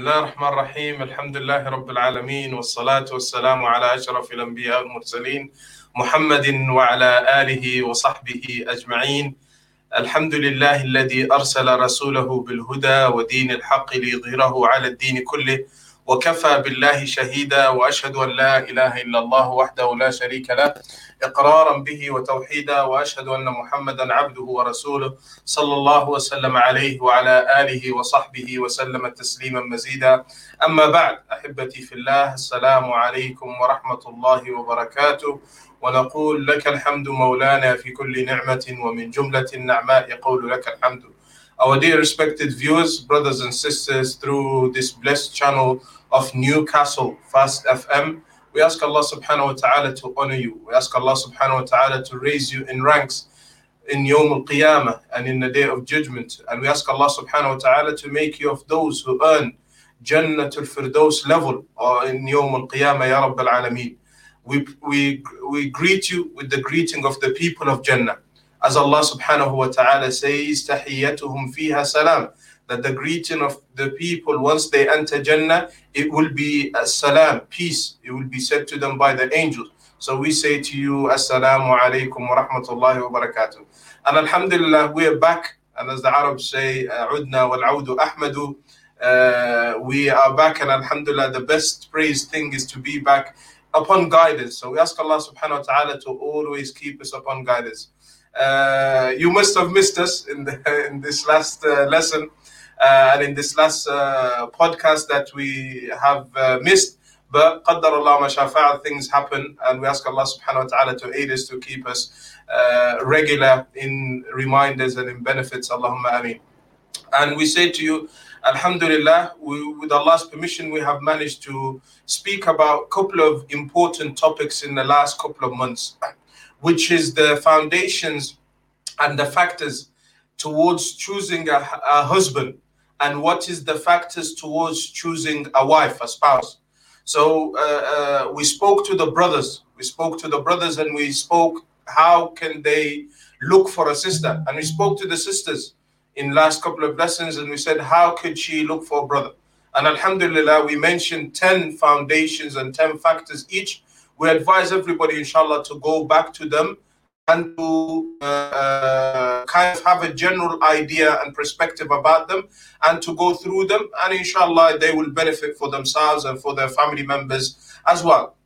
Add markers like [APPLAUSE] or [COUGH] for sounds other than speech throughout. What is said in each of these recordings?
الله الرحمن الرحيم الحمد لله رب العالمين والصلاة والسلام على أشرف الأنبياء والمرسلين محمد وعلى آله وصحبه أجمعين الحمد لله الذي أرسل رسوله بالهدى ودين الحق ليظهره على الدين كله وكفى بالله شهيدا وأشهد أن لا إله إلا الله وحده لا شريك له إقرارا به وتوحيدا وأشهد أن محمدا عبده ورسوله صلى الله وسلم عليه وعلى آله وصحبه وسلم تسليما مزيدا. أما بعد أحبتي في الله السلام عليكم ورحمة الله وبركاته. ونقول لك الحمد مولانا في كل نعمة ومن جملة النعماء يقول لك الحمد. Our dear respected viewers, brothers and sisters, through this blessed channel of Newcastle Fast FM. We ask Allah subhanahu wa ta'ala to honor you. We ask Allah subhanahu wa ta'ala to raise you in ranks in Yom al Qiyamah and in the Day of Judgment. And we ask Allah subhanahu wa ta'ala to make you of those who earn Jannatul Firdaus level or in Yawm al Qiyamah, Ya Rabb al Alameen. We, we, we greet you with the greeting of the people of Jannah. As Allah subhanahu wa ta'ala says, Tahiyyatuhum fiha salam that the greeting of the people once they enter Jannah, it will be salam, peace. It will be said to them by the angels. So we say to you, Assalamu alaikum wa rahmatullahi wa barakatuh. And Alhamdulillah, we are back. And as the Arabs say, uh, Udna wal Audu Ahmadu. Uh, we are back, and Alhamdulillah, the best praise thing is to be back upon guidance. So we ask Allah subhanahu wa ta'ala to always keep us upon guidance. Uh, you must have missed us in, the, [LAUGHS] in this last uh, lesson and in this last uh, podcast that we have uh, missed. But qaddar Allah things happen, and we ask Allah subhanahu wa ta'ala to aid us to keep us uh, regular in reminders and in benefits. Allahumma ameen. And we say to you, Alhamdulillah, we, with Allah's permission, we have managed to speak about a couple of important topics in the last couple of months which is the foundations and the factors towards choosing a, a, husband and what is the factors towards choosing a wife a spouse? So uh, uh, we spoke to the brothers. We spoke to the brothers and we spoke how can they look for a sister. And we spoke to the sisters in last couple of lessons and we said how could she look for a brother? And alhamdulillah we mentioned 10 foundations and 10 factors each. We advise everybody, inshallah, to go back to them and to uh, kind of have a general idea and perspective about them and to go through them. And inshallah, they will benefit for themselves and for their family members as well.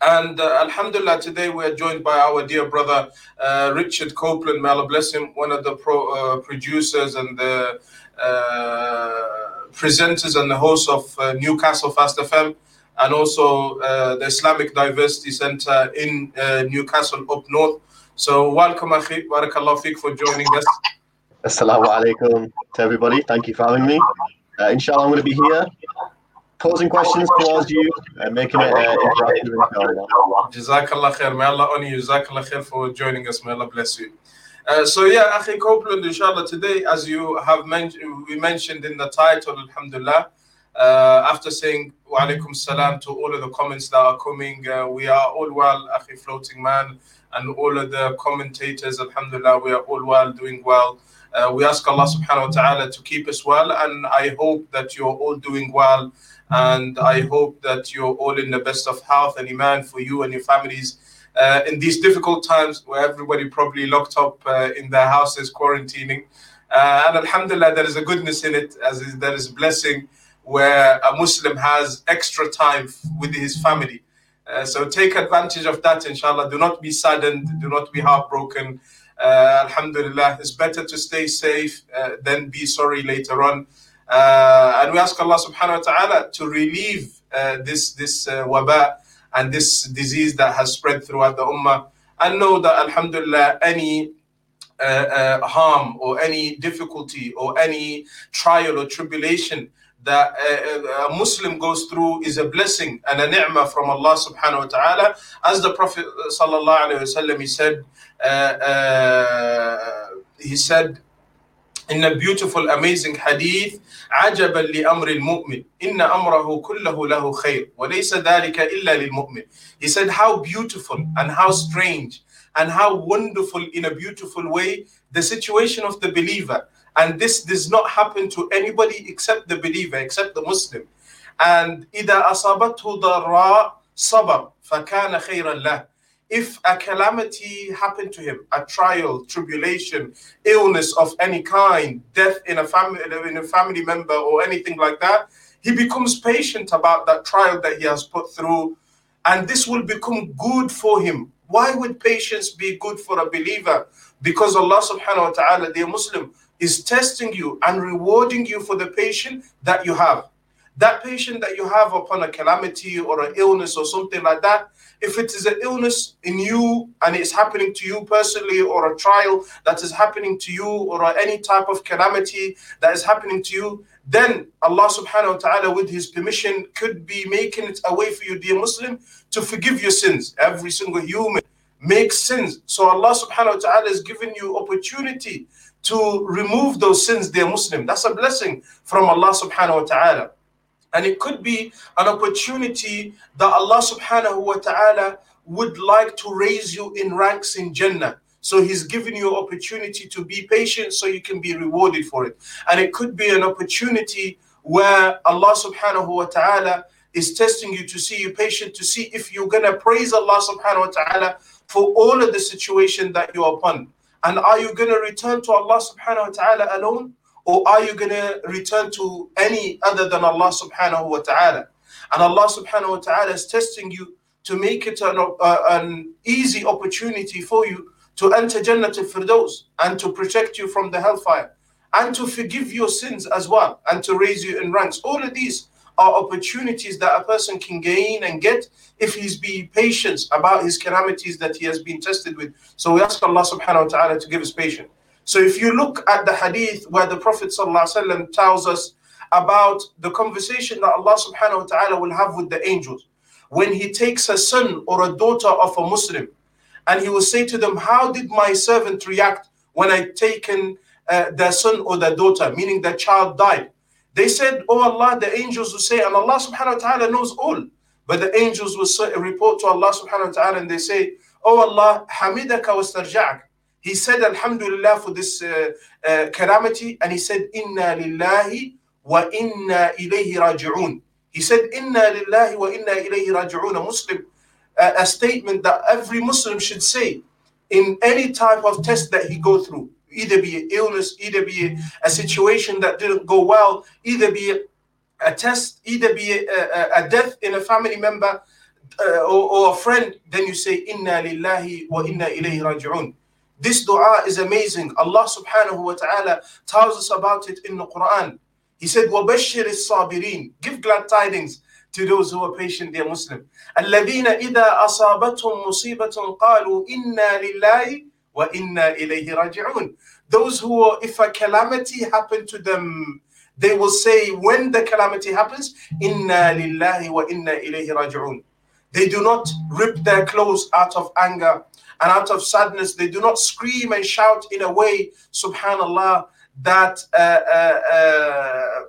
And uh, Alhamdulillah, today we are joined by our dear brother uh, Richard Copeland, may Allah bless him, one of the pro, uh, producers and the uh, presenters and the hosts of uh, Newcastle Fast FM and also uh, the Islamic Diversity Center in uh, Newcastle up north. So welcome, Akhi. Barakallah fik for joining us. Assalamu alaikum to everybody. Thank you for having me. Uh, inshallah, I'm going to be here posing questions towards you and making it uh, interactive. Jazakallah khair. May Allah honor you. Jazakallah khair for joining us. May Allah bless you. Uh, so yeah, Akhi Copeland, inshallah, today, as you have mentioned, we mentioned in the title, Alhamdulillah, uh, after saying wa alaikum salam to all of the comments that are coming, uh, we are all well, Akhi Floating Man, and all of the commentators, Alhamdulillah, we are all well, doing well. Uh, we ask Allah subhanahu wa ta'ala to keep us well, and I hope that you're all doing well, and I hope that you're all in the best of health and iman for you and your families. Uh, in these difficult times where everybody probably locked up uh, in their houses quarantining. Uh, and Alhamdulillah, there is a goodness in it, as is, there is blessing where a Muslim has extra time with his family. Uh, so take advantage of that, inshallah. Do not be saddened, do not be heartbroken. Uh, Alhamdulillah, it's better to stay safe uh, than be sorry later on. and we ask Allah subhanahu wa ta'ala to relieve this, this waba and this disease that has spread throughout the ummah. And know that, Alhamdulillah, any uh, uh, harm or any difficulty or any trial or tribulation that a, a, Muslim goes through is a blessing and a ni'mah from Allah subhanahu wa ta'ala. As the Prophet sallallahu alayhi wasallam he said, uh, uh, he said in a beautiful, amazing hadith, عجبا لأمر المؤمن إن أمره كله له خير وليس ذلك إلا للمؤمن. He said how beautiful and how strange and how wonderful in a beautiful way the situation of the believer And this does not happen to anybody except the believer, except the Muslim. And إذا أصابته ضراء صبر فكان خيرا له if a calamity happened to him, a trial, tribulation, illness of any kind, death in a family in a family member or anything like that, he becomes patient about that trial that he has put through, and this will become good for him. Why would patience be good for a believer? Because Allah subhanahu wa ta'ala, the Muslim, is testing you and rewarding you for the patient that you have. That patient that you have upon a calamity or an illness or something like that, if it is an illness in you and it's happening to you personally, or a trial that is happening to you, or any type of calamity that is happening to you, then Allah subhanahu wa ta'ala, with His permission, could be making it a way for you, dear Muslim, to forgive your sins. Every single human makes sins. So Allah subhanahu wa ta'ala is giving you opportunity to remove those sins, dear Muslim. That's a blessing from Allah subhanahu wa ta'ala. And it could be an opportunity that Allah subhanahu wa ta'ala would like to raise you in ranks in Jannah. So He's giving you opportunity to be patient so you can be rewarded for it. And it could be an opportunity where Allah subhanahu wa ta'ala is testing you to see you patient, to see if you're to praise Allah subhanahu wa ta'ala for all of the situation that you're upon. And are you going to return to Allah subhanahu wa ta'ala alone? Or are you going to return to any other than Allah subhanahu wa ta'ala? And Allah subhanahu wa ta'ala is testing you to make it an, uh, an easy opportunity for you to enter Jannah al-Firdaus and to protect you from the hellfire and to forgive your sins as well and to raise you in ranks. All of these are opportunities that a person can gain and get if he's being patient about his calamities that he has been tested with. So we ask Allah subhanahu wa ta'ala to give us patience. So if you look at the hadith where the Prophet tells us about the conversation that Allah subhanahu wa ta'ala will have with the angels, when he takes a son or a daughter of a Muslim, and he will say to them, How did my servant react when I taken uh, their son or their daughter, meaning their child died? They said, Oh Allah, the angels will say, and Allah subhanahu wa ta'ala knows all. But the angels will say, report to Allah subhanahu wa ta'ala and they say, Oh Allah, hamidaka wa he said Alhamdulillah for this uh, uh, calamity, and he said Inna lillahi wa inna ilayhi raji'un. He said Inna lillahi wa inna ilayhi raji'un. A Muslim, uh, a statement that every Muslim should say in any type of test that he go through Either be an illness, either be a situation that didn't go well, either be a test, either be a, a, a death in a family member uh, or, or, a friend, then you say Inna lillahi wa inna ilayhi raji'un. This dua is amazing. Allah subhanahu wa ta'ala tells us about it in the Quran. He said, وَبَشِّرِ الصَّابِرِينَ Give glad tidings to those who are patient, dear Muslim. الَّذِينَ إِذَا أَصَابَتْهُمْ مُصِيبَةٌ قَالُوا إِنَّا لِلَّهِ وَإِنَّا إِلَيْهِ رَاجِعُونَ Those who, are, if a calamity happened to them, they will say, when the calamity happens, إِنَّا لِلَّهِ وَإِنَّا إِلَيْهِ رَاجِعُونَ They do not rip their clothes out of anger and out of sadness. They do not scream and shout in a way, subhanAllah, that uh, uh, uh,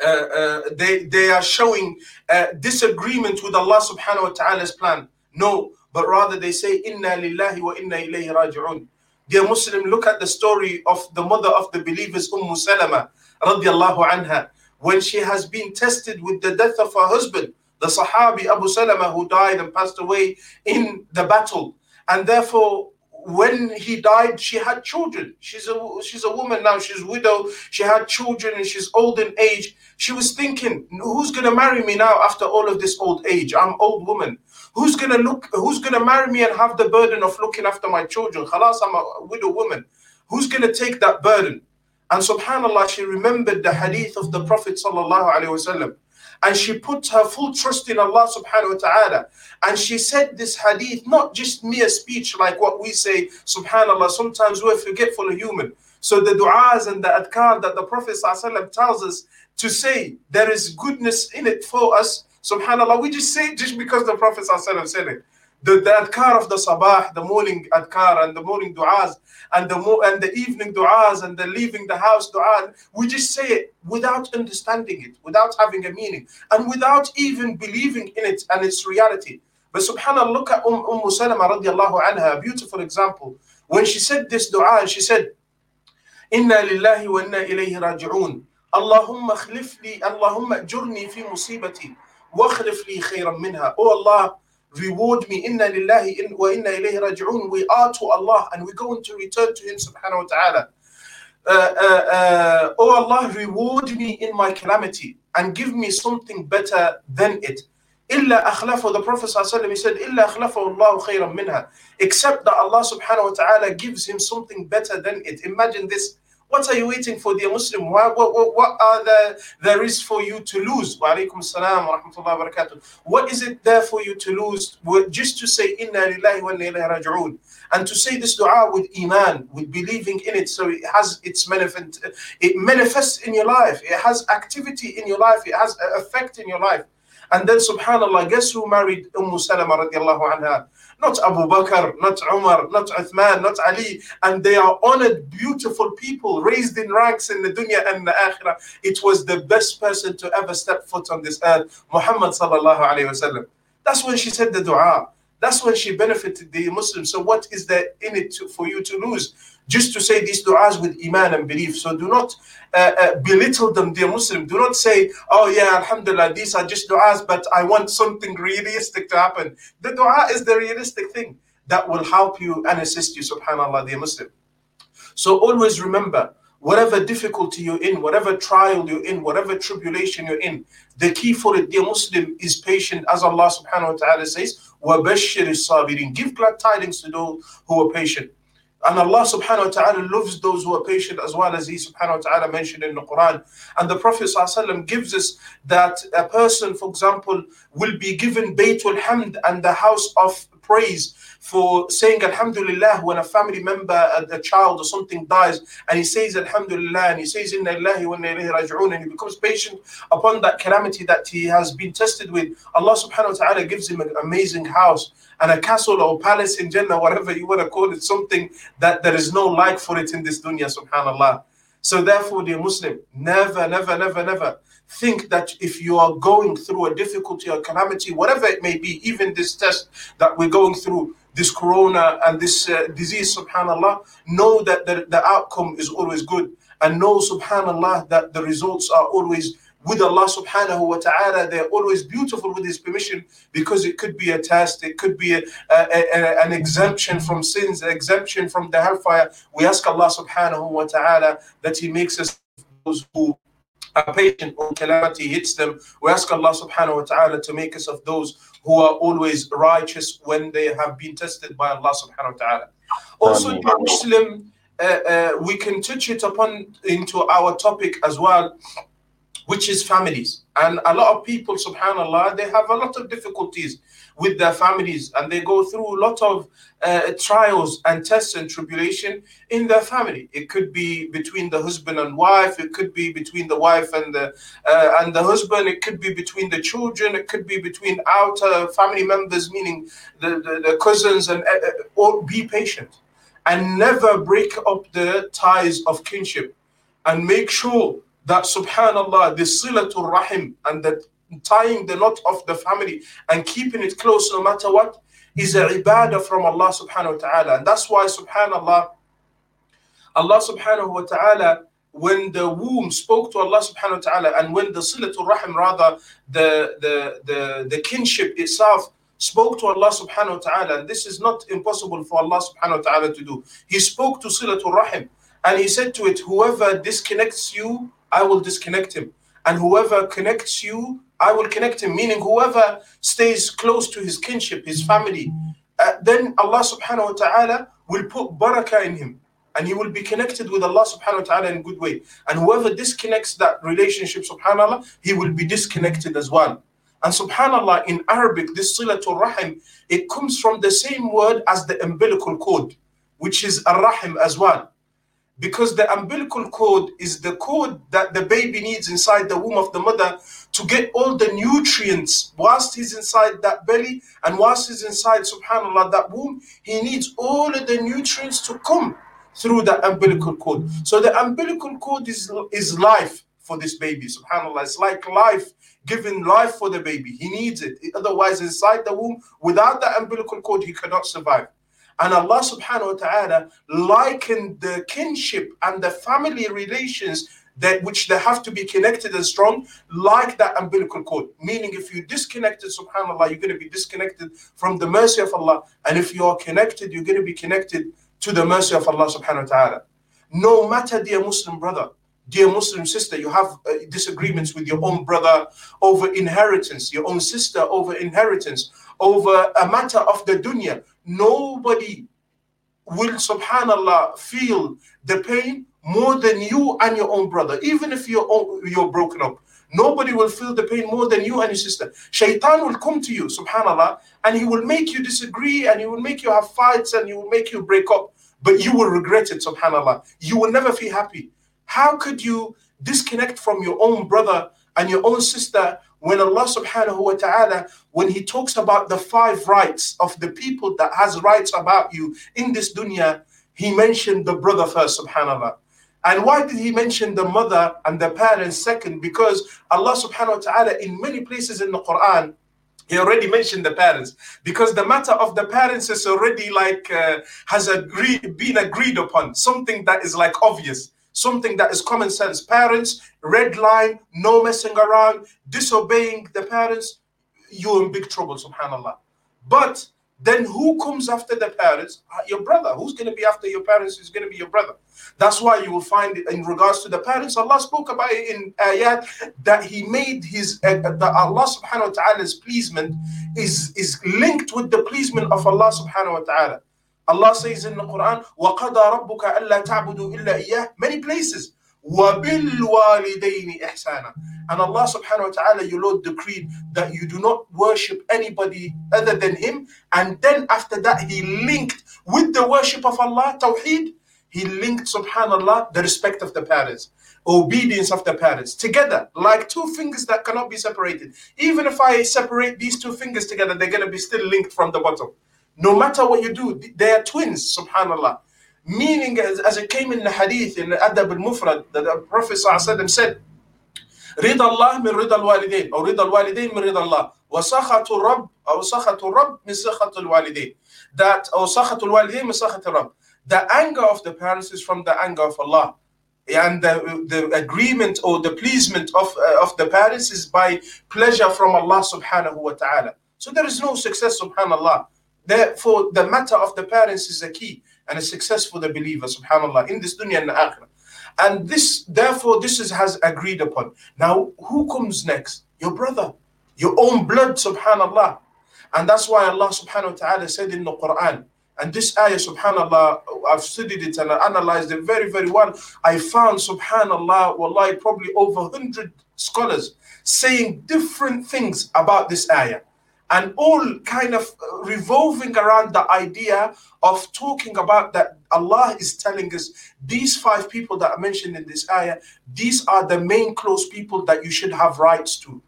uh, uh they, they are showing uh, disagreement with Allah subhanahu wa ta'ala's plan. No, but rather they say, Inna lillahi wa inna ilayhi raji'un. Dear Muslim, look at the story of the mother of the believers, Umm Salama, radiallahu anha, when she has been tested with the death of her husband, the Sahabi Abu Salama, who died and passed away in the battle. And therefore, when he died, she had children. She's a she's a woman now. She's widow. She had children, and she's old in age. She was thinking, who's gonna marry me now after all of this old age? I'm old woman. Who's gonna look? Who's gonna marry me and have the burden of looking after my children? Khalas, I'm a widow woman. Who's gonna take that burden? And Subhanallah, she remembered the hadith of the Prophet sallallahu alaihi wasallam and she put her full trust in Allah subhanahu wa ta'ala. And she said this hadith, not just mere speech like what we say, subhanallah, sometimes we're forgetful of human. So the du'as and the adkar that the Prophet tells us to say, there is goodness in it for us, Subhanallah, we just say it just because the Prophet said it. The, the adkar of the sabah, the morning adkar and the morning du'as and the mo- and the evening du'as and the leaving the house du'a, we just say it without understanding it, without having a meaning, and without even believing in it and its reality. But subhanAllah, look at Umm, Umm Salama radiallahu anha, a beautiful example. When she said this du'a, she said, Inna lillahi wa inna ilayhi raji'un. Allahumma khlif Allahumma jurni fi musibati. واخلف لي خيرا منها Oh Allah reward me inna lillahi wa inna ilayhi raji'un we are to Allah and we're going to return to him subhanahu wa ta'ala uh, uh, uh, oh Allah reward me in my calamity and give me something better than it إلا أخلفه the Prophet ﷺ, he said إلا أخلفه الله خيرا منها except that Allah subhanahu wa ta'ala gives him something better than it imagine this what are you waiting for, dear Muslim? What, what, what are the, there is for you to lose? Wa alaikum salam wa rahmatullahi wa barakatuh. What is it there for you to lose? Just to say, Inna lillahi wa inna ilayhi raji'un. And to say this dua with iman, with believing in it, so it has its manifest, it manifests in your life. It has activity in your life. It has effect in your life. And then, subhanAllah, guess who married Umm Salama radiallahu anha? Not Abu Bakr, not Umar, not Uthman, not Ali, and they are honored, beautiful people raised in ranks in the dunya and the akhirah. It was the best person to ever step foot on this earth, Muhammad sallallahu alayhi wasallam. That's when she said the dua. That's when she benefited the Muslims. So what is there in it to, for you to lose? Just to say these du'as with iman and belief. So do not uh, uh, belittle them, dear Muslim. Do not say, oh yeah, alhamdulillah, these are just du'as, but I want something realistic to happen. The du'a is the realistic thing that will help you and assist you, subhanAllah, dear Muslim. So always remember, whatever difficulty you're in, whatever trial you're in, whatever tribulation you're in, the key for it, dear Muslim, is patient, as Allah subhanahu wa ta'ala says, وَبَشِّرِ الصَّابِرِينَ Give glad tidings to those who are patient. And Allah subhanahu wa ta'ala loves those who are patient as well as He subhanahu wa ta'ala mentioned in the Quran. And the Prophet gives us that a person, for example, will be given Baytul Hamd and the house of praise for saying Alhamdulillah when a family member, a, a, child or something dies, and he says Alhamdulillah and he says Inna Allahi wa inna raji'un and he becomes patient upon that calamity that he has been tested with. Allah subhanahu wa ta'ala gives him an amazing house and a castle or palace in Jannah, whatever you want to call it, something that there is no like for it in this dunya, subhanAllah. So therefore, dear Muslim, never, never, never, never think that if you are going through a difficulty or calamity, whatever it may be, even this test that we're going through, this corona and this uh, disease, subhanallah, know that the, the outcome is always good. And know, subhanallah, that the results are always with Allah subhanahu wa ta'ala. They're always beautiful with His permission because it could be a test, it could be a, a, a, an exemption from sins, an exemption from the hellfire. We ask Allah subhanahu wa ta'ala that He makes us those who are patient when calamity hits them. We ask Allah subhanahu wa ta'ala to make us of those who are always righteous when they have been tested by Allah subhanahu wa ta'ala. Also, Muslim, uh, uh, we can touch it upon into our topic as well, which is families. And a lot of people, subhanAllah, they have a lot of difficulties with their families and they go through a lot of uh, trials and tests and tribulation in their family. It could be between the husband and wife it could be between the wife and the uh, and the husband it could be between the children it could be between outer family members meaning the, the, the cousins and uh, or be patient and never break up the ties of kinship and make sure that subhanallah the silatul rahim and that tying the knot of the family and keeping it close no matter what is a ibadah from Allah subhanahu wa ta'ala. And that's why subhanallah, Allah subhanahu wa ta'ala, when the womb spoke to Allah subhanahu wa ta'ala, and when the silatul rahim, rather the, the, the, the kinship itself, spoke to Allah subhanahu wa ta'ala, and this is not impossible for Allah subhanahu wa ta'ala to do. He spoke to silatul rahim, and he said to it, Whoever disconnects you, I will disconnect him. And whoever connects you, I will connect him, meaning whoever stays close to his kinship, his family, uh, then Allah subhanahu wa ta'ala will put barakah in him and he will be connected with Allah subhanahu wa ta'ala in a good way. And whoever disconnects that relationship, subhanAllah, he will be disconnected as well. And subhanAllah, in Arabic, this silatul rahim, it comes from the same word as the umbilical cord, which is ar-rahim as well because the umbilical cord is the cord that the baby needs inside the womb of the mother to get all the nutrients whilst he's inside that belly and whilst he's inside subhanallah that womb he needs all of the nutrients to come through the umbilical cord. So the umbilical cord is is life for this baby subhanallah. It's like life giving life for the baby. He needs it. Otherwise inside the womb without the umbilical cord he cannot survive. And Allah subhanahu wa ta'ala likened the kinship and the family relations that which they have to be connected and strong, like that umbilical cord. Meaning, if you're disconnected, subhanAllah, you're going to be disconnected from the mercy of Allah. And if you are connected, you're going to be connected to the mercy of Allah subhanahu wa ta'ala. No matter, dear Muslim brother, dear Muslim sister, you have uh, disagreements with your own brother over inheritance, your own sister over inheritance, over a matter of the dunya. Nobody will, subhanallah, feel the pain more than you and your own brother, even if you're, you're broken up. Nobody will feel the pain more than you and your sister. Shaitan will come to you, subhanAllah, and he will make you disagree and he will make you have fights and he will make you break up, but you will regret it, subhanAllah. You will never feel happy. How could you disconnect from your own brother and your own sister when Allah subhanahu wa ta'ala, when He talks about the five rights of the people that has rights about you in this dunya, He mentioned the brother first, subhanAllah. And why did He mention the mother and the parents second? Because Allah subhanahu wa ta'ala, in many places in the Quran, he already mentioned the parents because the matter of the parents is already like uh, has agreed been agreed upon something that is like obvious something that is common sense. Parents, red line, no messing around, disobeying the parents, you're in big trouble, subhanAllah. But then who comes after the parents? Uh, your brother. Who's going to be after your parents is going to be your brother. That's why you will find it in regards to the parents. Allah spoke about it in ayat that He made His uh, uh that Allah subhanahu wa ta'ala's pleasement is, is linked with the pleasement of Allah subhanahu wa ta'ala. Allah says in the Quran, وَقَضَى رَبُّكَ أَلَّا تَعْبُدُوا إِلَّا إِيَّهِ Many places. وَبِالْوَالِدَيْنِ إِحْسَانًا And Allah subhanahu wa ta'ala, your Lord decreed that you do not worship anybody other than Him. And then after that, He linked with the worship of Allah, Tawheed, He linked, subhanAllah, the respect of the parents, obedience of the parents, together, like two fingers that cannot be separated. Even if I separate these two fingers together, they're going to be still linked from the bottom. No matter what you do, they are twins, subhanAllah. Meaning, as, as it came in the hadith, in the Adab al Mufrad, that the Prophet said, رضا الله من رضا الوالدين أو رضا الوالدين من رضا الله وسخط الرب أو سخط الرب من سخط الوالدين that أو سخط الوالدين من سخط الرب the anger of the parents is from the anger of Allah and the, the agreement or the pleasement of, uh, of the parents is by pleasure from Allah subhanahu wa ta'ala so there is no success subhanallah Therefore, the matter of the parents is a key and a success for the believer, subhanAllah, in this dunya and the akhirah. And this, therefore, this is has agreed upon. Now, who comes next? Your brother, your own blood, subhanAllah. And that's why Allah subhanahu wa ta'ala said in the Quran, and this ayah, subhanAllah, I've studied it and I analyzed it very, very well. I found, subhanAllah, wallahi, probably over 100 scholars saying different things about this ayah and all kind of revolving around the idea of talking about that Allah is telling us these five people that are mentioned in this ayah, these are the main close people that you should have rights to.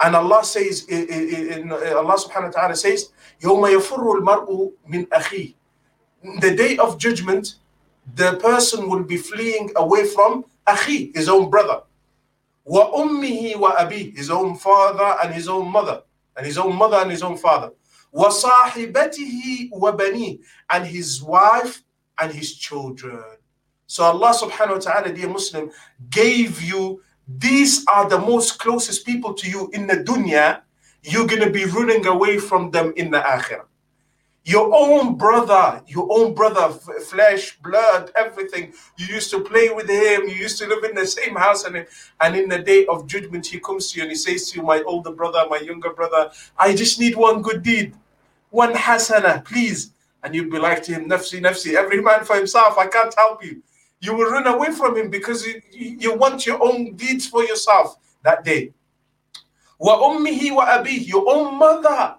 And Allah says, in, Allah subhanahu wa ta'ala says, يَوْمَ يَفُرُّ الْمَرْءُ مِنْ أَخِيهِ The day of judgment, the person will be fleeing away from akhi, his own brother. وَأُمِّهِ وَأَبِيهِ His own father and his own mother and his own mother and his own father. وَصَاحِبَتِهِ وَبَنِيهِ And his wife and his children. So Allah subhanahu wa ta'ala, dear Muslim, gave you, these are the most closest people to you in the dunya. You're going to be running away from them in the akhirah. Your own brother, your own brother, flesh, blood, everything. You used to play with him. You used to live in the same house. And, and in the day of judgment, he comes to you and he says to you, My older brother, my younger brother, I just need one good deed, one hasana, please. And you'd be like to him, Nafsi, Nafsi, every man for himself. I can't help you. You will run away from him because you, you want your own deeds for yourself that day. Wa ummihi wa your own mother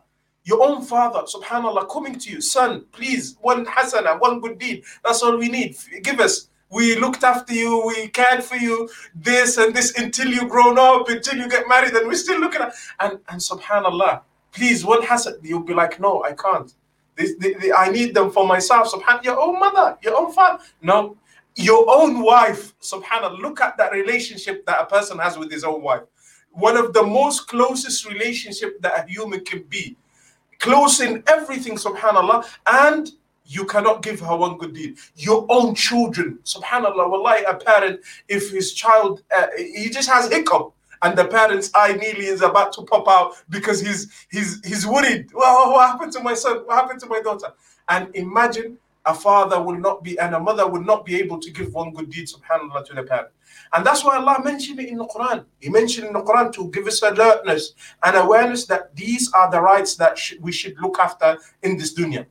your own father, subhanAllah, coming to you, son, please, one hasana, one good deed. That's all we need. Give us. We looked after you, we cared for you, this and this until you grown up, until you get married, and we're still looking at and and subhanAllah, please, one hasan. You'll be like, no, I can't. This, the, the, I need them for myself. Subhan, your own mother, your own father. No, your own wife. Subhanallah, look at that relationship that a person has with his own wife. One of the most closest relationship that a human can be close in everything, subhanAllah, and you cannot give her one good deed. Your own children, subhanAllah, wallahi, a parent, if his child, uh, he just has hiccup, and the parent's eye nearly is about to pop out because he's he's he's worried. Well, what happened to my son? What happened to my daughter? And imagine a father will not be and a mother will not be able to give one good deed, subhanAllah, to the parent. And that's why Allah mentioned it in the Quran. He mentioned in the Quran to give us alertness and awareness that these are the rights that sh- we should look after in this dunya.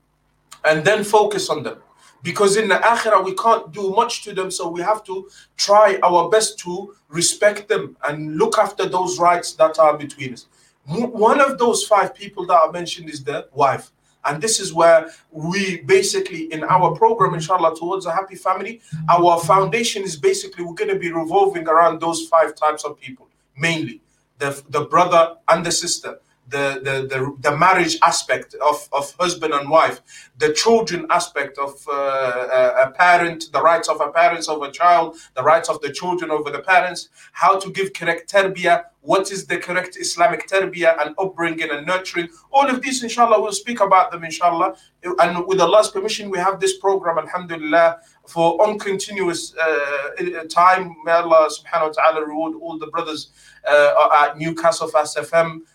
And then focus on them. Because in the akhirah, we can't do much to them, so we have to try our best to respect them and look after those rights that are between us. One of those five people that I mentioned is the wife. And this is where we basically, in our program, inshallah, towards a happy family, our foundation is basically we're going to be revolving around those five types of people, mainly. The, the brother and the sister, the, the, the, the, marriage aspect of, of husband and wife, the children aspect of uh, uh, a parent, the rights of a parents over a child, the rights of the children over the parents, how to give correct tarbiyah, what is the correct Islamic tarbiyah and upbringing and nurturing. All of these, inshallah, we'll speak about them, inshallah. And with Allah's permission, we have this program, alhamdulillah, for uncontinuous uh, time. May Allah subhanahu wa ta'ala reward all the brothers uh, at Newcastle Fast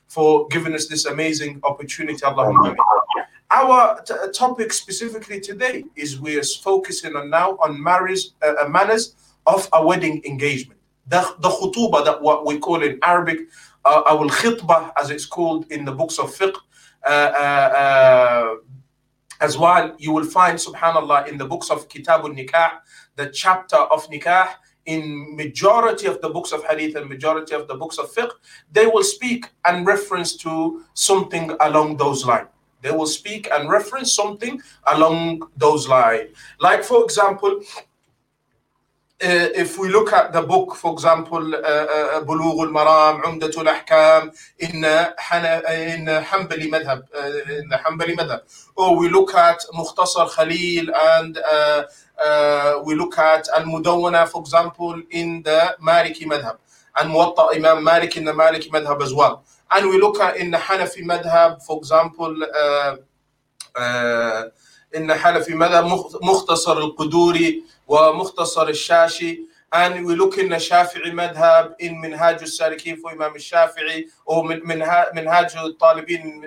for giving us this amazing opportunity. Allahumma Our t- topic specifically today is we are focusing on now on marriage uh, uh, manners of a wedding engagement. The, the khutuba that what we call in Arabic, uh, al khitbah as it's called in the books of fiqh. Uh, uh, uh, as well, you will find, subhanAllah, in the books of Kitab al-Nikah, the chapter of Nikah, in majority of the books of hadith and majority of the books of fiqh, they will speak and reference to something along those lines. They will speak and reference something along those lines. Like, for example, if we look at the book, for example, بلوغ المرام عمدة الأحكام in in Hanbali madhab, uh, in the Hanbali madhab, or we look at مختصر Khalil and uh, uh, we look at Al Mudawwana, for example, in the Maliki madhab, and Muwatta Imam Malik in the Maliki madhab as well. And we look at in the Hanafi madhab, for example, uh, uh, Hanafi madhab, مختصر القدوري ومختصر الشاشي and we look in the Shafi'i madhab in Minhaj al-Salikin for Imam al-Shafi'i or Minhaj al-Talibin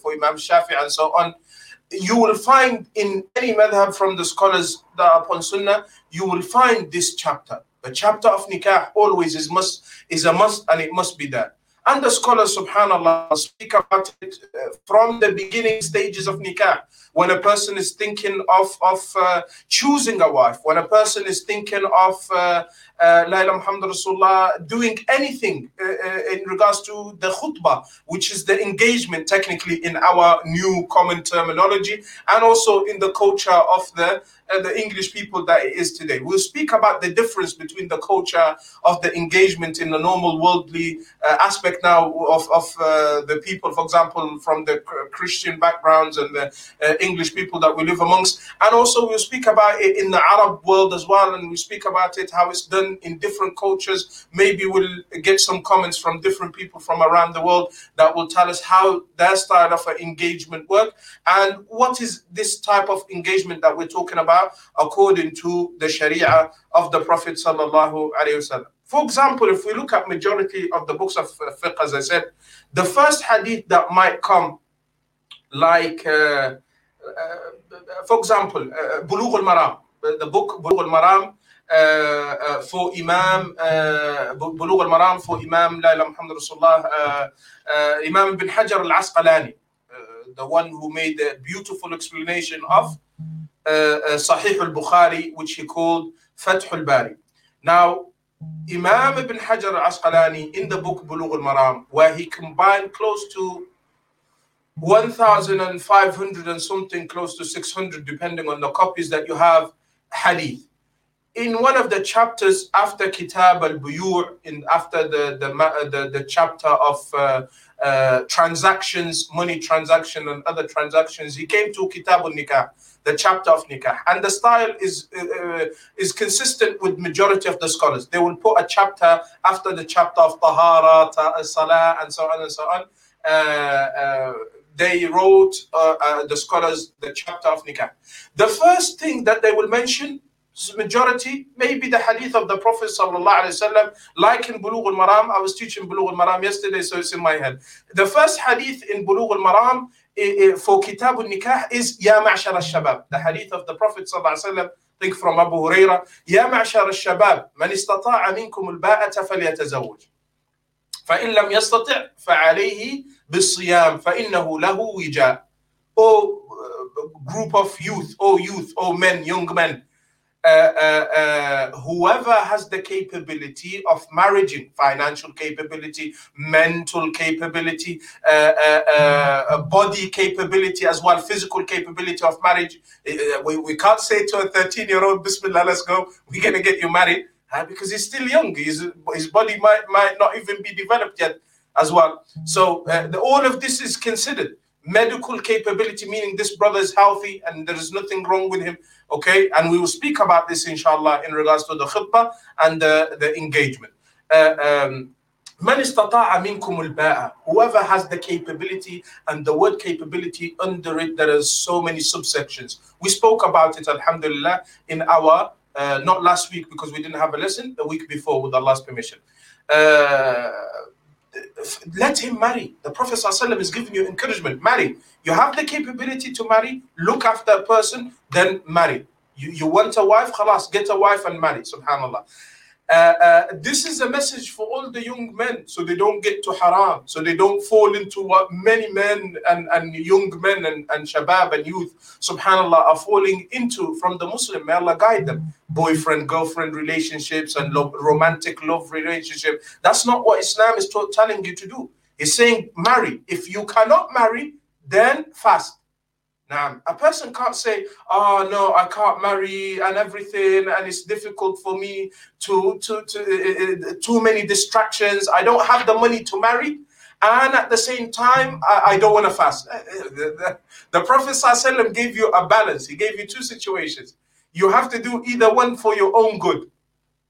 for Imam al-Shafi'i and so on you will find in any madhab from the scholars that are upon sunnah, you will find this chapter. The chapter of nikah always is must is a must and it must be there. And the scholars, subhanAllah, speak about it uh, from the beginning stages of nikah. When a person is thinking of, of uh, choosing a wife, when a person is thinking of uh, uh, Rasulullah doing anything uh, uh, in regards to the khutbah, which is the engagement technically in our new common terminology, and also in the culture of the uh, the English people that it is today. We'll speak about the difference between the culture of the engagement in the normal worldly uh, aspect now of, of uh, the people, for example, from the Christian backgrounds and the uh, English people that we live amongst. And also we'll speak about it in the Arab world as well. And we speak about it, how it's done in different cultures. Maybe we'll get some comments from different people from around the world that will tell us how their style of engagement work and what is this type of engagement that we're talking about according to the Sharia of the Prophet sallallahu alaihi wasallam. For example, if we look at majority of the books of fiqh, as I said, the first hadith that might come, like, uh, for example, uh, Bulugh al-Maram, the book Bulugh al-Maram uh, uh, for Imam Bulugh al-Maram for Imam Laila Muhammad Rasulullah, Imam Ibn Hajar al-Asqalani, the one who made the beautiful explanation of Sahih al-Bukhari, which he called Fath al-Bari. Now, Imam Ibn Hajar al-Asqalani in the book Bulugh al-Maram, where he combined close to 1,500 and something, close to 600, depending on the copies that you have, hadith in one of the chapters after Kitab al Buyu, in after the the, the, the chapter of uh, uh, transactions, money transaction, and other transactions, he came to Kitab al Nikah, the chapter of Nikah, and the style is uh, uh, is consistent with majority of the scholars. They will put a chapter after the chapter of Tahara, ta- Salah, and so on and so on. They wrote uh, uh, the scholars the chapter of nikah. The first thing that they will mention majority, maybe the hadith of the Prophet sallallahu like in Bulugh al-Maram. I was teaching Bulugh al-Maram yesterday, so it's in my head. The first hadith in Bulugh al-Maram for Kitab al-Nikah is Ya Ma'shar al-Shabab. The hadith of the Prophet sallallahu think from Abu Huraira, Ya Ma'shar al-Shabab, man istata'a minkum al-ba'ata falyatazawwaj. فإن لم يستطع فعليه بالصيام فإنه له وجاء. O group of youth, O youth, O men, young men, uh, uh, uh, whoever has the capability of marrying, financial capability, mental capability, uh, uh, uh, body capability as well, physical capability of marriage. we, we can't say to a 13 year old, Bismillah, let's go, we're going to get you married because he's still young. His, his body might, might not even be developed yet as well. So the, all of this is considered medical capability, meaning this brother is healthy and there is nothing wrong with him. Okay, and we will speak about this inshallah in regards to the khutbah and the, the engagement. Uh, um, whoever has the capability and the word capability under it there are so many subsections we spoke about it alhamdulillah in our uh, not last week because we didn't have a lesson the week before with allah's permission uh, let him marry. The Prophet ﷺ is giving you encouragement. Marry. You have the capability to marry, look after a person, then marry. You, you want a wife, khalas, get a wife and marry. Subhanallah. Uh, uh, this is a message for all the young men so they don't get to haram, so they don't fall into what many men and, and young men and, and shabab and youth, subhanAllah, are falling into from the Muslim. May Allah guide them. Boyfriend, girlfriend relationships and lo- romantic love relationship. That's not what Islam is telling you to do. It's saying marry. If you cannot marry, then fast. Now, a person can't say, "Oh no, I can't marry and everything, and it's difficult for me to to to uh, too many distractions. I don't have the money to marry, and at the same time, I, I don't want to fast." The, the, the Prophet ﷺ gave you a balance. He gave you two situations. You have to do either one for your own good,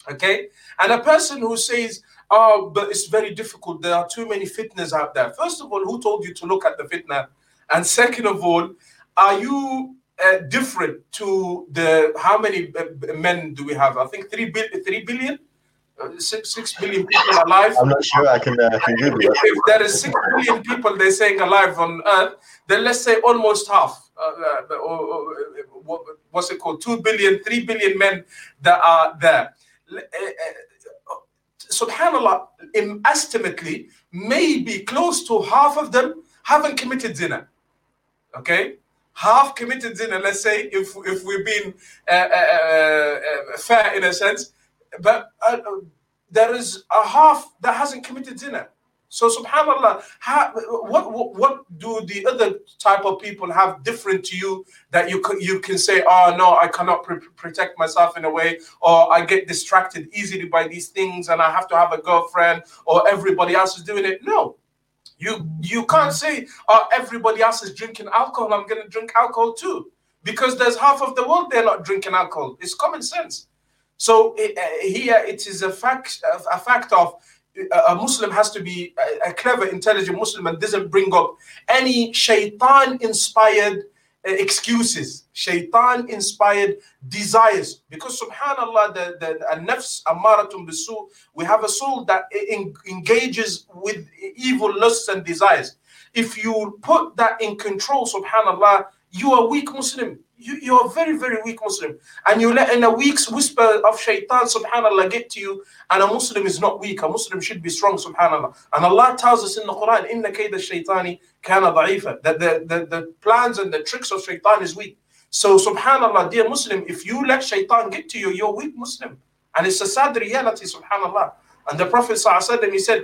okay? And a person who says, "Oh, but it's very difficult. There are too many fitnas out there." First of all, who told you to look at the fitna? And second of all, are you uh, different to the how many uh, men do we have? I think three, bi- three billion. Uh, six, six billion people alive. I'm not sure. I can, uh, can Google it. If there is six billion people they're saying alive on Earth, then let's say almost half. Uh, uh or, or, what's it called? Two billion, three billion men that are there. Subhanallah, estimately, maybe close to half of them haven't committed zina. Okay, half committed zina, let's say, if if we're being uh, uh, uh, uh fair in a sense, but uh, there is a half that hasn't committed zina. So subhanallah, how, what, what what do the other type of people have different to you that you can you can say, oh no, I cannot pr- protect myself in a way, or I get distracted easily by these things, and I have to have a girlfriend, or everybody else is doing it. No, you you can't say, "Oh, everybody else is drinking alcohol. I'm going to drink alcohol too," because there's half of the world they're not drinking alcohol. It's common sense. So uh, here it is a fact a fact of a Muslim has to be a, a clever, intelligent Muslim and doesn't bring up any shaitan inspired uh, excuses, shaitan inspired desires. Because subhanAllah, the, the, nafs amaratum bisu, we have a soul that engages with evil lusts and desires. If you put that in control, subhanAllah, you are weak Muslim you, you're very, very weak Muslim. And you let in a week's whisper of shaitan, subhanAllah, get to you. And a Muslim is not weak. A Muslim should be strong, subhanAllah. And Allah tells us in the Quran, Inna kayda shaitani kana da'ifa. That the, the, the plans and the tricks of shaitan is weak. So, subhanAllah, dear Muslim, if you let shaitan get to you, you're weak Muslim. And it's a sad reality, subhanAllah. And the Prophet ﷺ, he said,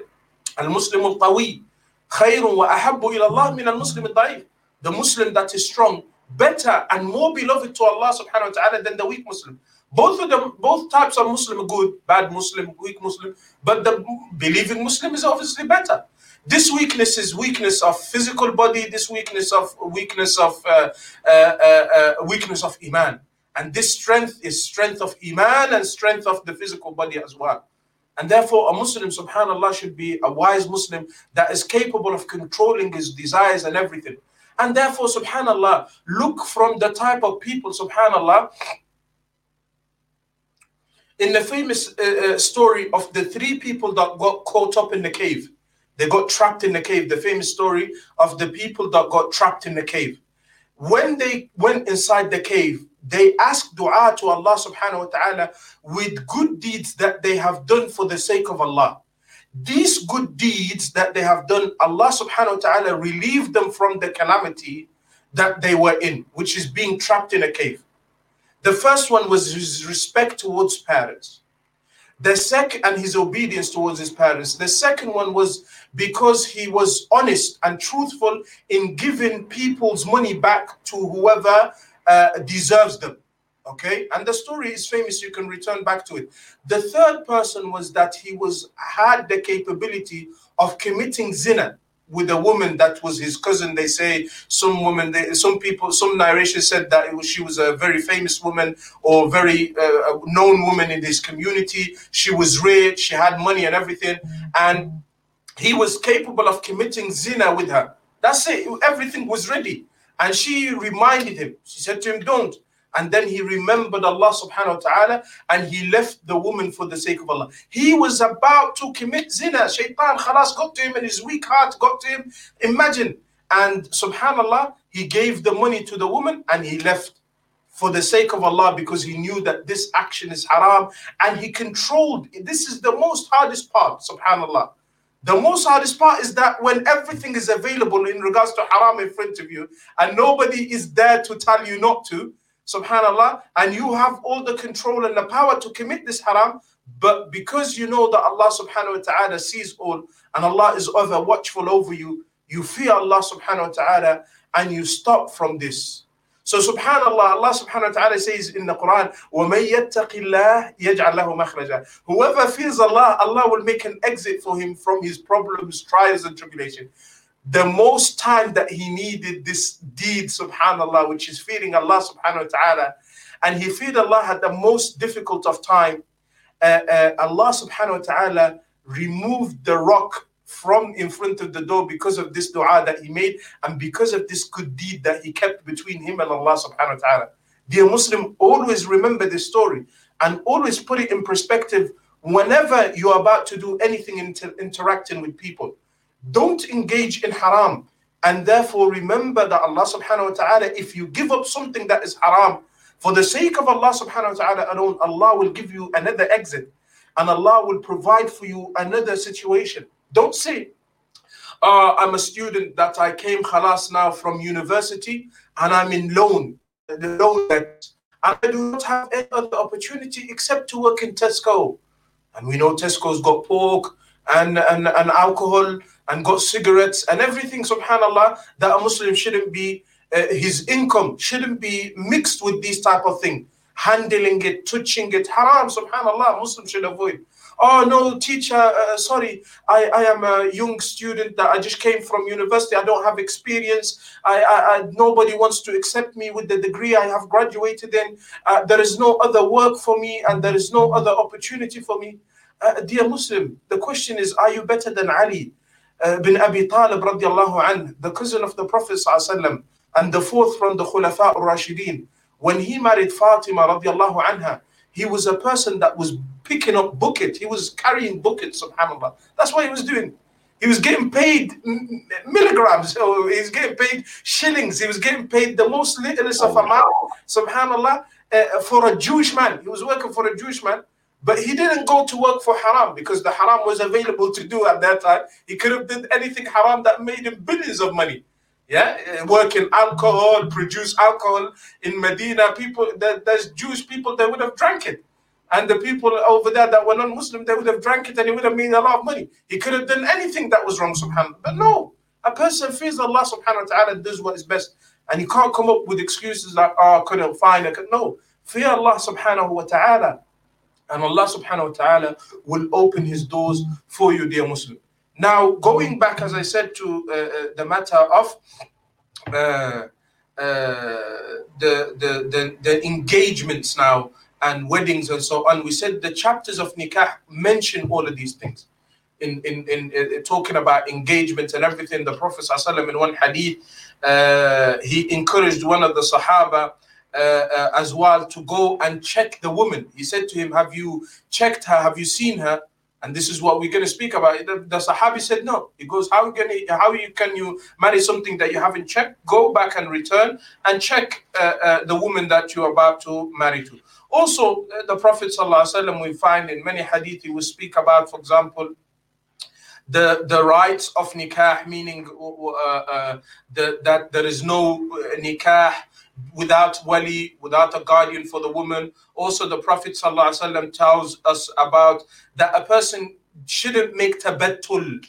Al-Muslim al-Qawi khayrun wa ahabbu ila Allah min al-Muslim al-Da'if. The Muslim that is strong better and more beloved to Allah subhanahu wa ta'ala than the weak Muslim. Both of them, both types of Muslim good, bad Muslim, weak Muslim, but the believing Muslim is obviously better. This weakness is weakness of physical body, this weakness of weakness of uh, uh, uh, uh weakness of iman. And this strength is strength of iman and strength of the physical body as well. And therefore, a Muslim, subhanAllah, should be a wise Muslim that is capable of controlling his desires and everything. And therefore, subhanAllah, look from the type of people, subhanAllah, in the famous uh, uh, story of the three people that got caught up in the cave. They got trapped in the cave. The famous story of the people that got trapped in the cave. When they went inside the cave, they asked dua to Allah subhanahu wa ta'ala with good deeds that they have done for the sake of Allah. These good deeds that they have done, Allah subhanahu wa ta'ala relieved them from the calamity that they were in, which is being trapped in a cave. The first one was his respect towards parents. The second, and his obedience towards his parents. The second one was because he was honest and truthful in giving people's money back to whoever uh, deserves them. Okay, and the story is famous. You can return back to it. The third person was that he was had the capability of committing zina with a woman that was his cousin. They say some woman, they, some people, some narration said that was, she was a very famous woman or very uh, known woman in his community. She was rich, she had money and everything, and he was capable of committing zina with her. That's it. Everything was ready. And she reminded him, she said to him, Don't. And then he remembered Allah subhanahu wa ta'ala and he left the woman for the sake of Allah. He was about to commit zina. Shaitan khalas got to him and his weak heart got to him. Imagine. And subhanallah, he gave the money to the woman and he left for the sake of Allah because he knew that this action is haram and he controlled. This is the most hardest part, subhanallah. The most hardest part is that when everything is available in regards to haram in front of you, and nobody is there to tell you not to, subhanallah, and you have all the control and the power to commit this haram, but because you know that Allah subhanahu wa ta'ala sees all and Allah is ever watchful over you, you fear Allah subhanahu wa ta'ala and you stop from this. So subhanallah, Allah subhanahu wa ta'ala says in the Quran, وَمَن يَتَّقِ اللَّهِ يَجْعَلْ لَهُ مَخْرَجًا Whoever fears Allah, Allah will make an exit for him from his problems, trials and tribulation. The most time that he needed this deed, subhanallah, which is fearing Allah subhanahu wa ta'ala, and he feared Allah at the most difficult of time, uh, uh, Allah subhanahu wa ta'ala removed the rock from in front of the door because of this dua that he made and because of this good deed that he kept between him and Allah subhanahu wa ta'ala. Dear Muslim, always remember this story and always put it in perspective whenever you're about to do anything inter- interacting with people. Don't engage in haram and therefore remember that Allah subhanahu wa ta'ala, if you give up something that is haram for the sake of Allah subhanahu wa ta'ala alone, Allah will give you another exit and Allah will provide for you another situation. Don't say, uh, I'm a student that I came khalas now from university and I'm in loan, the loan debt, and I do not have any other opportunity except to work in Tesco. And we know Tesco's got pork and, and, and alcohol and got cigarettes and everything, subhanAllah, that a Muslim shouldn't be, uh, his income shouldn't be mixed with these type of thing. Handling it, touching it, haram, subhanAllah, Muslim should avoid. Oh no teacher uh, sorry I, I am a young student that i just came from university. I don't have experience. I, I, I nobody wants to accept me with the degree i have graduated in. Uh, there is no other work for me and there is no other opportunity for me. Uh, dear muslim the question is are you better than ali uh, bin abi talib radiallahu anh the cousin of the prophet sallam, and the fourth from the khulafa al-rashidin when he married fatima radiallahu anha he was a person that was picking up bucket. He was carrying buckets, subhanAllah. That's what he was doing. He was getting paid milligrams. [LAUGHS] So he's getting paid shillings. He was getting paid the most littlest of amount, subhanAllah, uh, for a Jewish man. He was working for a Jewish man. But he didn't go to work for haram because the haram was available to do at that time. He could have did anything haram that made him billions of money. Yeah, work in alcohol, produce alcohol in Medina. People, there's Jewish people that would have drank it. And the people over there that were non-Muslim, they would have drank it and it would have made a lot of money. He could have done anything that was wrong, subhanAllah. But no, a person fears Allah subhanahu wa ta'ala does what is best. And you can't come up with excuses like, oh, I couldn't find it. No, fear Allah subhanahu wa ta'ala. And Allah subhanahu wa ta'ala will open his doors for you, dear Muslim. Now, going back, as I said, to uh, uh, the matter of uh, uh, the, the, the, the engagements now and weddings and so on, we said the chapters of nikah mention all of these things. in, in, in, in talking about engagement and everything. The Prophet in one hadith, uh, he encouraged one of the Sahaba uh, uh, as well to go and check the woman. He said to him, Have you checked her? Have you seen her? And this is what we're going to speak about. The, the Sahabi said, No. He goes, How can you, how you can you marry something that you haven't checked? Go back and return and check uh, uh, the woman that you're about to marry to. Also, the Prophet ﷺ, we find in many hadith, he will speak about, for example, the the rights of nikah, meaning uh, uh, the, that there is no nikah without wali, without a guardian for the woman. Also, the Prophet ﷺ tells us about that a person shouldn't make tabattul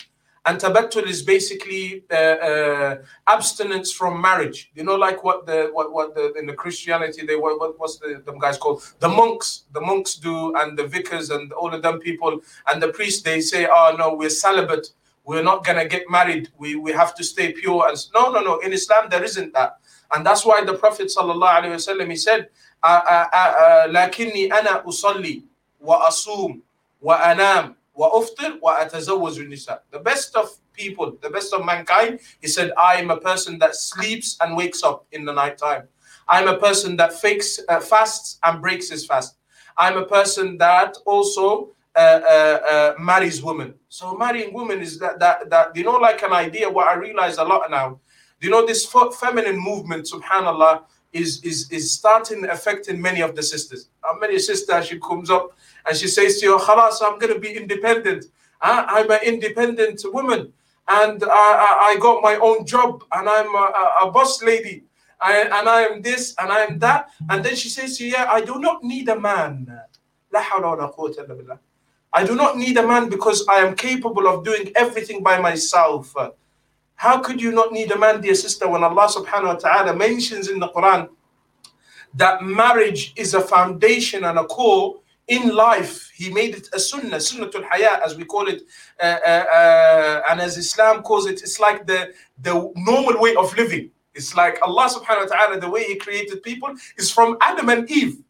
and tabattul is basically uh, uh, abstinence from marriage. You know, like what the what what the in the Christianity they what, what what's the them guys called the monks the monks do and the vicars and all of them people and the priests they say, oh no, we're celibate. We're not gonna get married. We we have to stay pure. And no, no, no. In Islam there isn't that, and that's why the Prophet sallallahu alaihi wasallam he said, "Lakinni ana usalli wa asum wa anam وَأُفْطِرْ وَأَتَزَوَّجُ النِّسَاء The best of people, the best of mankind, he said, I am a person that sleeps and wakes up in the night time. I'm a person that fakes, uh, fasts and breaks his fast. I'm a person that also uh, uh, uh, marries women. So marrying women is that, that, that, you know, like an idea, what I realize a lot now, you know, this feminine movement, subhanAllah, is, is, is starting affecting many of the sisters. How many sisters, she comes up and she says to you, Khalas, I'm going to be independent. Uh, I'm an independent woman and I, I, got my own job and I'm a, a boss lady I, and I am this and I am that. And then she says to you, Yeah, I do not need a man. I do not need a man because I am capable of doing everything by myself. How could you not need a man, dear sister, when Allah subhanahu wa ta'ala mentions in the Quran that marriage is a foundation and a core in life, he made it a sunnah, sunnatul hayat, as we call it, uh, uh, uh, and as Islam calls it, it's like the, the normal way of living. It's like Allah subhanahu wa ta'ala, the way He created people is from Adam and Eve.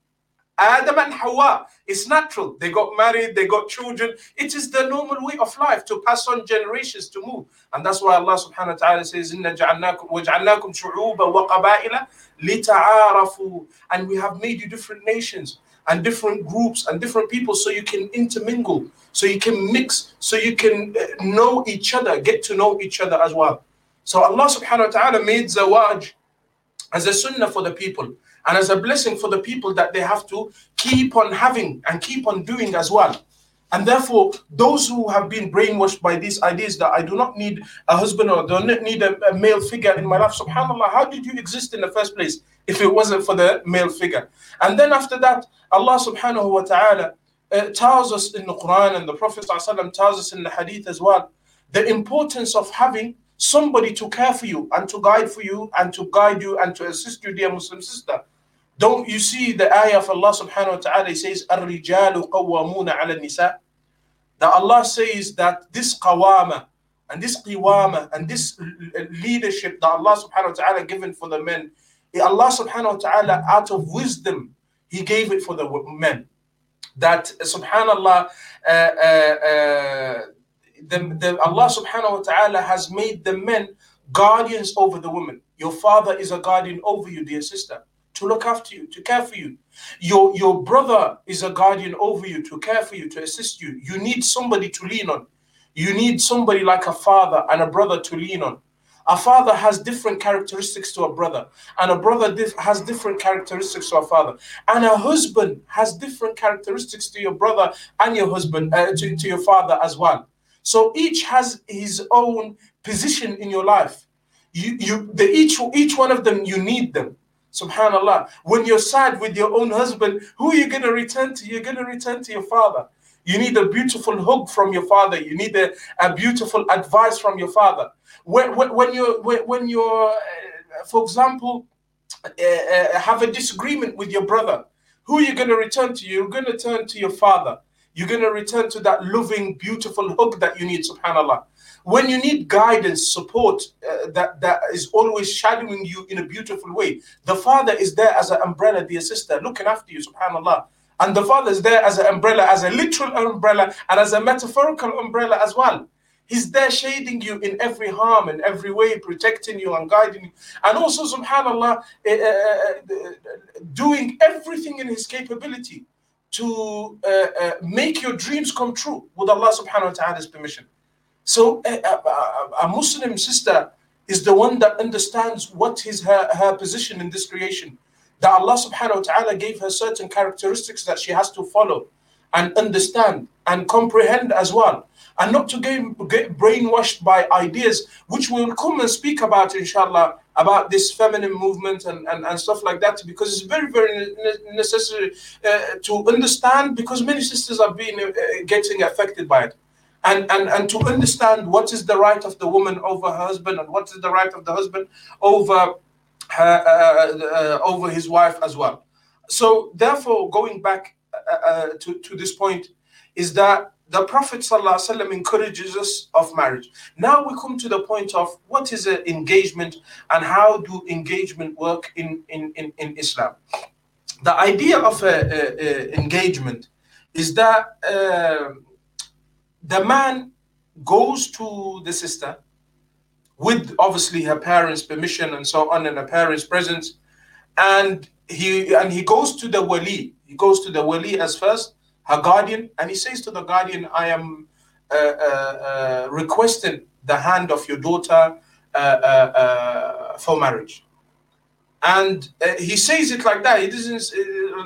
Adam and Hawa. It's natural. They got married, they got children. It is the normal way of life to pass on generations to move. And that's why Allah subhanahu wa ta'ala says, Inna ja'alnakum shu'uba wa qaba'ila lita'arafu. And we have made you different nations and different groups and different people so you can intermingle, so you can mix, so you can uh, know each other, get to know each other as well. So Allah subhanahu wa ta'ala made zawaj as a sunnah for the people and as a blessing for the people that they have to keep on having and keep on doing as well. And therefore, those who have been brainwashed by these ideas that I do not need a husband or do not need a, a male figure in my life, subhanAllah, how did you exist in the first place if it wasn't for the male figure? And then after that, Allah subhanahu wa ta'ala uh, tells us in the Quran and the Prophet tells us in the Hadith as well the importance of having somebody to care for you and to guide for you and to guide you and to assist you, dear Muslim sister. Don't you see the ayah of Allah subhanahu wa ta'ala says, Ar-rijalu qawwamuna ala nisa? That Allah says that this qawama and this qiwama and this leadership that Allah subhanahu wa ta'ala given for the men, eh, Allah subhanahu wa ta'ala out of wisdom, He gave it for the men. That eh, subhanallah, uh, uh, the, the, Allah subhanahu wa ta'ala has made the men guardians over the women. Your father is a guardian over you, dear sister to look after you, to care for you. Your, your brother is a guardian over you, to care for you, to assist you. You need somebody to lean on. You need somebody like a father and a brother to lean on. A father has different characteristics to a brother, and a brother dif- has different characteristics to a father, and a husband has different characteristics to your brother and your husband, uh, to, to your father as well. So each has his own position in your life. You, you, the, each, each one of them, you need them. Subhanallah. When you're sad with your own husband, who are you going to return to? You're going to return to your father. You need a beautiful hug from your father. You need a, a beautiful advice from your father. When, when, when you're, when, when you're uh, for example, uh, uh, have a disagreement with your brother, who are you going to return to? You're going to turn to your father. You're going to return to that loving, beautiful hug that you need, subhanAllah. When you need guidance, support uh, that, that is always shadowing you in a beautiful way, the father is there as an umbrella, dear sister, looking after you, subhanAllah. And the father is there as an umbrella, as a literal umbrella, and as a metaphorical umbrella as well. He's there shading you in every harm, in every way, protecting you and guiding you. And also, subhanAllah, uh, doing everything in his capability to uh, uh, make your dreams come true with Allah subhanahu wa ta'ala's permission. So a, a, a, Muslim sister is the one that understands what is her, her position in this creation. That Allah subhanahu wa ta'ala gave her certain characteristics that she has to follow and understand and comprehend as well. And not to get, get brainwashed by ideas, which we'll come and speak about, inshallah, about this feminine movement and, and, and stuff like that, because it's very, very necessary uh, to understand, because many sisters are being uh, getting affected by it and, and, and to understand what is the right of the woman over her husband and what is the right of the husband over her, uh, uh, over his wife as well. So therefore, going back uh, uh to, to this point, is that the Prophet ﷺ encourages us of marriage. Now we come to the point of what is an engagement and how do engagement work in, in, in, in Islam. The idea of a, engagement is that uh, the man goes to the sister with obviously her parents' permission and so on, and her parents' presence, and he and he goes to the wali. He goes to the wali as first, her guardian, and he says to the guardian, "I am uh, uh, uh, requesting the hand of your daughter uh, uh, uh, for marriage." And he says it like that. He doesn't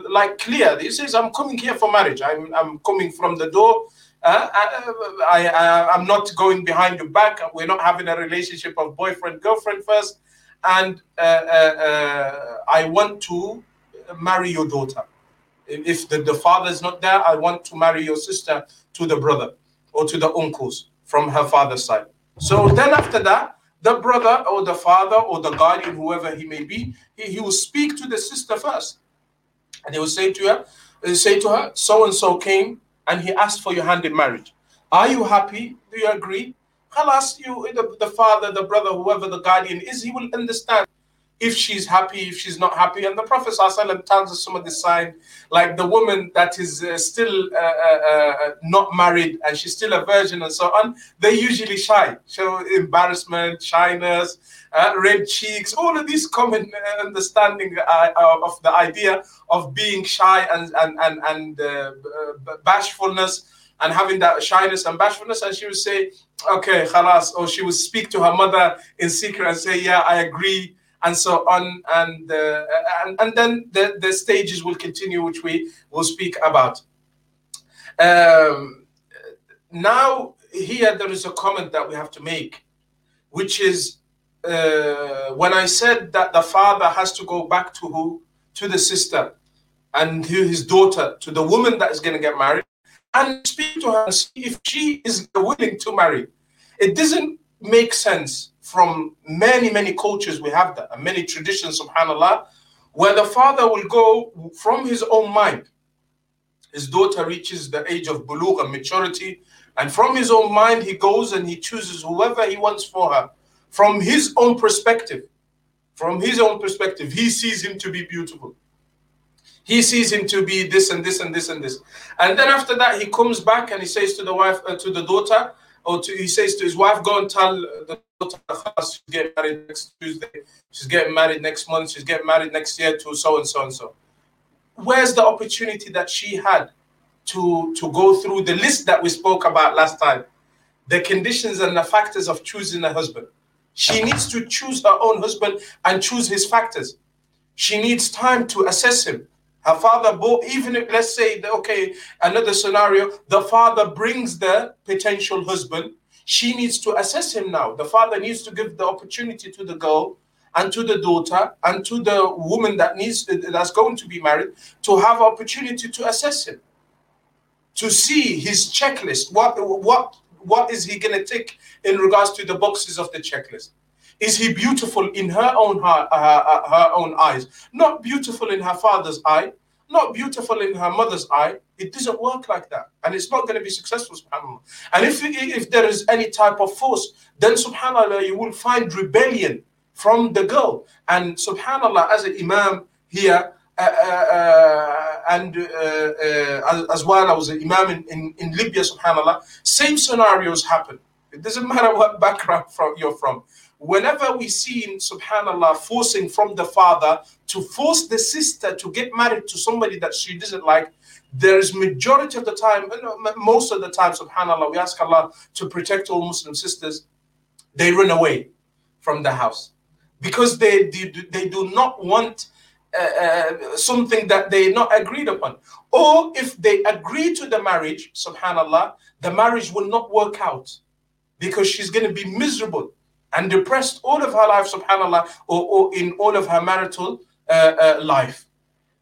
like clear. He says, "I'm coming here for marriage. I'm I'm coming from the door." Uh, I, I, I'm not going behind your back. We're not having a relationship of boyfriend girlfriend first, and uh, uh, uh I want to marry your daughter. If the, the father is not there, I want to marry your sister to the brother or to the uncles from her father's side. So then after that, the brother or the father or the guardian, whoever he may be, he, he will speak to the sister first, and he will say to her, say to her, so and so came and he asked for your hand in marriage. Are you happy? Do you agree? Khalas, you, the, the father, the brother, whoever the guardian is, he will understand if she's happy, if she's not happy. And the Prophet ﷺ tells us some of the sign, like the woman that is uh, still uh, uh, uh, not married and she's still a virgin and so on, they're usually shy, show embarrassment, shyness, uh, red cheeks, all of these common uh, understanding of the idea of being shy and, and, and, and bashfulness and having that shyness and bashfulness. And she would say, okay, khalas, or she would speak to her mother in secret and say, yeah, I agree and so on. And, uh, and, and then the, the stages will continue, which we will speak about. Um, now, here there is a comment that we have to make, which is uh, when I said that the father has to go back to who? To the sister and to his daughter, to the woman that is going to get married, and speak to her and see if she is willing to marry. It doesn't make sense from many, many cultures we have that, and many traditions, subhanAllah, where the father will go from his own mind. His daughter reaches the age of bulugh and maturity, and from his own mind, he goes and he chooses whoever he wants for her. From his own perspective, from his own perspective, he sees him to be beautiful. He sees him to be this and this and this and this. And then after that, he comes back and he says to the wife, uh, to the daughter, or to, he says to his wife, go and tell the daughter she's getting married next Tuesday, she's getting married next month, she's getting married next year to so and so and so. Where's the opportunity that she had to, to go through the list that we spoke about last time? The conditions and the factors of choosing a husband. She needs to choose her own husband and choose his factors. She needs time to assess him. Her father, bought, even if, let's say, okay, another scenario, the father brings the potential husband she needs to assess him now. The father needs to give the opportunity to the girl and to the daughter and to the woman that needs that's going to be married to have opportunity to assess him, to see his checklist. What what what is he going to tick in regards to the boxes of the checklist? Is he beautiful in her own uh, uh, her own eyes? Not beautiful in her father's eye, not beautiful in her mother's eye. It doesn't work like that. And it's not going to be successful, subhanAllah. And if, if there is any type of force, then subhanAllah, you will find rebellion from the girl. And subhanAllah, as an imam here, uh, uh, and uh, as well, I was an imam in, in, in Libya, subhanAllah. Same scenarios happen. It doesn't [LAUGHS] matter what background from, you're from. Whenever we see, him, subhanAllah, forcing from the father to force the sister to get married to somebody that she doesn't like, there's majority of the time, most of the time, subhanAllah, we ask Allah to protect all Muslim sisters. They run away from the house because they, they, they do not want uh, uh, something that they not agreed upon. Or if they agree to the marriage, subhanAllah, the marriage will not work out because she's going to be miserable and depressed all of her life, subhanAllah, or, or in all of her marital uh, uh life.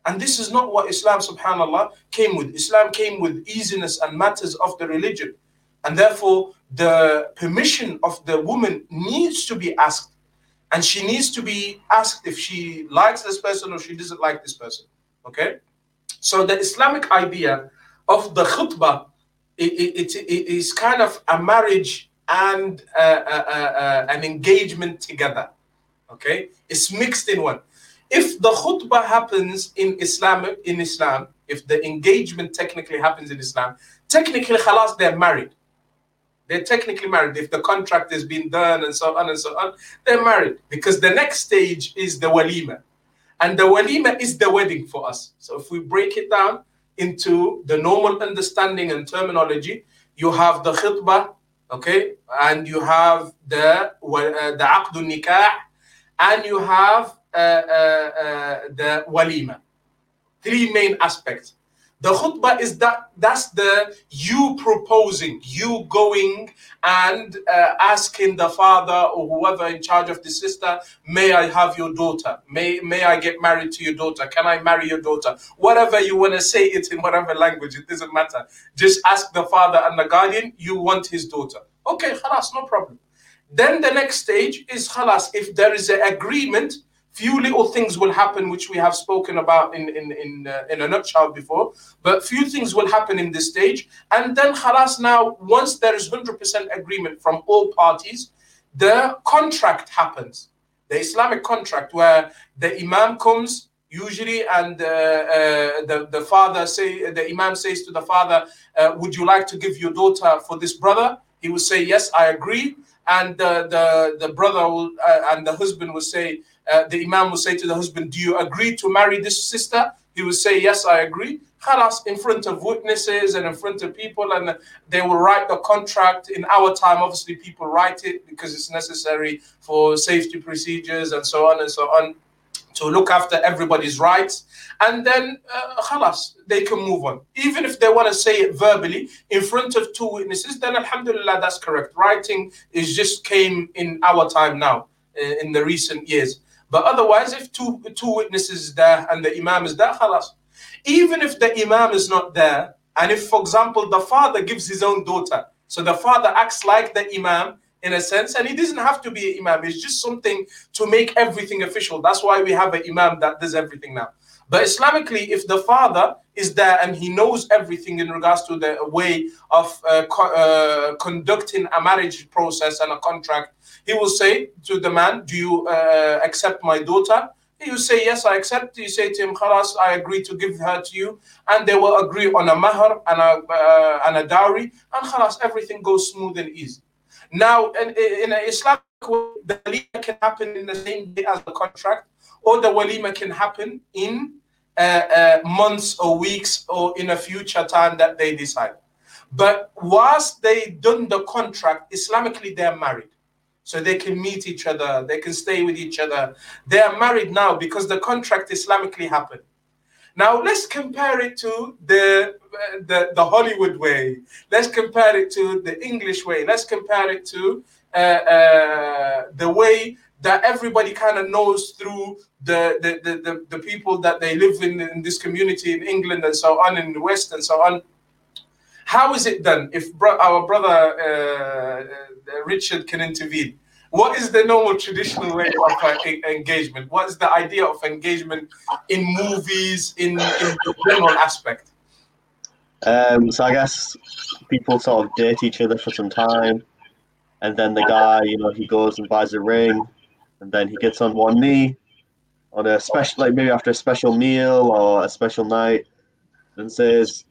And this is not what Islam, subhanAllah, came with. Islam came with easiness and matters of the religion. And therefore, the permission of the woman needs to be asked and she needs to be asked if she likes this person or she doesn't like this person. Okay, so the Islamic idea of the khutbah it, it, it is kind of a marriage and uh, uh, uh, uh, an engagement together. Okay, it's mixed in one. If the khutbah happens in Islam, in Islam, if the engagement technically happens in Islam, technically, khalas, they're married. They're technically married. If the contract has been done and so on and so on, they're married. Because the next stage is the walima. And the walima is the wedding for us. So if we break it down into the normal understanding and terminology, you have the khutbah, okay, and you have the uh, the aqdun nikah, and you have uh, uh, uh, the walima. Three main aspects. The khutbah is that that's the you proposing, you going and uh, asking the father or whoever in charge of the sister, may I have your daughter? May may I get married to your daughter? Can I marry your daughter? Whatever you want to say it in whatever language, it doesn't matter. Just ask the father and the guardian, you want his daughter. Okay, khalas, no problem. Then the next stage is khalas, if there is an agreement few little things will happen which we have spoken about in in in, uh, in a nutshell before but few things will happen in this stage. And then khalas now once there is 100% agreement from all parties the contract happens. The islamic contract where the imam comes usually and uh, uh, the the father say the imam says to the father uh, would you like to give your daughter for this brother? He will say yes i agree. And the the, the brother will, uh, and the husband will say uh, the imam will say to the husband, Do you agree to marry this sister? He will say, Yes, I agree. Khalas, in front of witnesses and in front of people, and they will write the contract. In our time, obviously, people write it because it's necessary for safety procedures and so on and so on to look after everybody's rights. And then, uh, khalas, they can move on. Even if they want to say it verbally in front of two witnesses, then alhamdulillah, that's correct. Writing is just came in our time now, uh, in the recent years. But otherwise, if two two witnesses there and the imam is there, khalas. Even if the imam is not there, and if, for example, the father gives his own daughter, so the father acts like the imam in a sense, and he doesn't have to be an imam. It's just something to make everything official. That's why we have an imam that does everything now. But Islamically, if the father is there and he knows everything in regards to the way of uh, co- uh, conducting a marriage process and a contract, he will say to the man, Do you uh, accept my daughter? Will say, Yes, I accept. You say to him, Khalas, I agree to give her to you. And they will agree on a mahar and a, uh, and a dowry. And Khalas, everything goes smooth and easy. Now, in, in Islam, the walima can happen in the same day as the contract, or the walima can happen in uh, uh, months or weeks or in a future time that they decide. But whilst they done the contract, Islamically, they're married so they can meet each other, they can stay with each other. They are married now because the contract Islamically happened. Now let's compare it to the, the, the Hollywood way. Let's compare it to the English way. Let's compare it to uh, uh, the way that everybody kind of knows through the, the, the, the, the people that they live in, in this community in England and so on, in the West and so on. How is it done? If bro- our brother uh, Richard can intervene, what is the normal traditional way of uh, engagement? What is the idea of engagement in movies, in, in the general aspect? Um, so I guess people sort of date each other for some time, and then the guy, you know, he goes and buys a ring, and then he gets on one knee, on a special, like maybe after a special meal or a special night, and says,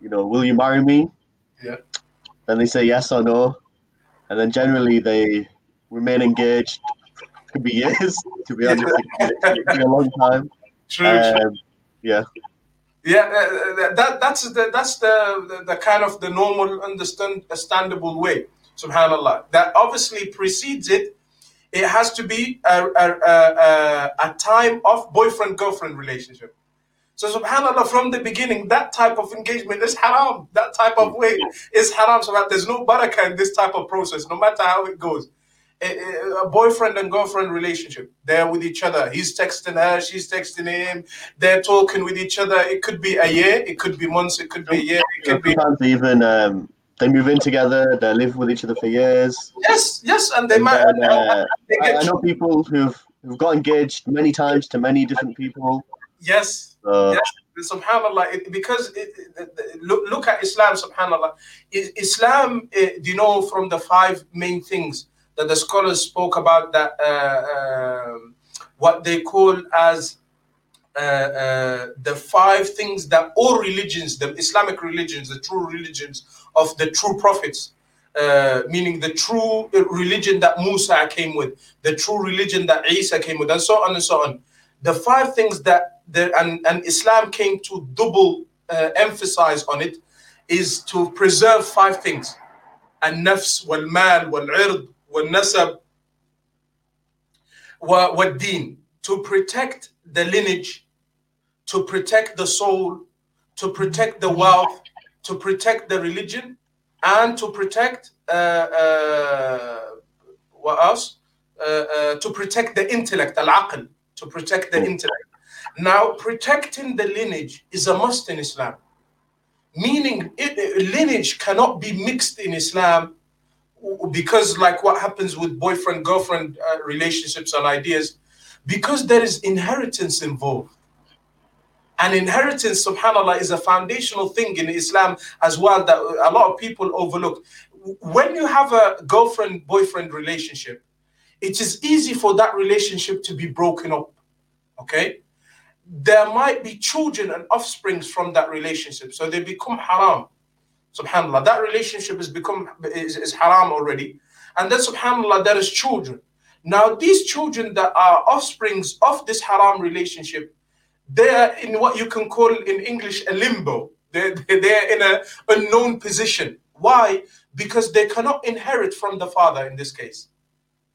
you know, will you marry me? Yeah. Then they say yes or no, and then generally they remain engaged. Could be years, to be honest, it could be a [LAUGHS] long time. True. Um, yeah. Yeah, uh, that that's the that's the, the, the kind of the normal understand understandable way. Subhanallah. That obviously precedes it. It has to be a, a, a, a time of boyfriend girlfriend relationship. So subhanallah, from the beginning, that type of engagement is haram. That type of way is haram. So that there's no barakah in this type of process, no matter how it goes. A, a boyfriend and girlfriend relationship, they're with each other. He's texting her, she's texting him. They're talking with each other. It could be a year, it could be months, it could be a year, it could be Sometimes even um, they move in together. They live with each other for years. yes, yes, and they And might. then, uh, they I, I know people who've who've got engaged many times to many different people. yes, So, Yes. subhanallah it, because it, it- look, look at islam subhanallah islam eh, do you know from the five main things that the scholars spoke about that uh, um, what they call as uh, uh, the five things that all religions the islamic religions the true religions of the true prophets uh, meaning the true religion that Musa came with, the true religion that Isa came with, and so on and so on The five things that the, and, and Islam came to double uh, emphasize on it is to preserve five things: النفس والمال والعرض والنسب wa- والدين. To protect the lineage, to protect the soul, to protect the wealth, to protect the religion, and to protect uh, uh, what else? Uh, uh, to protect the intellect, al-aql, to protect the intellect. Now, protecting the lineage is a must in Islam. Meaning, it, lineage cannot be mixed in Islam because, like what happens with boyfriend girlfriend uh, relationships and ideas, because there is inheritance involved. And inheritance, subhanAllah, is a foundational thing in Islam as well that a lot of people overlook. When you have a girlfriend boyfriend relationship, it is easy for that relationship to be broken up. Okay? There might be children and offsprings from that relationship, so they become haram. Subhanallah, that relationship has become is, is haram already. And then subhanallah, there is children. Now, these children that are offsprings of this haram relationship, they're in what you can call in English a limbo. They're, they're in a unknown position. Why? Because they cannot inherit from the father in this case.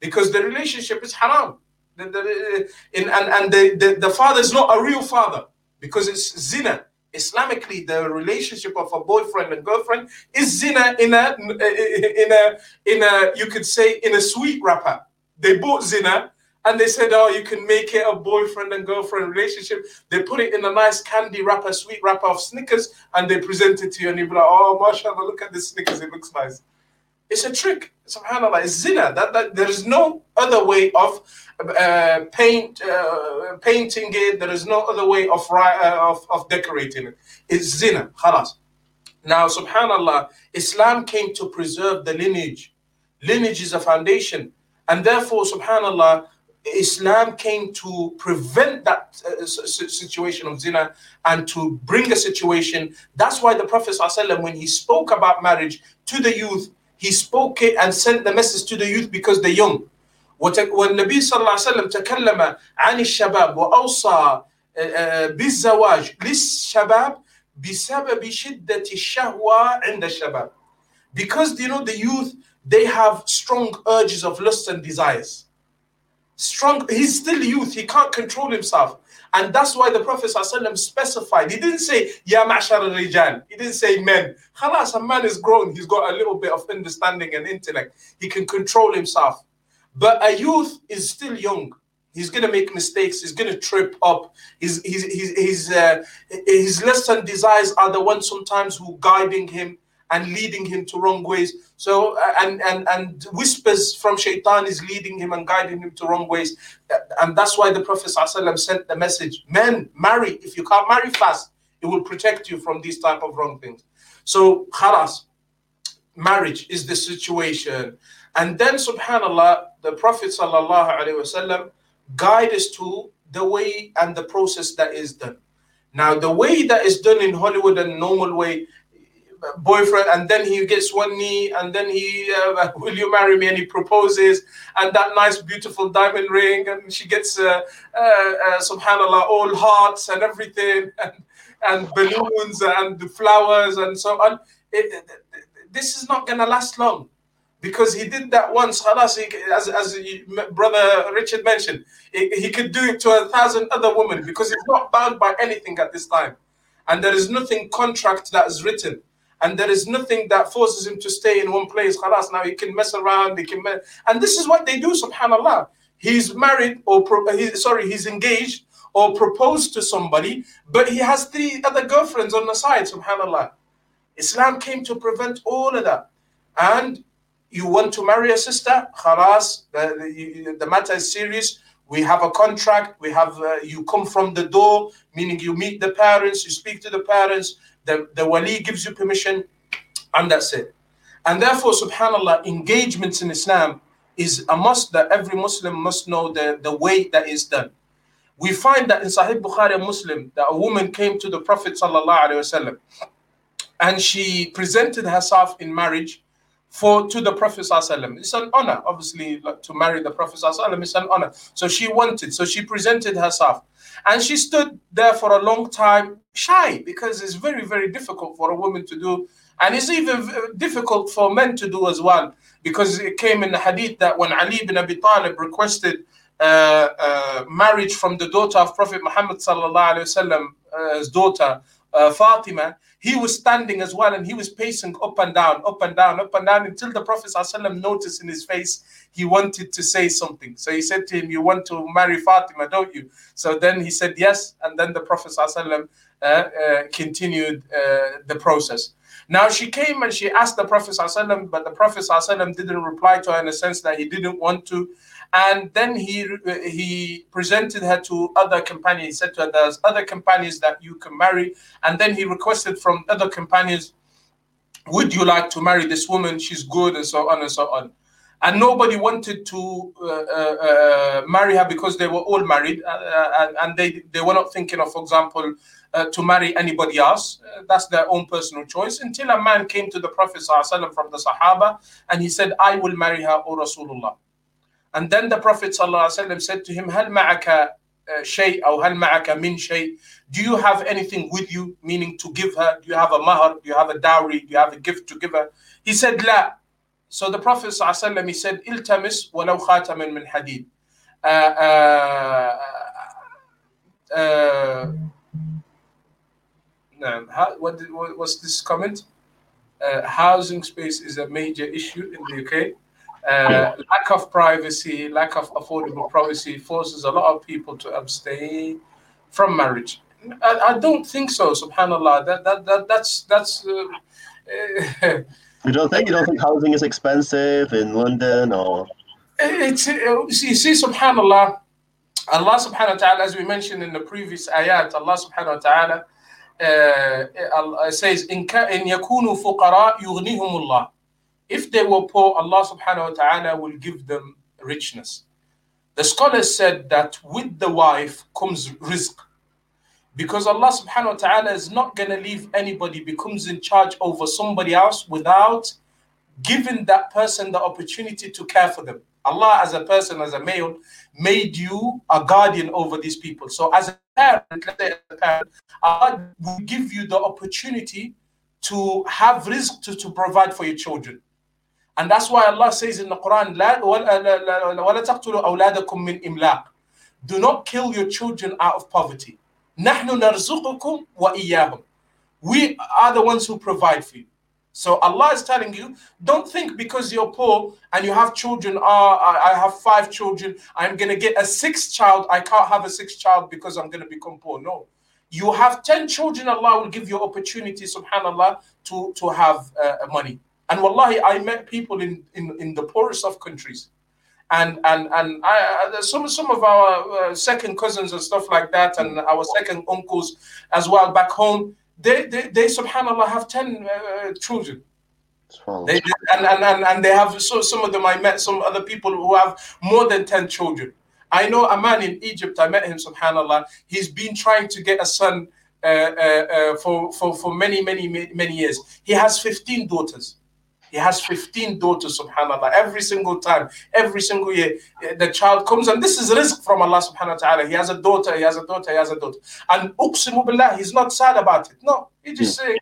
Because the relationship is haram. The- the- uh, in- and and the, the, the father is not a real father because it's zina. Islamically, the relationship of a boyfriend and girlfriend is zina in a in a in a you could say in a sweet wrapper. They bought zina and they said, "Oh, you can make it a boyfriend and girlfriend relationship." They put it in a nice candy wrapper, sweet wrapper of Snickers, and they present it to you, and you're like, "Oh, mashallah, look at this Snickers; it looks nice." It's a trick, subhanallah. It's zina. That, that there is no other way of uh, paint uh, painting it. There is no other way of uh, of, of decorating it. It's zina. Khalas. Now, subhanallah, Islam came to preserve the lineage. Lineage is a foundation, and therefore, subhanallah, Islam came to prevent that uh, situation of zina and to bring a situation. That's why the Prophet, ﷺ, when he spoke about marriage to the youth, he spoke it and sent the message to the youth because they're young. وت- والنبي صلى الله عليه وسلم تكلم عن الشباب وأوصى آه، آه، بالزواج للشباب بسبب شدة الشهوة عند الشباب. Because you know the youth, they have strong urges of lust and desires. Strong, he's still youth, he can't control himself. And that's why the Prophet ﷺ specified. He didn't say, Ya ma'shar al-rijal. He didn't say men. Khalas, a man is grown. He's got a little bit of understanding and intellect. He can control himself. But a youth is still young. He's gonna make mistakes. He's gonna trip up. His his his his uh, his lusts and desires are the ones sometimes who guiding him and leading him to wrong ways. So uh, and and and whispers from Shaitan is leading him and guiding him to wrong ways. Uh, And that's why the Prophet ﷺ sent the message: Men, marry. If you can't marry fast, it will protect you from these type of wrong things. So khalas, marriage is the situation. And then subhanallah, the Prophet wasallam guide us to the way and the process that is done. Now, the way that is done in Hollywood and normal way, boyfriend, and then he gets one knee, and then he, uh, [LAUGHS] will you marry me? And he proposes, and that nice, beautiful diamond ring, and she gets, uh, uh, uh subhanallah, all hearts and everything, [LAUGHS] and, and balloons and flowers and so on. It, it, this is not going to last long because he did that once. As, as brother Richard mentioned, he, could do it to a thousand other women because he's not bound by anything at this time. And there is nothing contract that is written. And there is nothing that forces him to stay in one place. Khalas, now he can mess around. He can, and this is what they do. Subhanallah, he's married or pro, sorry, he's engaged or proposed to somebody, but he has three other girlfriends on the side. Subhanallah, Islam came to prevent all of that. And you want to marry a sister, khalas, the, the matter is serious. We have a contract. We have uh, you come from the door, meaning you meet the parents, you speak to the parents. The, the wali gives you permission, and that's it. And therefore, subhanallah, engagements in Islam is a must that every Muslim must know the, the way that is done. We find that in Sahih Bukhari Muslim that a woman came to the Prophet wasallam, and she presented herself in marriage for to the Prophet ﷺ. It's an honor, obviously, like, to marry the Prophet ﷺ. It's an honor. So she wanted, so she presented herself. And she stood there for a long time, shy, because it's very, very difficult for a woman to do. And it's even difficult for men to do as well, because it came in the hadith that when Ali ibn Abi Talib requested uh, uh, marriage from the daughter of Prophet Muhammad sallallahu alaihi his daughter uh, Fatima, he was standing as well and he was pacing up and down, up and down, up and down until the Prophet ﷺ noticed in his face he wanted to say something. So he said to him, You want to marry Fatima, don't you? So then he said, Yes. And then the Prophet ﷺ, uh, uh, continued uh, the process. Now she came and she asked the Prophet ﷺ, but the Prophet ﷺ didn't reply to her in the sense that he didn't want to and then he he presented her to other companions. He said to her, "There's other companions that you can marry." And then he requested from other companions, "Would you like to marry this woman? She's good," and so on and so on. And nobody wanted to uh, uh, uh marry her because they were all married, uh, uh, and they they were not thinking of, for example. Uh, to marry anybody else. Uh, that's their own personal choice. Until a man came to the Prophet ﷺ from the Sahaba and he said, I will marry her, O Rasulullah. And then the Prophet ﷺ said to him, Hal ma'aka uh, shay or hal ma'aka min shay? Do you have anything with you? Meaning to give her? Do you have a mahar? Do you have a dowry? Do you have a gift to give her? He said, La. So the Prophet ﷺ, he said, Iltamis walau khataman min hadid. Uh, uh, uh, uh um, what, what was this comment? Uh, housing space is a major issue in the UK. Uh, lack of privacy, lack of affordable privacy forces a lot of people to abstain from marriage. I, I don't think so. Subhanallah. That that, that that's that's. Uh, [LAUGHS] you don't think you don't think housing is expensive in London or? It's you see, Subhanallah. Allah Subhanahu wa Taala, as we mentioned in the previous ayat, Allah Subhanahu wa Taala uh, says, "In in yakunu fuqara yughnihum Allah." If they were poor, Allah subhanahu wa ta'ala will give them richness. The scholars said that with the wife comes rizq. Because Allah subhanahu wa ta'ala is not going to leave anybody becomes in charge over somebody else without giving that person the opportunity to care for them. Allah, as a person, as a male, made you a guardian over these people. So, as a parent, let's say a parent, Allah will give you the opportunity to have rizq to, to provide for your children. And that's why Allah says in the Quran, وَلَا تَقْتُلُوا أَوْلَادَكُم مِّنْ إِمْلَاقٍ Do not kill your children out of poverty. نَحْنُ نَرْزُقُكُمْ وَإِيَّاهُمْ We are the ones who provide for you. So Allah is telling you, don't think because you're poor and you have children, oh, I have five children, I'm going to get a sixth child. I can't have a sixth child because I'm going to become poor. No. You have 10 children, Allah will give you opportunity, subhanAllah, to, to have uh, money. And wallahi, I met people in, in, in the poorest of countries. And and and I, some some of our uh, second cousins and stuff like that, and our second uncles as well back home, they they, they subhanallah have ten uh, children. They, and, and, and, and they have so some of them I met some other people who have more than 10 children I know a man in Egypt, I met him, subhanAllah. He's been trying to get a son uh, uh, uh, for, for, for many, many, many years. He has 15 daughters. He has 15 daughters, subhanAllah. Every single time, every single year, the child comes, and this is rizq from Allah subhanahu wa ta'ala. He has a daughter, he has a daughter, he has a daughter. And uqsimu billah, he's not sad about it. No, he just hmm. saying,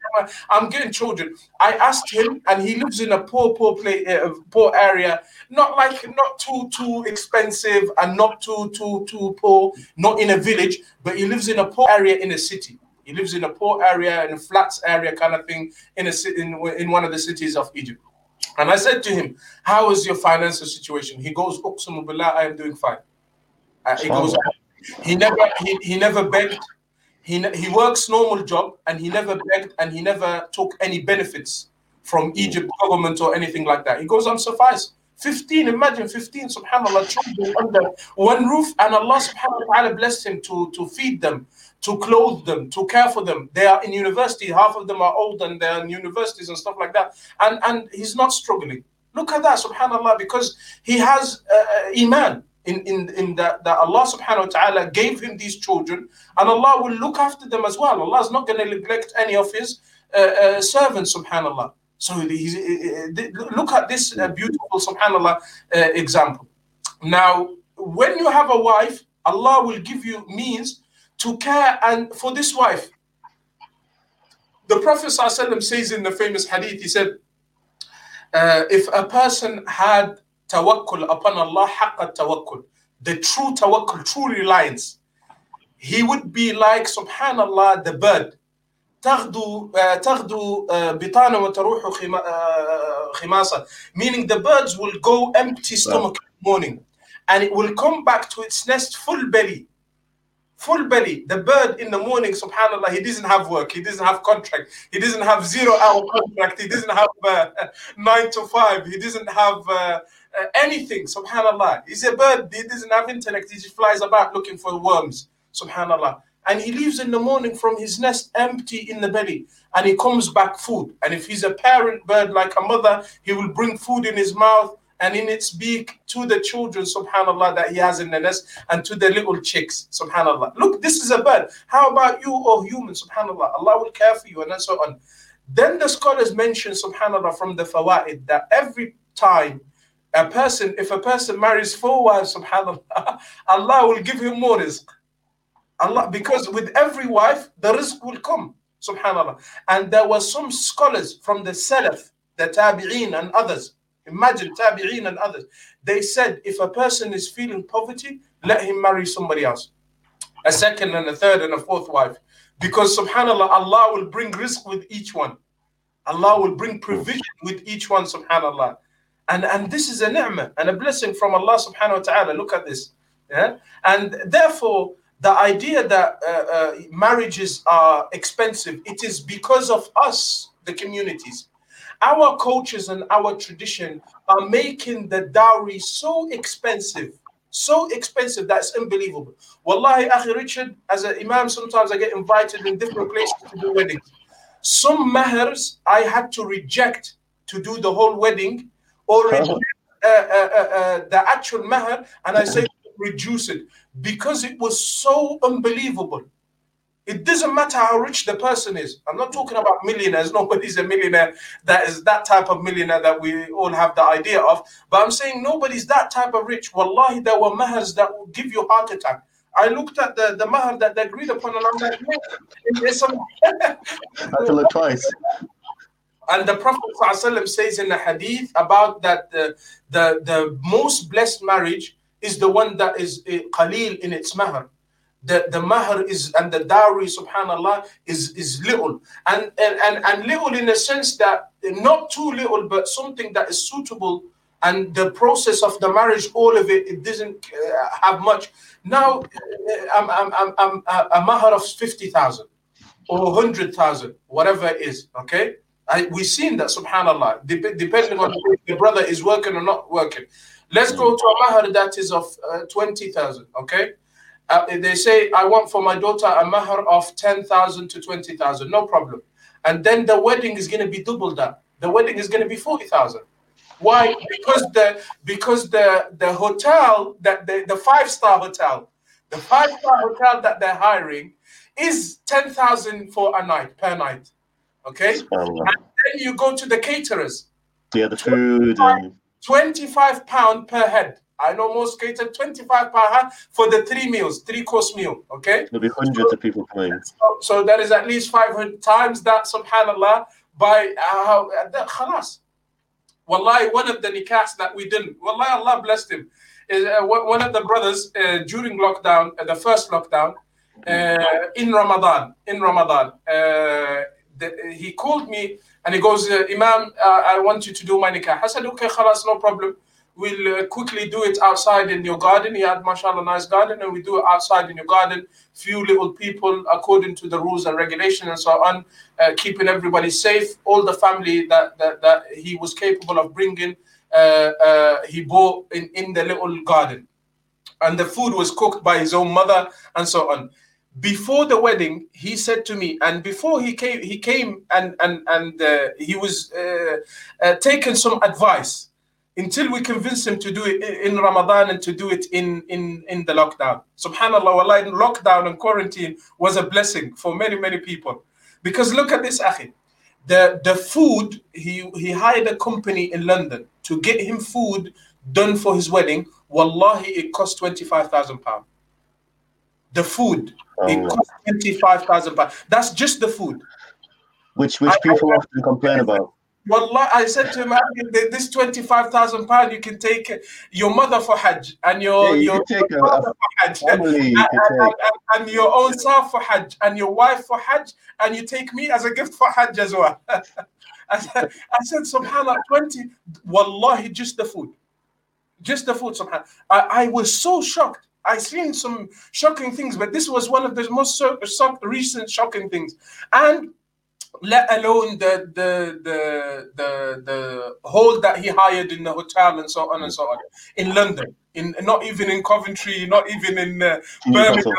I'm getting children. I asked him, and he lives in a poor, poor place, uh, poor area, not like not too too expensive and not too too too poor, not in a village, but he lives in a poor area in a city. He lives in a poor area, in a flats area kind of thing, in a in, in one of the cities of Egypt. And I said to him, "How is your financial situation?" He goes, billah, I am doing fine." Uh, he goes, "He never he, he never begged. He he works normal job, and he never begged, and he never took any benefits from Egypt government or anything like that. He goes, "I'm suffice." 15, imagine 15, subhanAllah, children under one roof, and Allah subhanahu wa ta'ala blessed him to, to feed them, to clothe them, to care for them. They are in university, half of them are old and they're in universities and stuff like that. And, and he's not struggling. Look at that, subhanAllah, because he has uh, uh, iman in, in, in that, that Allah subhanahu wa ta'ala gave him these children, and Allah will look after them as well. Allah is not going to neglect any of his uh, uh, servants, subhanAllah. So look at this uh, beautiful, subhanAllah, uh, example. Now, when you have a wife, Allah will give you means to care and for this wife. The Prophet ﷺ says in the famous hadith, he said, uh, if a person had tawakkul upon Allah, haqqa tawakkul, the true tawakkul, true reliance, he would be like, subhanallah, the bird تغدو تغدو بطانة وتروح خماصة meaning the birds will go empty stomach in the morning and it will come back to its nest full belly full belly. The bird in the morning subhanallah he doesn't have work. He doesn't have contract. He doesn't have zero hour contract. He doesn't have uh, [LAUGHS] nine to five. He doesn't have uh, uh, anything subhanallah. He's a bird. He doesn't have intellect. He just flies about looking for worms subhanallah. And he leaves in the morning from his nest empty in the belly. And he comes back food. And if he's a parent bird like a mother he will bring food in his mouth and in its beak to the children subhanallah that he has in the nest and to the little chicks subhanallah look this is a bird how about you or human subhanallah allah will care for you and so on then the scholars mention subhanallah from the fawaid that every time a person if a person marries four wives subhanallah [LAUGHS] allah will give him more rizq Allah, because with every wife, the rizq will come. Subhanallah. And there were some scholars from the Salaf, the Tabi'een and others. Imagine Tabi'een and others. They said if a person is feeling poverty, let him marry somebody else. A second and a third and a fourth wife. Because subhanAllah, Allah will bring rizq with each one. Allah will bring provision with each one, subhanAllah. And, and this is a ni'mah and a blessing from Allah subhanahu wa ta'ala. Look at this. Yeah? And therefore, the idea that uh, uh, marriages are expensive, it is because of us, the communities. Our cultures and our tradition are making the dowry so expensive, so expensive that's unbelievable. Wallahi, Akhi Richard, as an imam, sometimes I get invited in different places to do weddings. Some mahars I had to reject to do the whole wedding or reject uh, uh, uh, uh the actual mahar, and I say reduce it because it was so unbelievable. It doesn't matter how rich the person is. I'm not talking about millionaires. [LAUGHS] Nobody's a millionaire that is that type of millionaire that we all have the idea of. But I'm saying nobody's that type of rich. Wallahi, there were mahars that will give you heart attack. I looked at the, the mahar that they agreed upon and I'm like, there's some. [LAUGHS] I have to look twice. And the Prophet ﷺ says in the hadith about that the, the, the most blessed marriage is the one that is uh, qalil in its mahar. The, the mahar is and the dowry, subhanallah, is, is little. And, and, and, and little in a sense that not too little, but something that is suitable. And the process of the marriage, all of it, it doesn't uh, have much. Now, uh, I'm, I'm, I'm, I'm a mahar of 50,000 or 100,000, whatever it is, okay? I, we've seen that, subhanAllah, depending on if the brother is working or not working. Let's go to a mahar that is of uh, 20,000, okay? Uh, they say, I want for my daughter a mahar of 10,000 to 20,000, no problem. And then the wedding is going to be double that. The wedding is going to be 40,000. Why? Because the because the the hotel that the, the five star hotel, the five star hotel that they're hiring is ten thousand for a night per night. Okay, and then you go to the caterers. Yeah, the food 25, and 25 pound per head. I know most cater 25 per for the three meals, three course meal. Okay, there'll be hundreds so, of people coming. So, so that is at least 500 times that. Subhanallah. By how, uh, khalas. Wallahi, one of the nikahs that we didn't. Wallahi, Allah blessed him. Is uh, one of the brothers uh, during lockdown, uh, the first lockdown, uh, in Ramadan. In Ramadan, uh, the, he called me and he goes, uh, Imam, uh, I want you to do my nikah. I said, okay, khalas, no problem. We'll uh, quickly do it outside in your garden. He had, mashallah, nice garden, and we do it outside in your garden. Few little people, according to the rules and regulations and so on, uh, keeping everybody safe. All the family that, that, that he was capable of bringing, uh, uh, he bought in, in the little garden. And the food was cooked by his own mother and so on before the wedding he said to me and before he came he came and and and uh, he was uh, taking some advice until we convince him to do it in ramadan and to do it in in in the lockdown subhanallah wallahi lockdown and quarantine was a blessing for many many people because look at this akhi the the food he he hired a company in london to get him food done for his wedding wallahi it cost 25000 pounds the food it oh. costs twenty five thousand pounds. That's just the food. Which which people I, often complain about. Well, I said to him, this twenty five thousand pound, you can take your mother for Hajj and your yeah, you your, your a, for Hajj and, and, and, and, your own self for Hajj and your wife for Hajj, and you take me as a gift for Hajj as well. [LAUGHS] I said, I said, Subhanallah, twenty, wallahi, just the food, just the food. Subhanallah, I, I was so shocked. I seen some shocking things, but this was one of the most so, so, recent shocking things. And let alone the, the the the the hall that he hired in the hotel and so on and so on in London, in not even in Coventry, not even in uh, Birmingham,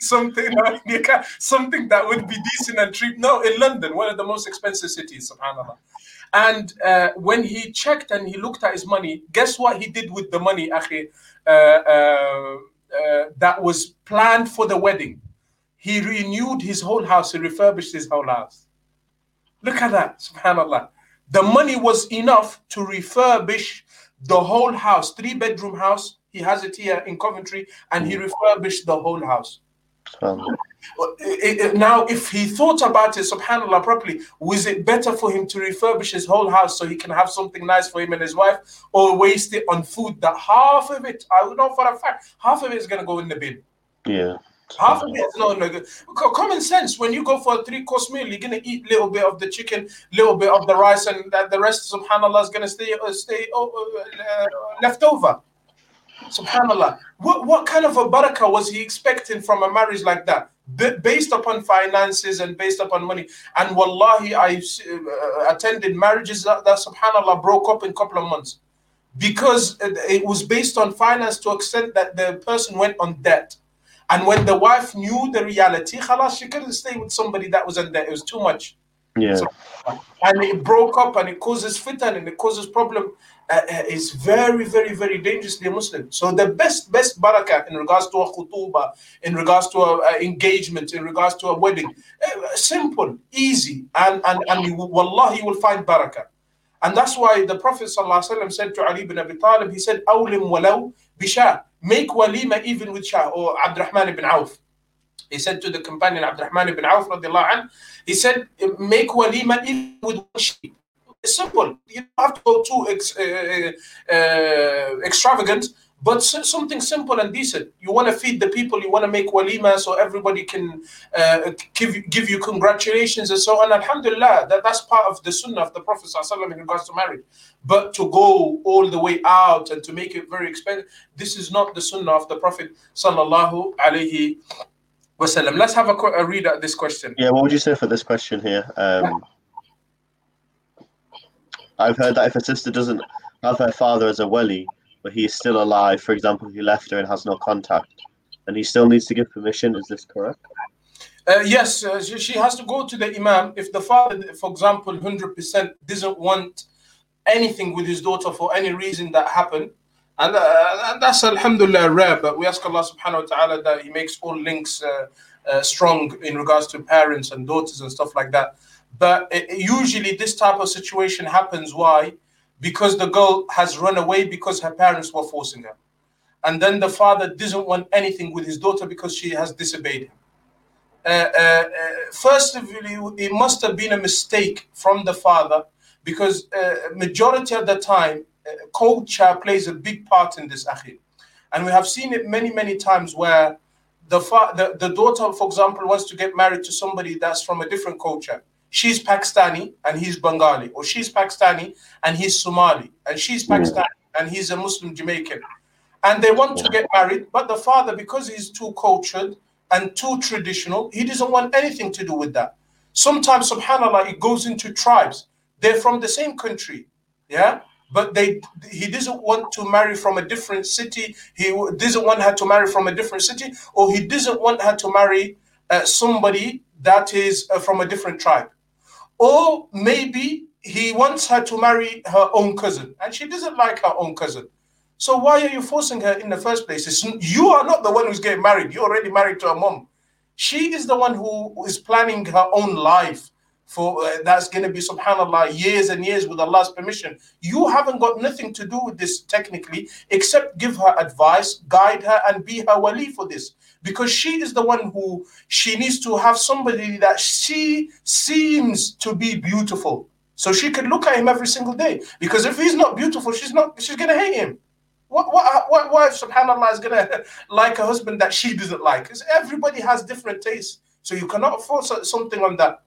something [LAUGHS] something that would be decent and cheap. No, in London, one of the most expensive cities, subhanallah. And uh, when he checked and he looked at his money, guess what he did with the money, akhi? Uh, uh uh, that was planned for the wedding. He renewed his whole house, he refurbished his whole house. Look at that, subhanAllah. The money was enough to refurbish the whole house, three bedroom house. He has it here in Coventry, and he refurbished the whole house. Uh, uh, now, if he thought about it, subhanAllah, properly, was it better for him to refurbish his whole house so he can have something nice for him and his wife, or waste it on food that half of it, I know for a fact, half of it is going to go in the bin? Yeah. Half of it is no, no common sense. When you go for a three course meal, you're gonna eat a little bit of the chicken, little bit of the rice, and that the rest, subhanallah, is gonna stay uh, stay uh, uh, left over. Subhanallah. What, what kind of a barakah was he expecting from a marriage like that? B- based upon finances and based upon money. And wallahi, I uh, attended marriages that, that, subhanallah broke up in a couple of months because it was based on finance to extent that the person went on debt. And when the wife knew the reality, khalas, she couldn't stay with somebody that was in debt. It was too much. Yeah. So, and it broke up and it causes fitan and it causes problem. Uh, uh is very, very, very dangerously a Muslim. So the best, best barakah in regards to a khutuba, in regards to a, a engagement, in regards to a wedding, uh, simple, easy, and and and you, wallah, you will find barakah. And that's why the Prophet ﷺ said to Ali ibn Abi Talib, he said, "Awlim walau bisha." Make walima even with shah or Abdurrahman ibn Auf. He said to the companion Abdurrahman ibn Auf, anh, he said, make walima even with sheep. It's simple. You don't have to go too ex, uh, uh, extravagant, but something simple and decent. You want to feed the people, you want to make walima so everybody can uh, give, give you congratulations and so on. Alhamdulillah, that, that's part of the sunnah of the Prophet sallallahu in regards to marriage. But to go all the way out and to make it very expensive, this is not the sunnah of the Prophet sallallahu alaihi wasallam. Let's have a, a, read at this question. Yeah, what would you say for this question here? Um, I've heard that if a sister doesn't have her father as a wali, but he is still alive, for example, he left her and has no contact, and he still needs to give permission. Is this correct? Uh, yes, uh, she, has to go to the imam. If the father, for example, 100% doesn't want anything with his daughter for any reason that happened. And, uh, and that's alhamdulillah rare, but we ask Allah subhanahu wa ta'ala that He makes all links uh, uh, strong in regards to parents and daughters and stuff like that. But it, usually, this type of situation happens. Why? Because the girl has run away because her parents were forcing her. And then the father doesn't want anything with his daughter because she has disobeyed him. Uh, uh, uh first of all, it must have been a mistake from the father because uh, majority of the time, uh, culture plays a big part in this, akhi. And we have seen it many, many times where the, fa- the, the daughter, for example, wants to get married to somebody that's from a different culture. She's Pakistani and he's Bengali, or she's Pakistani and he's Somali, and she's Pakistani and he's a Muslim Jamaican. And they want to get married, but the father, because he's too cultured and too traditional, he doesn't want anything to do with that. Sometimes, subhanAllah, it goes into tribes. They're from the same country, yeah, but they he doesn't want to marry from a different city. He doesn't want her to marry from a different city, or he doesn't want her to marry uh, somebody that is uh, from a different tribe, or maybe he wants her to marry her own cousin, and she doesn't like her own cousin. So why are you forcing her in the first place? It's, you are not the one who's getting married. You're already married to a mom. She is the one who is planning her own life for uh, that's going to be subhanallah years and years with allah's permission you haven't got nothing to do with this technically except give her advice guide her and be her wali for this because she is the one who she needs to have somebody that she seems to be beautiful so she could look at him every single day because if he's not beautiful she's not she's going to hate him what, what, what wife, subhanAllah, is going [LAUGHS] to like a husband that she doesn't like? Because everybody has different tastes. So you cannot force something on that.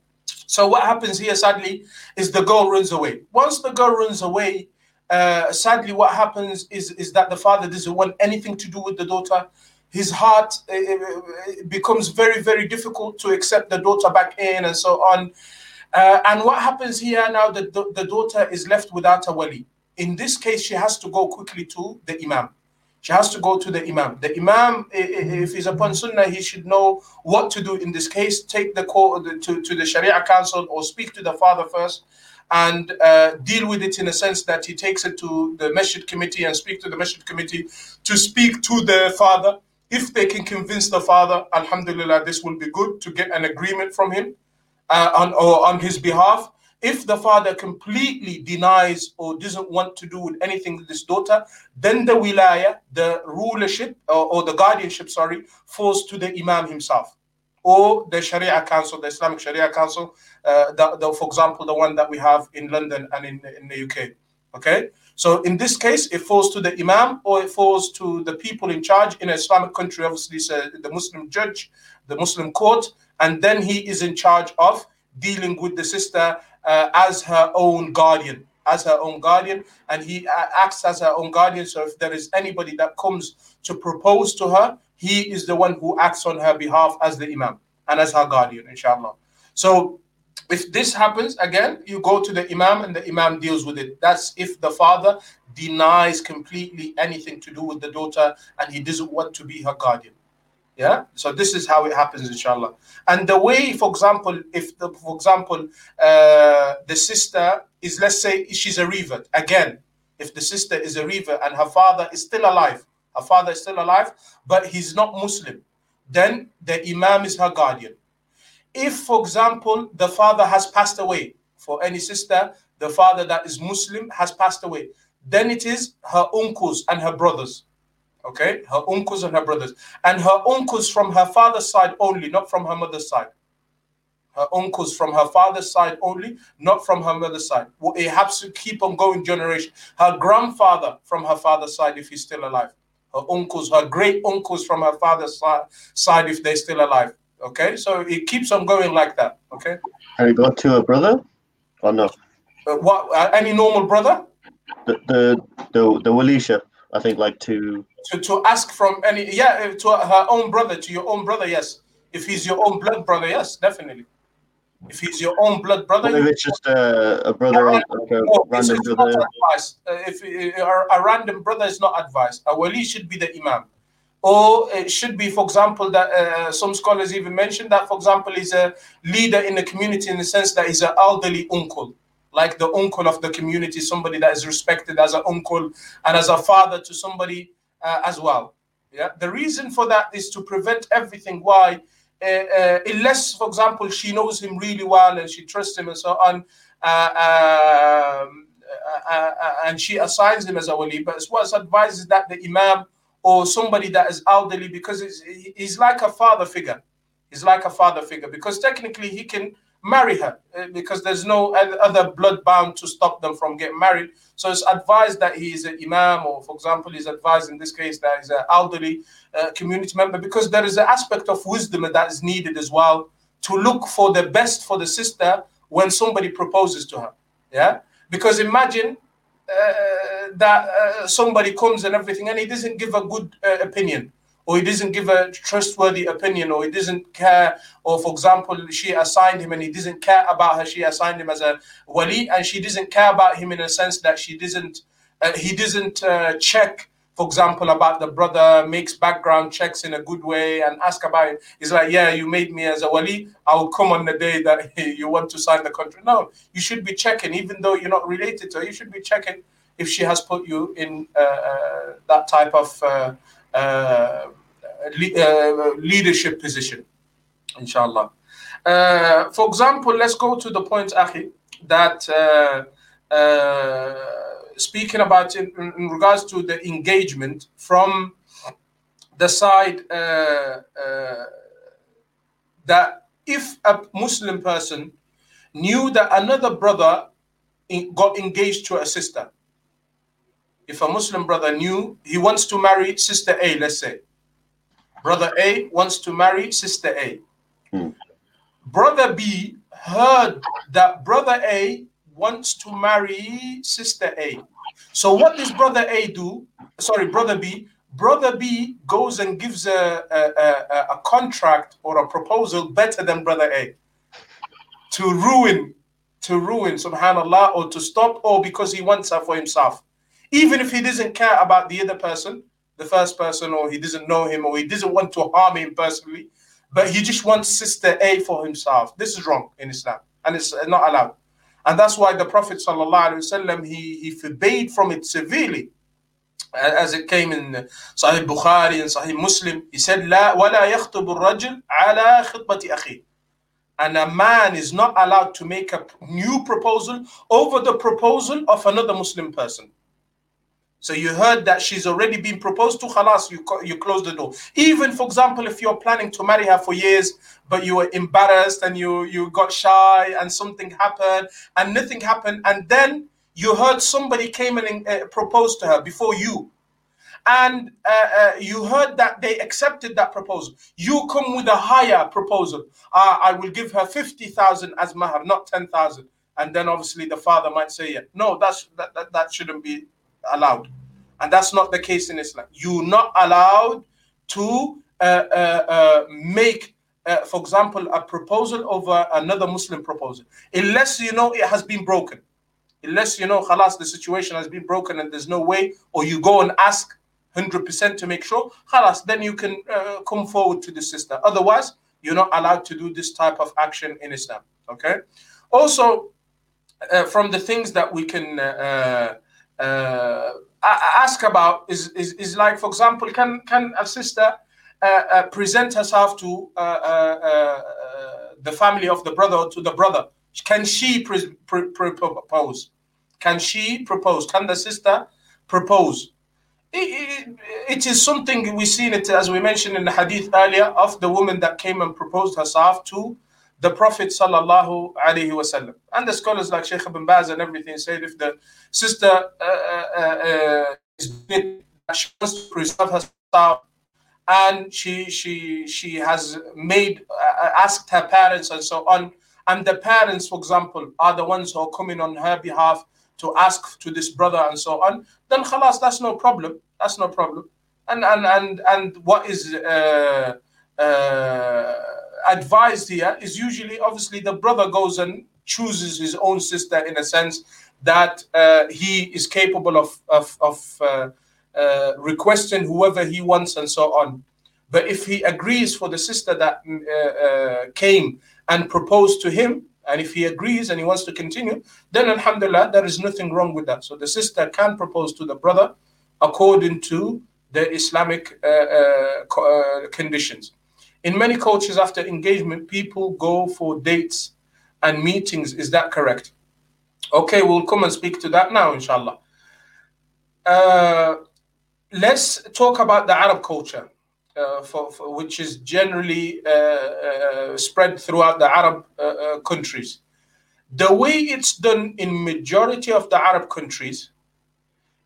So what happens here, sadly, is the girl runs away. Once the girl runs away, uh, sadly, what happens is, is that the father doesn't want anything to do with the daughter. His heart uh, uh becomes very, very difficult to accept the daughter back in and so on. Uh, and what happens here now, the, the, the daughter is left without a wali. In this case, she has to go quickly to the imam. She has to go to the Imam. The Imam, if he's upon Sunnah, he should know what to do in this case. Take the call to, to the Sharia Council or speak to the father first and uh, deal with it in a sense that he takes it to the Masjid committee and speak to the Masjid committee to speak to the father. If they can convince the father, Alhamdulillah, this will be good to get an agreement from him uh, on, or on his behalf. If the father completely denies or doesn't want to do with anything with his daughter, then the wilaya, the rulership or, or the guardianship, sorry, falls to the imam himself or the Sharia Council, the Islamic Sharia Council, uh, the, the, for example, the one that we have in London and in, in the UK. Okay, so in this case, it falls to the Imam or it falls to the people in charge in an Islamic country. Obviously, it's the Muslim judge, the Muslim court, and then he is in charge of dealing with the sister uh, as her own guardian, as her own guardian, and he uh, acts as her own guardian. So if there is anybody that comes to propose to her, he is the one who acts on her behalf as the imam and as her guardian, inshallah. So if this happens again, you go to the imam and the imam deals with it. That's if the father denies completely anything to do with the daughter and he doesn't want to be her guardian. Yeah. So this is how it happens, inshallah. And the way, for example, if the, for example, uh, the sister is, let's say, she's a revert again. If the sister is a revert and her father is still alive, her father is still alive, but he's not Muslim, then the imam is her guardian. If, for example, the father has passed away, for any sister, the father that is Muslim has passed away, then it is her uncles and her brothers Okay, her uncles and her brothers, and her uncles from her father's side only, not from her mother's side. Her uncles from her father's side only, not from her mother's side. Well, it has to keep on going generation. Her grandfather from her father's side, if he's still alive. Her uncles, her great uncles from her father's side, if they're still alive. Okay, so it keeps on going like that. Okay. Have you got to a brother or no? Uh, what? Uh, any normal brother? The the the the Walisha. I think like to to to ask from any yeah to her own brother to your own brother yes. If he's your own blood brother yes definitely. If he's your own blood brother if it's just a, a brother yeah, like a no, random brother. advice. Uh, if uh, a, a, random brother is not advice. A wali should be the imam. Or it should be for example that uh, some scholars even mentioned that for example is a leader in the community in the sense that he's an elderly uncle like the uncle of the community, somebody that is respected as an uncle and as a father to somebody uh, as well. Yeah, the reason for that is to prevent everything. Why? Uh, uh, unless, for example, she knows him really well and she trusts him and so on, uh, um, uh, uh, and she assigns him as a wali. But what's advised is that the imam or somebody that is elderly, because he's like a father figure. He's like a father figure because technically he can marry her uh, because there's no other blood bound to stop them from getting married. So it's advised that he is an imam, or for example, he's advised in this case that he's an elderly uh, community member because there is an aspect of wisdom that is needed as well to look for the best for the sister when somebody proposes to her. Yeah, because imagine uh, that uh, somebody comes and everything and he doesn't give a good opinion or he doesn't give a trustworthy opinion, or he doesn't care, or for example, she assigned him and he doesn't care about her, she assigned him as a wali, and she doesn't care about him in a sense that she doesn't, uh, he doesn't uh, check, for example, about the brother, makes background checks in a good way and ask about it. He's like, yeah, you made me as a wali, I will come on the day that [LAUGHS] you want to sign the contract. No, you should be checking, even though you're not related to her, you should be checking if she has put you in uh, uh that type of uh, uh, leadership position, inshallah. Uh, for example, let's go to the point, Akhi, that uh, speaking about in, in, regards to the engagement from the side that if a Muslim person knew that another brother got engaged to a sister, if a Muslim brother knew he wants to marry sister A, let's say, Brother A wants to marry sister A. Hmm. Brother B heard that brother A wants to marry sister A. So what does brother A do? Sorry, brother B. Brother B goes and gives a, a, a, a contract or a proposal better than brother A to ruin, to ruin, subhanallah, or to stop, or because he wants her for himself. Even if he doesn't care about the other person, the first person, or he doesn't know him, or he doesn't want to harm him personally, but he just wants sister A for himself. This is wrong in Islam, and it's not allowed. And that's why the Prophet وسلم, he, he forbade from it severely. As it came in Sahih Bukhari and Sahih Muslim, he said, لا ولا يخطب الرجل على خطبة أخيه. And a man is not allowed to make a new proposal over the proposal of another Muslim person. So you heard that she's already been proposed to, khalas, you, you close the door. Even, for example, if you're planning to marry her for years, but you were embarrassed and you, you got shy and something happened and nothing happened, and then you heard somebody came and uh, proposed to her before you, and uh, uh, you heard that they accepted that proposal. You come with a higher proposal. Uh, I will give her 50,000 as mahar, not 10,000. And then obviously the father might say, yeah, no, that's, that, that, that shouldn't be allowed. And that's not the case in Islam. You're not allowed to uh, uh, uh, make, uh, for example, a proposal over another Muslim proposal, unless you know it has been broken. Unless you know, khalas, the situation has been broken and there's no way, or you go and ask 100% to make sure, khalas, then you can uh, come forward to the sister. Otherwise, you're not allowed to do this type of action in Islam. Okay. Also, uh, from the things that we can uh, ask about is, is, is like, for example, can, can a sister uh, uh, present herself to uh, uh, uh, the family of the brother or to the brother? Can she pre- pre- propose? Can she propose? Can the sister propose? It, it, it is something we seen it as we mentioned in the hadith earlier of the woman that came and proposed herself to the Prophet sallallahu alaihi wasallam. And the scholars like Sheikh Ibn Baz and everything said if the sister uh, uh, uh, is she wants to preserve herself. And she she she has made uh, asked her parents and so on. And the parents for example are the ones who are coming on her behalf to ask to this brother and so on. Then khalas that's no problem. That's no problem. And and and and what is uh, uh, advised here is usually obviously the brother goes and chooses his own sister in a sense that uh, he is capable of of, of uh, uh, requesting whoever he wants and so on. But if he agrees for the sister that uh, uh, came and proposed to him, And if he agrees and he wants to continue, then alhamdulillah, there is nothing wrong with that. So the sister can propose to the brother according to the Islamic uh, conditions. In many cultures, after engagement, people go for dates and meetings. Is that correct? Okay, we'll come and speak to that now, inshallah. Uh, let's talk about the Arab culture, uh, for, for, which is generally uh, uh spread throughout the Arab uh, uh, countries. The way it's done in majority of the Arab countries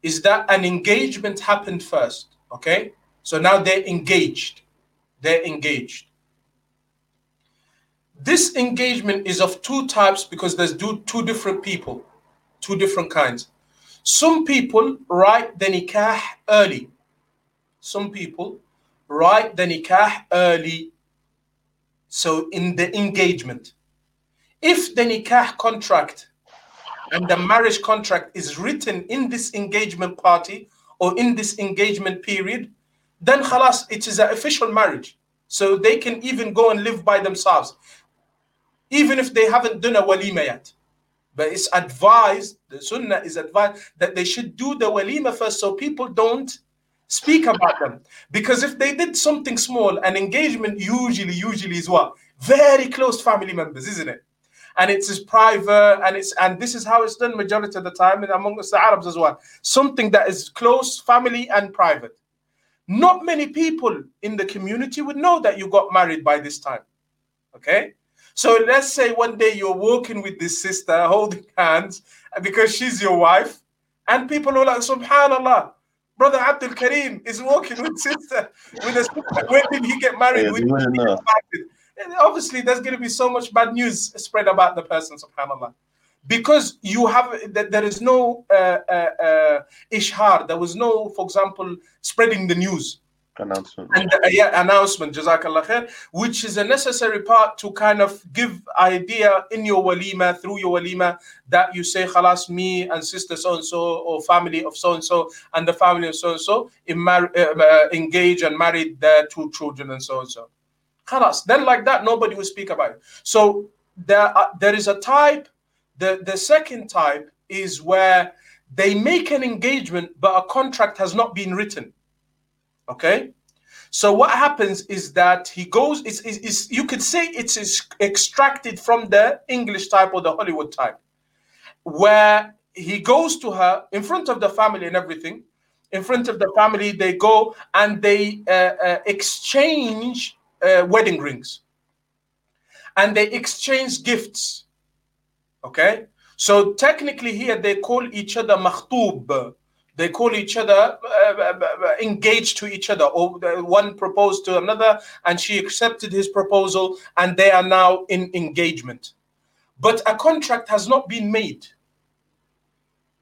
is that an engagement happened first. Okay, so now they're engaged. They're engaged. This engagement is of two types because there's two different people, two different kinds. Some people write the nikah early. Some people write the nikah early. So in the engagement. If the nikah contract and the marriage contract is written in this engagement party or in this engagement period, then khalas, it is an official marriage. So they can even go and live by themselves even if they haven't done a walima yet. But it's advised, the sunnah is advised that they should do the walima first so people don't speak about them. Because if they did something small, an engagement usually, usually is what? Very close family members, isn't it? And it's private, and it's and this is how it's done majority of the time, and amongst the Arabs as well. Something that is close, family, and private. Not many people in the community would know that you got married by this time. Okay? So let's say one day you're walking with this sister, holding hands, because she's your wife, and people are like, Subhanallah, brother Abdul Karim is walking with sister with a sister. When did he get married? Yeah, obviously, there's going to be so much bad news spread about the person, Subhanallah. Because you have, there is no uh, uh, uh, ishhar, there was no, for example, spreading the news announcement. And uh, yeah, announcement, Jazakallah khair, which is a necessary part to kind of give idea in your walima, through your walima, that you say, khalas, me and sister so and so, or family of so and so, and the family of so and so, engage and married their two children and so and so. Khalas. Then, like that, nobody will speak about it. So, there, there is a type, the, the second type is where they make an engagement, but a contract has not been written Okay. So what happens is that he goes, it's, it's, it's, you could say it's extracted from the English type or the Hollywood type, where he goes to her in front of the family and everything. In front of the family, they go and they uh, uh, exchange uh, wedding rings and they exchange gifts. Okay. So technically, here they call each other makhtub they call each other uh, uh, uh, engaged to each other. Or one proposed to another and she accepted his proposal and they are now in engagement. But a contract has not been made.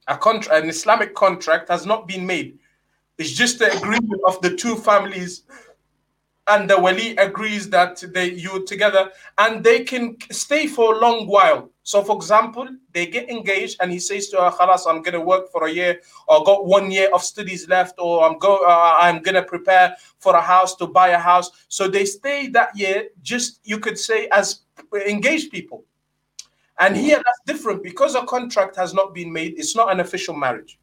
A contract an islamic contract has not been made. It's just the agreement of the two families and the wali agrees that they you together and they can stay for a long while so for example they get engaged and he says to her khalas i'm going to work for a year or got one year of studies left or i'm go uh, i'm going to prepare for a house to buy a house. So they stay that year just you could say as engaged people. And here that's different because a contract has not been made. It's not an official marriage.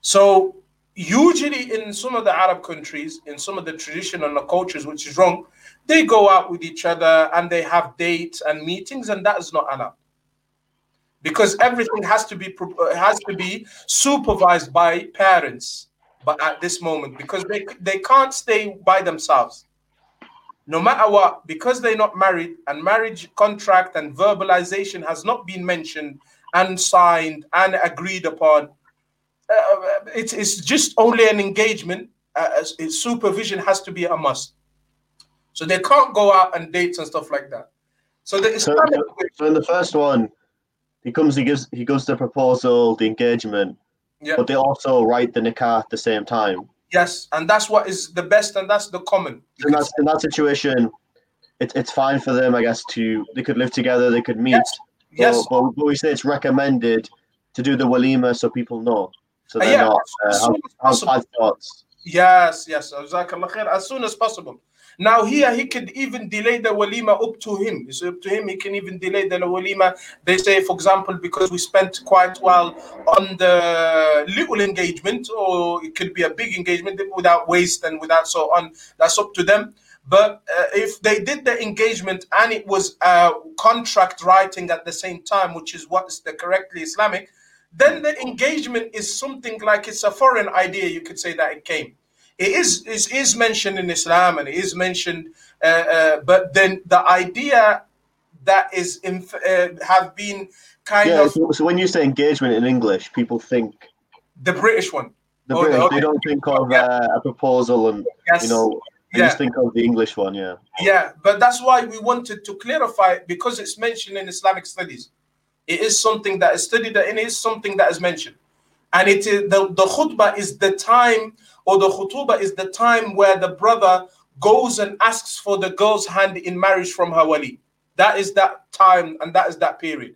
So usually in some of the Arab countries, in some of the traditional cultures, which is wrong, they go out with each other and they have dates and meetings, and that is not allowed. Because everything has to be uh, has to be supervised by parents, but at this moment, because they they can't stay by themselves. No matter what, because they're not married, and marriage contract and verbalization has not been mentioned and signed and agreed upon, uh, it's, it's just only an engagement. Uh, supervision has to be a must. So they can't go out and dates and stuff like that. So the Islamic so, so in the first one, he comes, he gives, he goes the proposal, the engagement, yeah. but they also write the nikah at the same time. Yes, and that's what is the best, and that's the common. In that, in that situation, it, it's fine for them, I guess, to they could live together, they could meet. Yes. But, yes. But, but we say it's recommended to do the walima so people know. So they're uh, yeah, not uh, thoughts. Yes, yes. As soon as possible. Now here he could even delay the walima up to him. It's up to him. He can even delay the walima. They say, for example, because we spent quite well on the little engagement, or it could be a big engagement without waste and without so on. That's up to them. But uh, if they did the engagement and it was uh, contract writing at the same time, which is what is the correctly Islamic, then the engagement is something like it's a foreign idea. You could say that it came it is, it is mentioned in Islam and it is mentioned, uh, uh, but then the idea that is in, uh, have been kind yeah, of. So, so, when you say engagement in English, people think the British one. The oh, British, okay. they don't think of yeah. Uh, a proposal and yes. you know. They yeah. just think of the English one, yeah. Yeah, but that's why we wanted to clarify it because it's mentioned in Islamic studies. It is something that is studied and it is something that is mentioned. And it is the, the khutbah is the time or the khutuba is the time where the brother goes and asks for the girl's hand in marriage from her wali. That is that time and that is that period.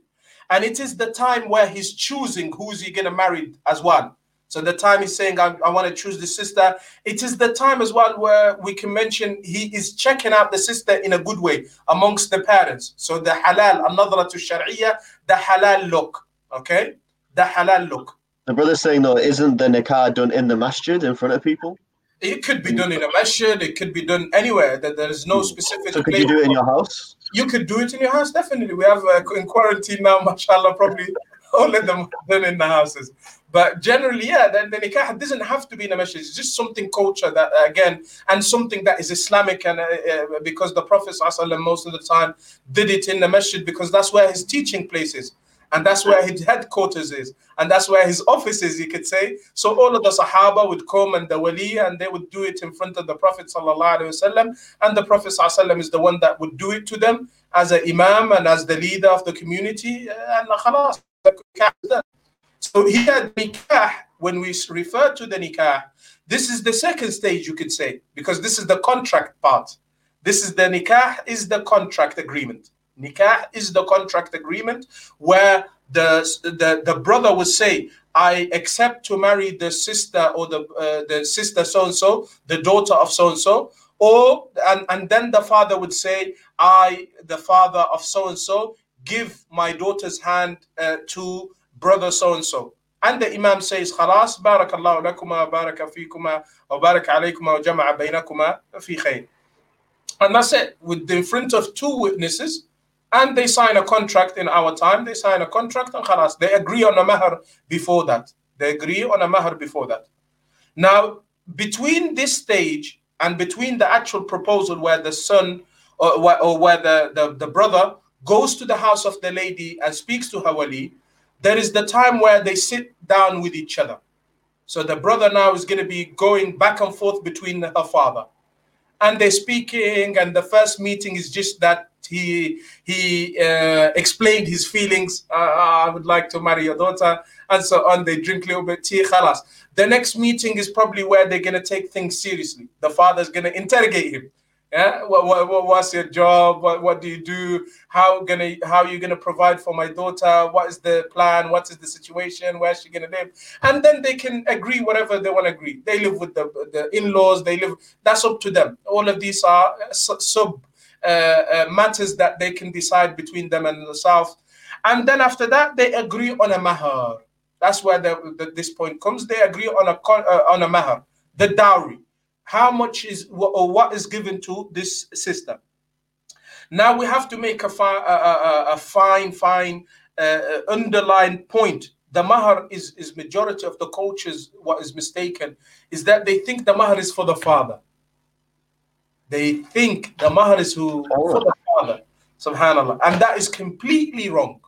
And it is the time where he's choosing who's he going to marry as well. So the time he's saying, I, I want to choose the sister. It is the time as well where we can mention he is checking out the sister in a good way amongst the parents. So the halal, another to sharia, the halal look. Okay? The halal look. The brother's saying though, isn't the nikah done in the masjid in front of people? It could be done in a masjid. It could be done anywhere. That there is no hmm. specific. So could you do it in your house? You could do it in your house. Definitely, we have uh, in quarantine now. [LAUGHS] Mashallah, probably all of them done in the houses. But generally, yeah, the, the nikah doesn't have to be in a masjid. It's just something culture that uh, again, and something that is Islamic, and uh, uh, because the Prophet most of the time did it in the masjid because that's where his teaching place is and that's where his headquarters is, and that's where his office is, you could say. So all of the Sahaba would come and the Wali, and they would do it in front of the Prophet wasallam, and the Prophet wasallam is the one that would do it to them as an Imam and as the leader of the community, and khalas. So here, nikah, when we refer to the nikah, this is the second stage, you could say, because this is the contract part. This is the nikah, is the contract agreement. Nikah is the contract agreement where the, the, the brother would say, I accept to marry the sister or the, uh, the sister so and so, the daughter of so and so. Or, and, and then the father would say, I, the father of so and so, give my daughter's hand uh, to brother so and so. And the Imam says, خلاص بارك الله لكما بارك فيكما وبارك عليكما وجمع بينكما في خير. And that's it. With in front of two witnesses, and they sign a contract in our time. They sign a contract and khalas. They agree on a mahar before that. They agree on a mahar before that. Now, between this stage and between the actual proposal where the son or, or where the, the, the brother goes to the house of the lady and speaks to her wali, there is the time where they sit down with each other. So the brother now is going to be going back and forth between her father. And they're speaking, and the first meeting is just that he he uh, explained his feelings. Uh, I would like to marry your daughter, and so on. They drink a little bit tea. Khalas. The next meeting is probably where they're gonna take things seriously. The father's gonna interrogate him. Yeah, what, what, what's your job? What, what do you do? How gonna how are you gonna provide for my daughter? What is the plan? What is the situation? Where's she gonna live? And then they can agree whatever they want to agree. They live with the the in-laws. They live. That's up to them. All of these are sub uh, uh, matters that they can decide between them and the South. And then after that, they agree on a mahar. That's where the, the, this point comes. They agree on a uh, on a mahar, the dowry. How much is or what is given to this sister? Now we have to make a, fi- a, a, a fine, fine uh, underlined point. The mahar is, is majority of the cultures. What is mistaken is that they think the mahar is for the father. They think the mahar is who for the father, subhanallah, and that is completely wrong.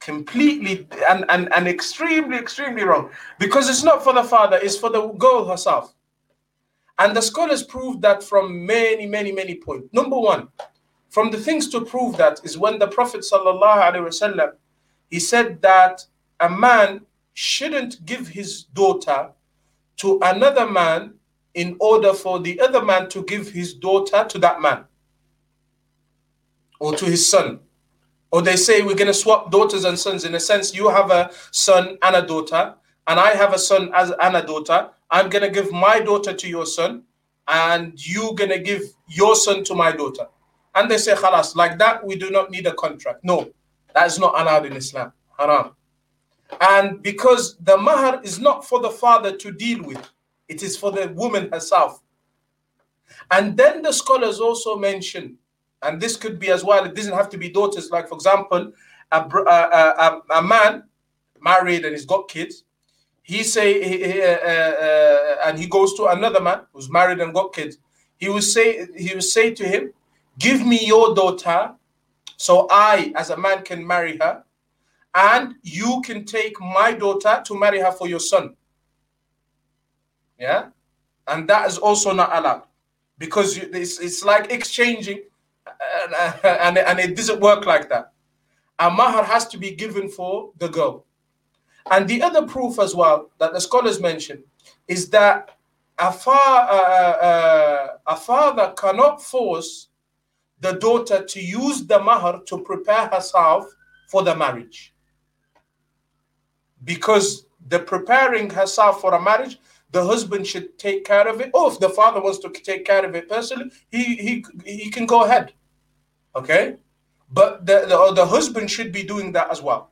Completely and, and, and extremely, extremely wrong. Because it's not for the father, it's for the girl herself. And the scholars prove that from many, many, many points. Number one, from the things to prove that is when the Prophet wasallam, he said that a man shouldn't give his daughter to another man in order for the other man to give his daughter to that man or to his son. Or they say we're going to swap daughters and sons. In a sense, you have a son and a daughter, and I have a son as and a daughter, I'm gonna give my daughter to your son, and you gonna give your son to my daughter. And they say, khalas, like that, we do not need a contract. No, that is not allowed in Islam. Haram. And because the mahar is not for the father to deal with, it is for the woman herself. And then the scholars also mention, and this could be as well, it doesn't have to be daughters. Like, for example, a, a, a, a man married and he's got kids, he say, he, uh, uh, and he goes to another man who's married and got kids. He will say, he will say to him, "Give me your daughter, so I, as a man, can marry her, and you can take my daughter to marry her for your son." Yeah, and that is also not allowed because it's, it's like exchanging, and, and, and it doesn't work like that. A mahar has to be given for the girl. And the other proof as well that the scholars mention is that a, fa- uh, uh, a father cannot force the daughter to use the mahar to prepare herself for the marriage. Because the preparing herself for a marriage, the husband should take care of it. Or if the father wants to take care of it personally, he he, he can go ahead. Okay? But the, the, the husband should be doing that as well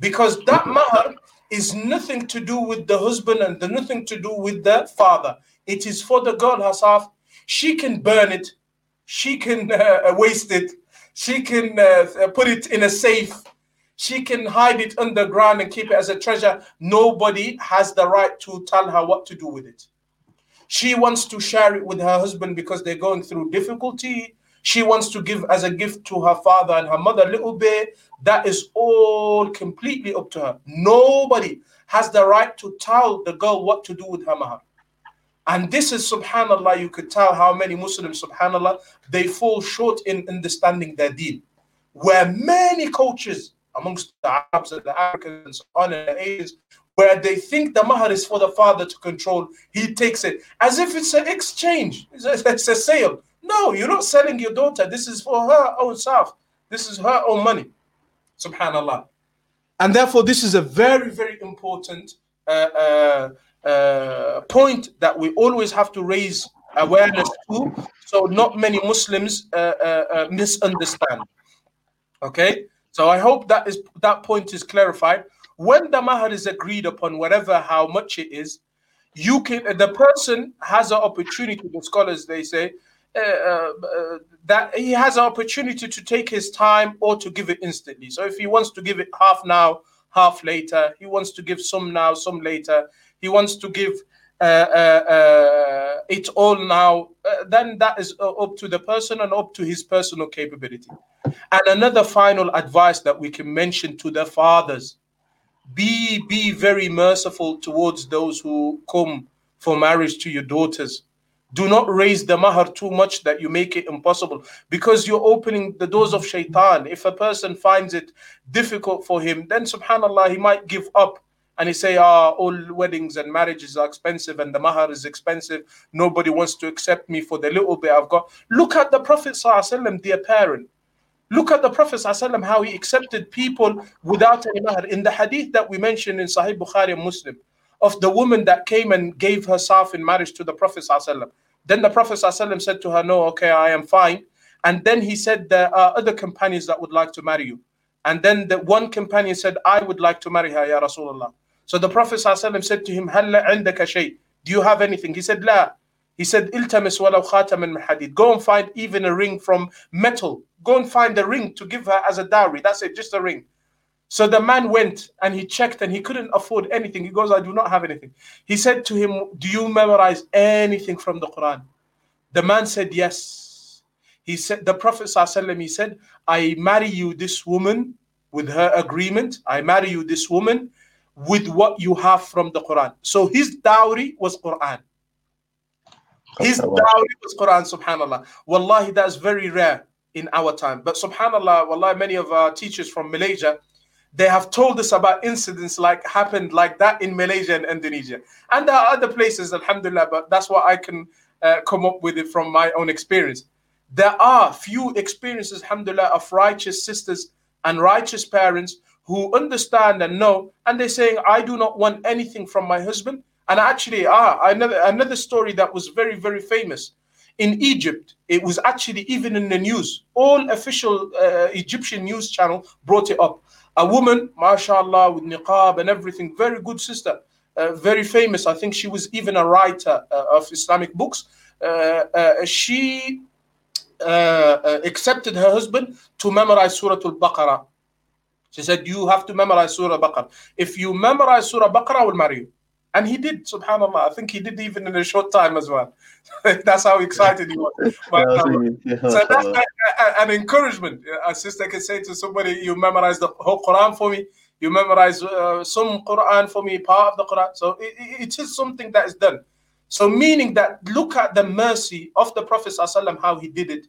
because that mahar is nothing to do with the husband and nothing to do with the father. It is for the girl herself. She can burn it, she can [LAUGHS] uh, waste it, she can uh, put it in a safe, she can hide it underground and keep it as a treasure. Nobody has the right to tell her what to do with it. She wants to share it with her husband because they're going through difficulty. She wants to give as a gift to her father and her mother a little bit. That is all completely up to her. Nobody has the right to tell the girl what to do with her mahar. And this is subhanallah, you could tell how many Muslims, subhanallah, they fall short in understanding their deen. Where many cultures amongst the Arabs and the Africans on the Asians, where they think the mahar is for the father to control, he takes it as if it's an exchange, it's a, it's a sale. No, you're not selling your daughter. This is for her own self. This is her own money. Subhanallah. And therefore, this is a very, very important uh, uh, uh, point that we always have to raise awareness to, so not many Muslims uh, uh, uh, misunderstand. Okay, so I hope that is that point is clarified. When the mahar is agreed upon, whatever how much it is, you can the person has an opportunity. The scholars they say that he has an opportunity to take his time or to give it instantly. So if he wants to give it half now, half later, he wants to give some now, some later, he wants to give uh, uh, uh it all now, uh, then that is up to the person and up to his personal capability. And another final advice that we can mention to the fathers be be very merciful towards those who come for marriage to your daughters do not raise the mahar too much that you make it impossible because you're opening the doors of shaitan. If a person finds it difficult for him, then subhanAllah, he might give up and he say, ah, all weddings and marriages are expensive and the mahar is expensive. Nobody wants to accept me for the little bit I've got. Look at the Prophet ﷺ, dear parent. Look at the Prophet ﷺ, how he accepted people without any mahar. In the hadith that we mentioned in Sahih Bukhari and Muslim, of the woman that came and gave herself in marriage to the Prophet. ﷺ. Then the Prophet ﷺ said to her, No, okay, I am fine. And then he said, There are other companions that would like to marry you. And then the one companion said, I would like to marry her, Ya Rasulullah. So the Prophet ﷺ said to him, هل عندك شيء? Do you have anything? He said, لا. He said, التمس ولو خاتما من حديد. Go and find even a ring from metal. Go and find a ring to give her as a dowry. That's it, just a ring. So the man went and he checked and he couldn't afford anything. He goes, I do not have anything. He said to him, Do you memorize anything from the Quran? The man said, Yes. He said, The Prophet ﷺ, he said, I marry you this woman with her agreement. I marry you this woman with what you have from the Quran. So his dowry was Quran. His dowry was Quran, subhanAllah. Wallahi, that's very rare in our time. But subhanAllah, wallahi, many of our teachers from Malaysia, they have told us about incidents like happened like that in Malaysia and Indonesia. And there are other places, alhamdulillah, but that's what I can uh, come up with it from my own experience. There are few experiences, alhamdulillah, of righteous sisters and righteous parents who understand and know, and they're saying, I do not want anything from my husband. And actually, ah, another another story that was very, very famous. In Egypt, it was actually even in the news. All official uh, Egyptian news channel brought it up. A woman, mashallah, with niqab and everything, very good sister, uh, very famous. I think she was even a writer uh, of Islamic books. Uh, uh, she uh, accepted her husband to memorize Surah Al-Baqarah. She said, you have to memorize Surah Al-Baqarah. If you memorize Surah Al-Baqarah, I will marry you. And he did, subhanAllah. I think he did even in a short time as well. [LAUGHS] that's how excited he was. [LAUGHS] so that's like an encouragement. A sister can say to somebody, You memorize the whole Quran for me, you memorize uh, some Quran for me, part of the Quran. So it, it is something that is done. So, meaning that look at the mercy of the Prophet, ﷺ, how he did it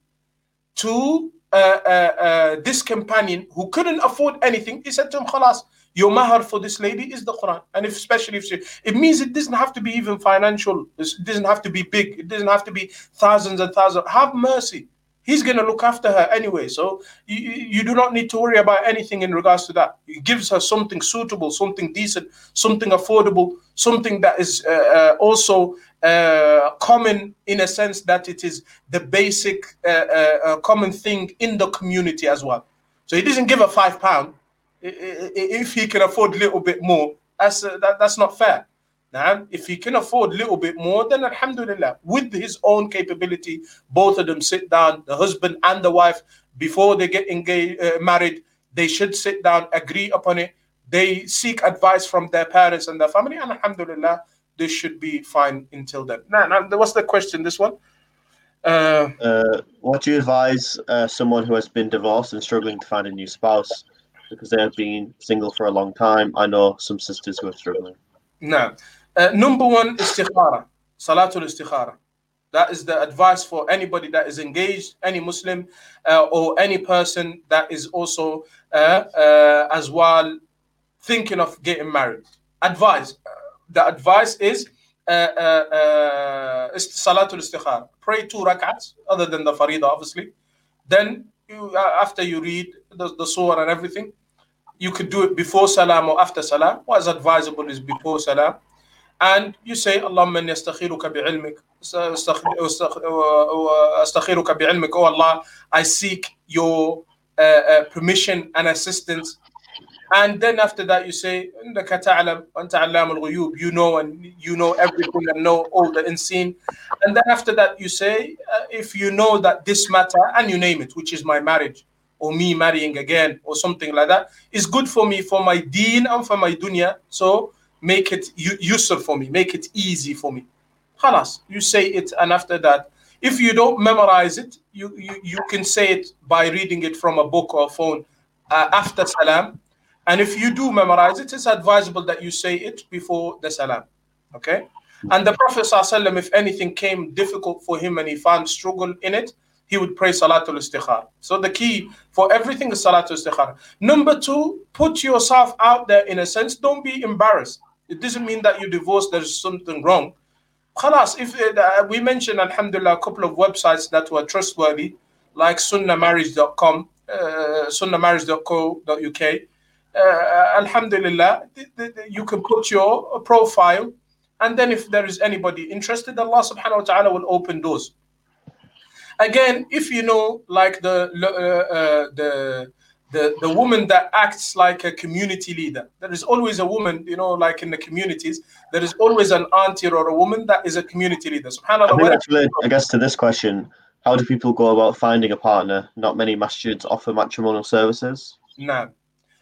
to uh, uh, uh, this companion who couldn't afford anything. He said to him, Khalas, your mahar for this lady is the Quran. And if, especially if she, it means it doesn't have to be even financial, it doesn't have to be big, it doesn't have to be thousands and thousands. Have mercy. He's going to look after her anyway. So you, you do not need to worry about anything in regards to that. He gives her something suitable, something decent, something affordable, something that is uh, uh, also uh, common in a sense that it is the basic uh, uh, uh, common thing in the community as well. So he doesn't give a five pound if he can afford a little bit more, that's uh, that, that's not fair. Now, if he can afford a little bit more, then Alhamdulillah, with his own capability, both of them sit down, the husband and the wife, before they get engaged, uh, married, they should sit down, agree upon it. They seek advice from their parents and their family, and Alhamdulillah, this should be fine until then. Now, now what's the question? This one. Uh, uh, what do you advise uh, someone who has been divorced and struggling to find a new spouse? Because they have been single for a long time. I know some sisters who are struggling. No. Uh, number one, istikhara, salatul istikhara. That is the advice for anybody that is engaged, any Muslim uh, or any person that is also uh, uh as well thinking of getting married. Advice. the advice is uh, uh, salatul istikhara. Pray two rak'ats, other than the farida, obviously. Then you, after you read the, the surah and everything, you could do it before salam or after salam. What is advisable is before salam. And you say, Allahumma inni bi'ilmik. Astakhiruka bi'ilmik. Oh Allah, I seek your uh, uh, permission and assistance. And then after that, you say, You know, and you know everything and know all the unseen. And then after that, you say, uh, If you know that this matter, and you name it, which is my marriage, or me marrying again or something like that. It's good for me for my deen and for my dunya. So make it useful for me, make it easy for me. Khalas, you say it, and after that, if you don't memorize it, you, you, you can say it by reading it from a book or phone uh, after salam. And if you do memorize it, it's advisable that you say it before the salam. Okay? And the Prophet, if anything came difficult for him and he found struggle in it, he would pray Salatul Istikhara. So the key for everything is Salatul Istikhara. Number two, put yourself out there in a sense. Don't be embarrassed. It doesn't mean that you divorced, there's something wrong. Khalas, if uh, we mentioned, Alhamdulillah, a couple of websites that were trustworthy, like sunnahmarriage.com, uh, sunnahmarriage.co.uk. Uh, Alhamdulillah, you can put your profile, and then if there is anybody interested, Allah subhanahu wa ta'ala will open doors again, if you know, like the uh, uh, the the the woman that acts like a community leader, there is always a woman, you know, like in the communities, there is always an auntie or a woman that is a community leader. Subhanallah. I, actually, I guess to this question, how do people go about finding a partner? Not many masjids offer matrimonial services. No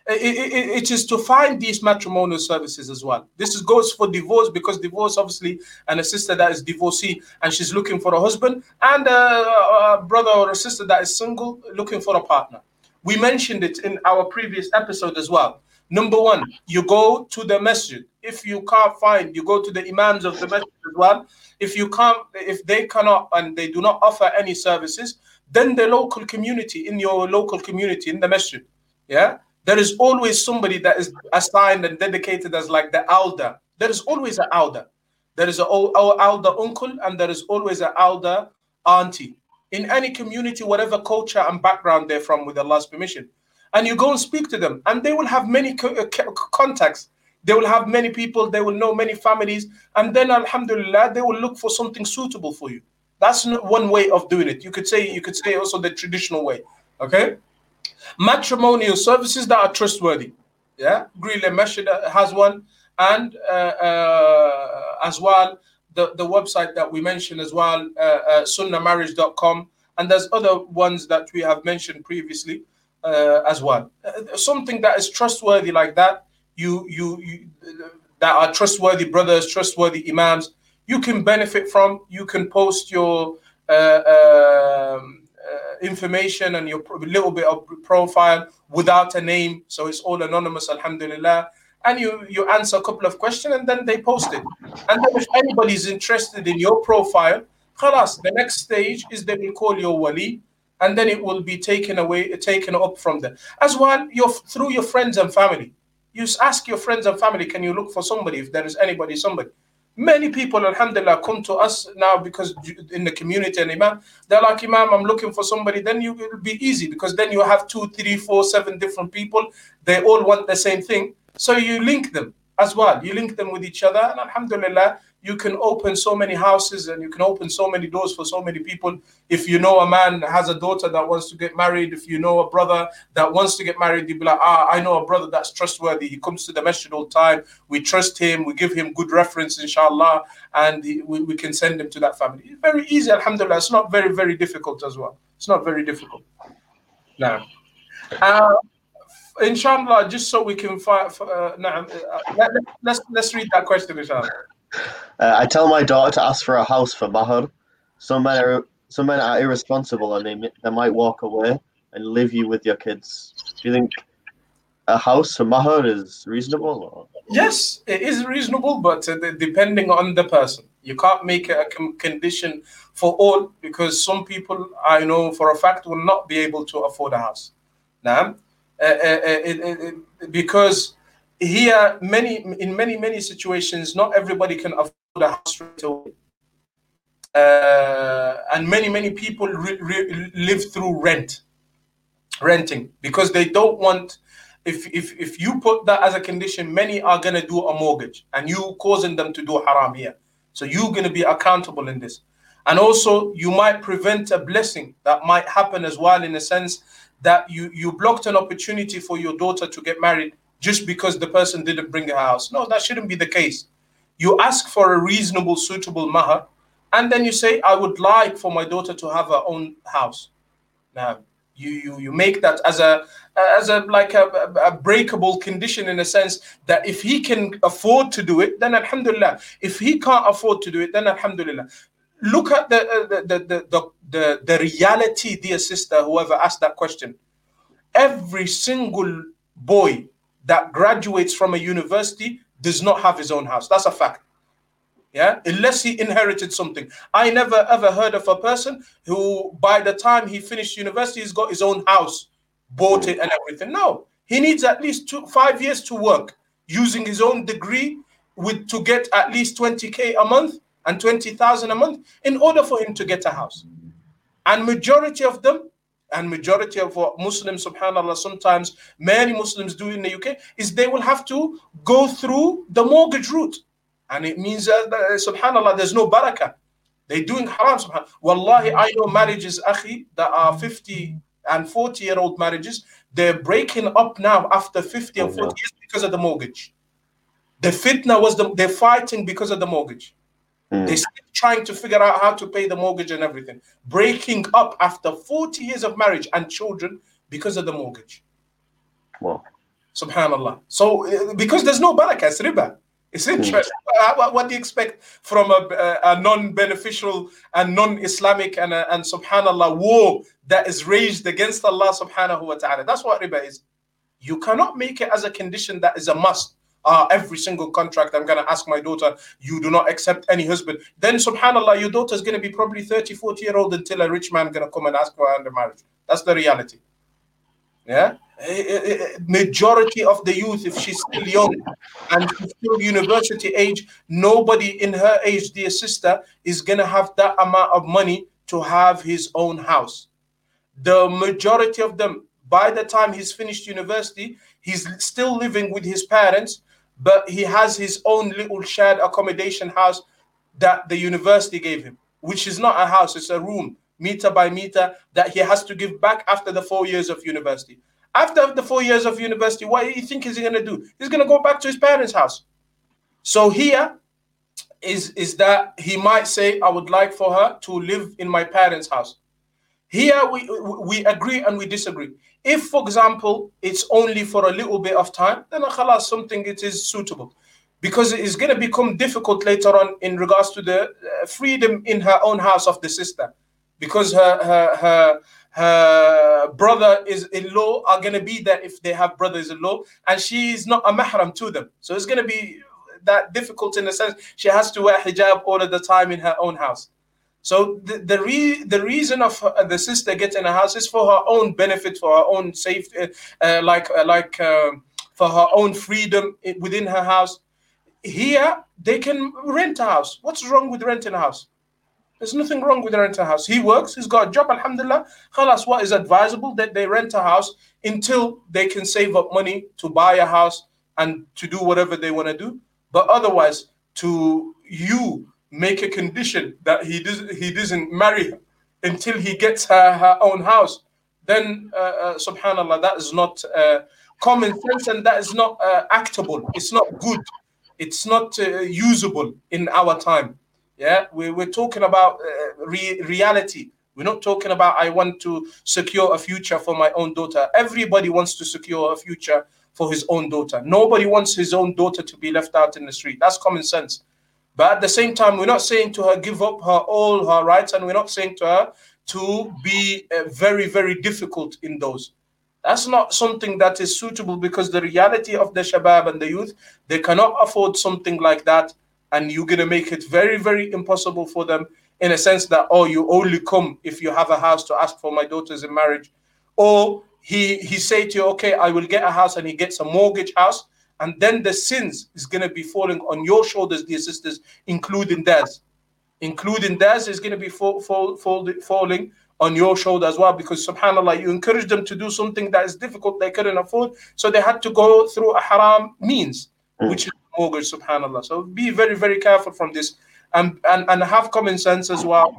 it, it, it is to find these matrimonial services as well. This is, goes for divorce because divorce, obviously, and a sister that is divorcee and she's looking for a husband, and a, a brother or a sister that is single looking for a partner. We mentioned it in our previous episode as well. Number one, you go to the masjid. If you can't find, you go to the imams of the masjid as well. If you can't, if they cannot and they do not offer any services, then the local community in your local community in the masjid, yeah, there is always somebody that is assigned and dedicated as like the elder. There is always an elder. There is an elder uncle and there is always an elder auntie. In any community, whatever culture and background they're from, with Allah's permission. and you go and speak to them, and they will have many uh, contacts. They will have many people, they will know many families, and then Alhamdulillah, they will look for something suitable for you. That's one way of doing it. You could say you could say also the traditional way. Okay, matrimonial services that are trustworthy. Yeah, Green Lane Masjid has one, and uh, uh, as well the, the website that we mentioned as well, uh, uh, sunnahmarriage.com, and there's other ones that we have mentioned previously uh, as well. Uh, something that is trustworthy like that, you, you, you that are trustworthy brothers, trustworthy imams, you can benefit from. You can post your uh, um, information and your little bit of profile without a name, so it's all anonymous. Alhamdulillah and you you answer a couple of questions and then they post it. And then if anybody is interested in your profile, khalas, the next stage is they will call your wali and then it will be taken away, taken up from there. As well, your through your friends and family. You ask your friends and family, can you look for somebody if there is anybody, somebody. Many people, alhamdulillah, come to us now because in the community and Imam, they're like, Imam, I'm looking for somebody. Then you will be easy because then you have two, three, four, seven different people. They all want the same thing. So you link them as well. You link them with each other, and Alhamdulillah, you can open so many houses and you can open so many doors for so many people. If you know a man has a daughter that wants to get married, if you know a brother that wants to get married, you be like, ah, I know a brother that's trustworthy. He comes to the masjid all time. We trust him. We give him good reference, inshallah, and we, we can send him to that family. It's very easy, alhamdulillah. It's not very, very difficult as well. It's not very difficult. Now, uh, inshallah, just so we can fight. Uh, nah, uh, let, let's, let's read that question, inshallah. Uh, I tell my daughter to ask for a house for mahar. Some men are some men are irresponsible and they they might walk away and leave you with your kids. Do you think a house for mahar is reasonable? Or? Yes, it is reasonable, but uh, depending on the person, you can't make it a condition for all because some people I know for a fact will not be able to afford a house. Now, uh, uh, uh, because here many in many many situations not everybody can afford a house straight away. Uh, and many many people re- re- live through rent renting because they don't want if, if if you put that as a condition many are going to do a mortgage and you causing them to do haram here. So you're going to be accountable in this. And also you might prevent a blessing that might happen as well in a sense that you you blocked an opportunity for your daughter to get married just because the person didn't bring a house. No, that shouldn't be the case. You ask for a reasonable, suitable mahar, and then you say, "I would like for my daughter to have her own house." Now, you you you make that as a as a like a, a, breakable condition in a sense that if he can afford to do it, then alhamdulillah. If he can't afford to do it, then alhamdulillah look at the, uh, the, the, the, the, the reality, dear sister, whoever asked that question. Every single boy that graduates from a university does not have his own house. That's a fact. Yeah, unless he inherited something. I never ever heard of a person who, by the time he finished university, he's got his own house, bought it, and everything. No, he needs at least two, five years to work using his own degree with to get at least 20k a month and 20,000 a month in order for him to get a house. And majority of them, and majority of what Muslims, subhanAllah, sometimes many Muslims do in the UK, is they will have to go through the mortgage route. And it means that, uh, subhanAllah, there's no barakah. They're doing haram, subhanAllah. Wallahi, I know marriages, akhi, that are 50 and 40 year old marriages, they're breaking up now after 50 and 40 years because of the mortgage. The fitna was the, they're fighting because of the mortgage. Mm. They're still trying to figure out how to pay the mortgage and everything. Breaking up after 40 years of marriage and children because of the mortgage. Wow. Subhanallah. So, uh, because there's no barakah, it's riba. It's hmm. interest. Mm. What, what, do you expect from a, a non beneficial and non Islamic and, and subhanallah war that is raised against Allah subhanahu wa ta'ala? That's what riba is. You cannot make it as a condition that is a must uh, every single contract i'm going to ask my daughter you do not accept any husband. Then subhanallah your daughter is going to be probably 30 40 year old until a rich man going to come and ask for her under marriage. That's the reality. Yeah? Eh, eh, eh, majority of the youth if she's still young and still university age nobody in her age dear sister is going to have that amount of money to have his own house. The majority of them by the time he's finished university, he's still living with his parents, but he has his own little shared accommodation house that the university gave him, which is not a house, it's a room, meter by meter, that he has to give back after the four years of university. After the four years of university, what do you think is he going to do? He's going to go back to his parents' house. So here is, is that he might say, I would like for her to live in my parents' house. Here we we agree and we disagree. If, for example, it's only for a little bit of time, then khalas, something it is suitable. Because it is going to become difficult later on in regards to the uh, freedom in her own house of the sister. Because her her her her brother is in law are going to be there if they have brothers in law, and she is not a mahram to them. So it's going to be that difficult in the sense she has to wear hijab all of the time in her own house. So the the, re, the reason of the sister getting a house is for her own benefit, for her own safety, uh, uh, like uh, like um, for her own freedom within her house. Here they can rent a house. What's wrong with renting a house? There's nothing wrong with renting a house. He works, he's got a job, alhamdulillah. Khalas, what is advisable that they rent a house until they can save up money to buy a house and to do whatever they want to do. But otherwise, to you make a condition that he doesn't he doesn't marry her until he gets her her own house, then uh, uh, subhanallah, that is not uh, common sense and that is not uh, actable. It's not good. It's not uh, usable in our time. Yeah, we, we're talking about uh, re- reality. We're not talking about I want to secure a future for my own daughter. Everybody wants to secure a future for his own daughter. Nobody wants his own daughter to be left out in the street. That's common sense. But at the same time, we're not saying to her, give up her all her rights, and we're not saying to her to be uh, very, very difficult in those. That's not something that is suitable because the reality of the shabab and the youth, they cannot afford something like that. And you're going to make it very, very impossible for them in a sense that, oh, you only come if you have a house to ask for my daughters in marriage. Or he, he say to you, okay, I will get a house and he gets a mortgage house and then the sins is going to be falling on your shoulders, dear sisters, including theirs. Including theirs is going to be fall, fall, fall, falling on your shoulder as well because subhanallah you encourage them to do something that is difficult they couldn't afford. So they had to go through a haram means mm. which is mortgage subhanallah. So be very very careful from this. And and, and have common sense as well.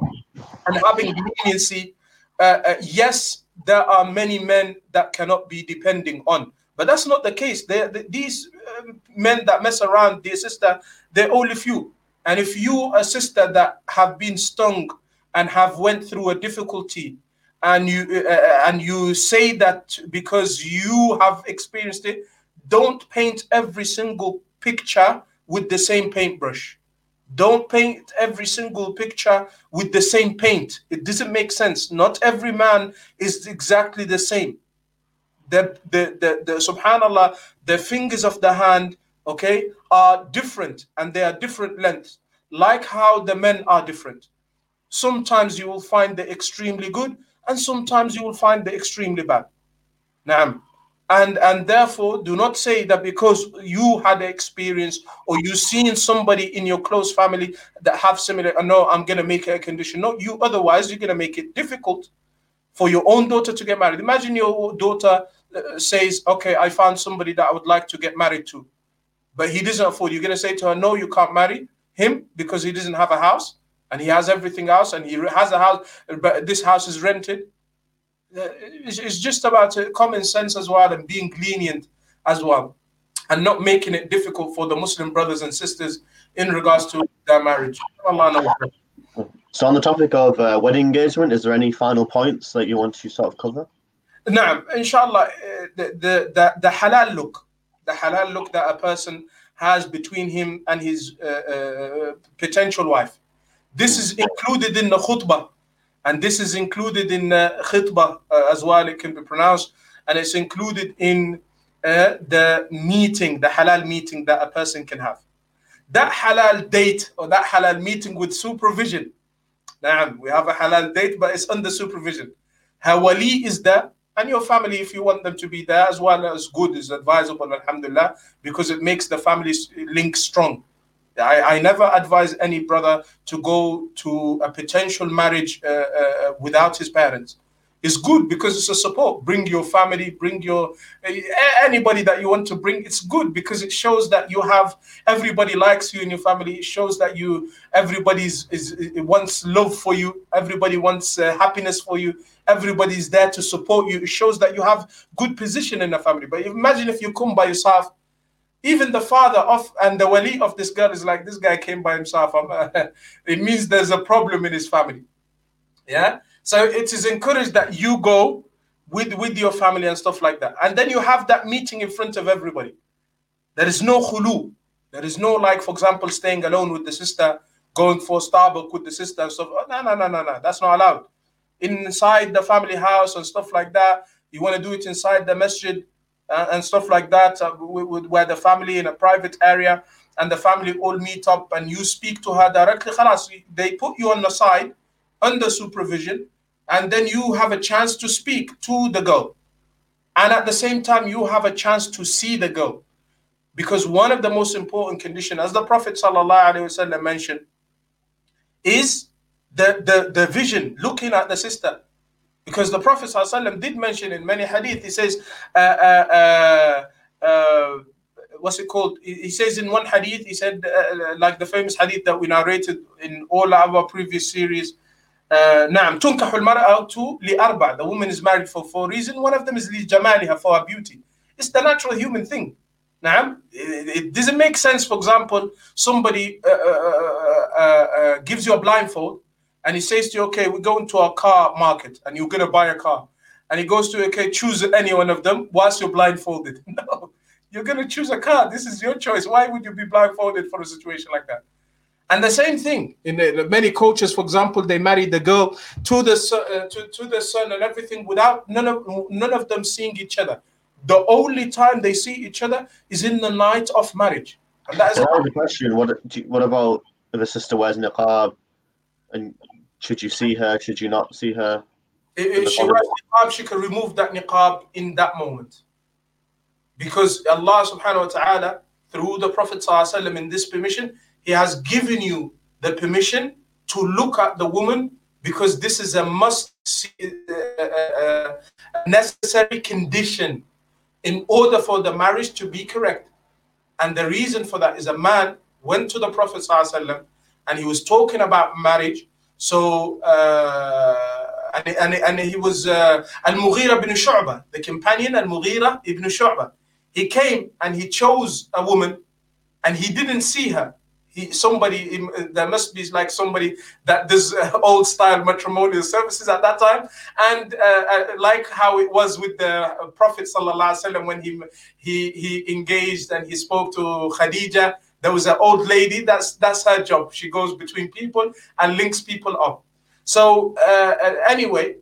And having leniency. Uh, uh, yes there are many men that cannot be depending on but that's not the case. They, they, these um, men that mess around, dear sister, they're only few. And if you, a sister that have been stung and have went through a difficulty, and you uh, uh, and you say that because you have experienced it, don't paint every single picture with the same paintbrush. Don't paint every single picture with the same paint. It doesn't make sense. Not every man is exactly the same the, the, the, the subhanallah, the fingers of the hand, okay, are different and they are different lengths, like how the men are different. Sometimes you will find the extremely good, and sometimes you will find the extremely bad. Now, and and therefore do not say that because you had experience or you seen somebody in your close family that have similar oh, no i'm going to make a condition no you otherwise you're going to make it difficult for your own daughter to get married imagine your daughter says, okay, I found somebody that I would like to get married to, but he doesn't afford, you're going to say to her, no, you can't marry him because he doesn't have a house and he has everything else and he has a house, but this house is rented. Uh, it's just about uh, common sense as well and being lenient as well and not making it difficult for the Muslim brothers and sisters in regards to their marriage. So, on the topic of uh, wedding engagement, is there any final points that you want to sort of cover? نعم inshallah uh, the, the, the, the halal look the halal look that a person has between him and his uh, uh, potential wife this is included in the khutbah and this is included in uh, khutbah uh, as well it can be pronounced and it's included in uh, the meeting the halal meeting that a person can have that halal date or that halal meeting with supervision now we have a halal date but it's under supervision her wali is there and your family, if you want them to be there as well as good, is advisable, alhamdulillah, because it makes the family link strong. I, I never advise any brother to go to a potential marriage uh, uh, without his parents. it's good because it's a support. Bring your family, bring your anybody that you want to bring. It's good because it shows that you have everybody likes you in your family. It shows that you everybody's is, is wants love for you. Everybody wants uh, happiness for you. Everybody's there to support you. It shows that you have good position in the family. But imagine if you come by yourself. Even the father of and the wali of this girl is like this guy came by himself. it means there's a problem in his family. Yeah so it is encouraged that you go with, with your family and stuff like that. And then you have that meeting in front of everybody. There is no khulu. There is no, like, for example, staying alone with the sister, going for Starbucks with the sister stuff. No, no, no, no, no. That's not allowed. Inside the family house and stuff like that. You want to do it inside the masjid uh, and stuff like that, uh, where the family in a private area and the family all meet up and you speak to her directly. They put you on the side under supervision and then you have a chance to speak to the girl and at the same time you have a chance to see the girl because one of the most important conditions as the prophet ﷺ mentioned is the, the, the vision, looking at the sister. Because the Prophet ﷺ did mention in many hadith, he says, uh, uh, uh, uh what's it called? He says in one hadith, he said, uh, uh, like the famous hadith that we narrated in all our previous series, uh, Naam. The woman is married for four reasons. One of them is li for her beauty. It's the natural human thing. Naam, it, it doesn't make sense, for example, somebody uh, uh, gives you a blindfold and he says to you okay we're going to a car market and you're going to buy a car and he goes to okay choose any one of them whilst you're blindfolded [LAUGHS] no you're going to choose a car this is your choice why would you be blindfolded for a situation like that and the same thing in the, many cultures, for example, they marry the girl to the uh, to, to the son and everything without none of none of them seeing each other. The only time they see each other is in the night of marriage. And that is well, the question. What what about if a sister wears niqab? And should you see her? Should you not see her? If she wears niqab, she can remove that niqab in that moment. Because Allah subhanahu wa ta'ala, through the Prophet in this permission, he has given you the permission to look at the woman because this is a must uh, uh, necessary condition in order for the marriage to be correct. And the reason for that is a man went to the Prophet ﷺ and he was talking about marriage. So, uh, and, and, and he was uh, Al Mughira ibn Shu'bah, the companion Al Mughira ibn Shu'bah. He came and he chose a woman and he didn't see her. He somebody there must be like somebody that does uh, old style matrimonial services at that time. And uh, uh, like how it was with the prophet when he he he engaged and he spoke to khadija there was an old lady that's that's her job she goes between people and links people up so uh, uh anyway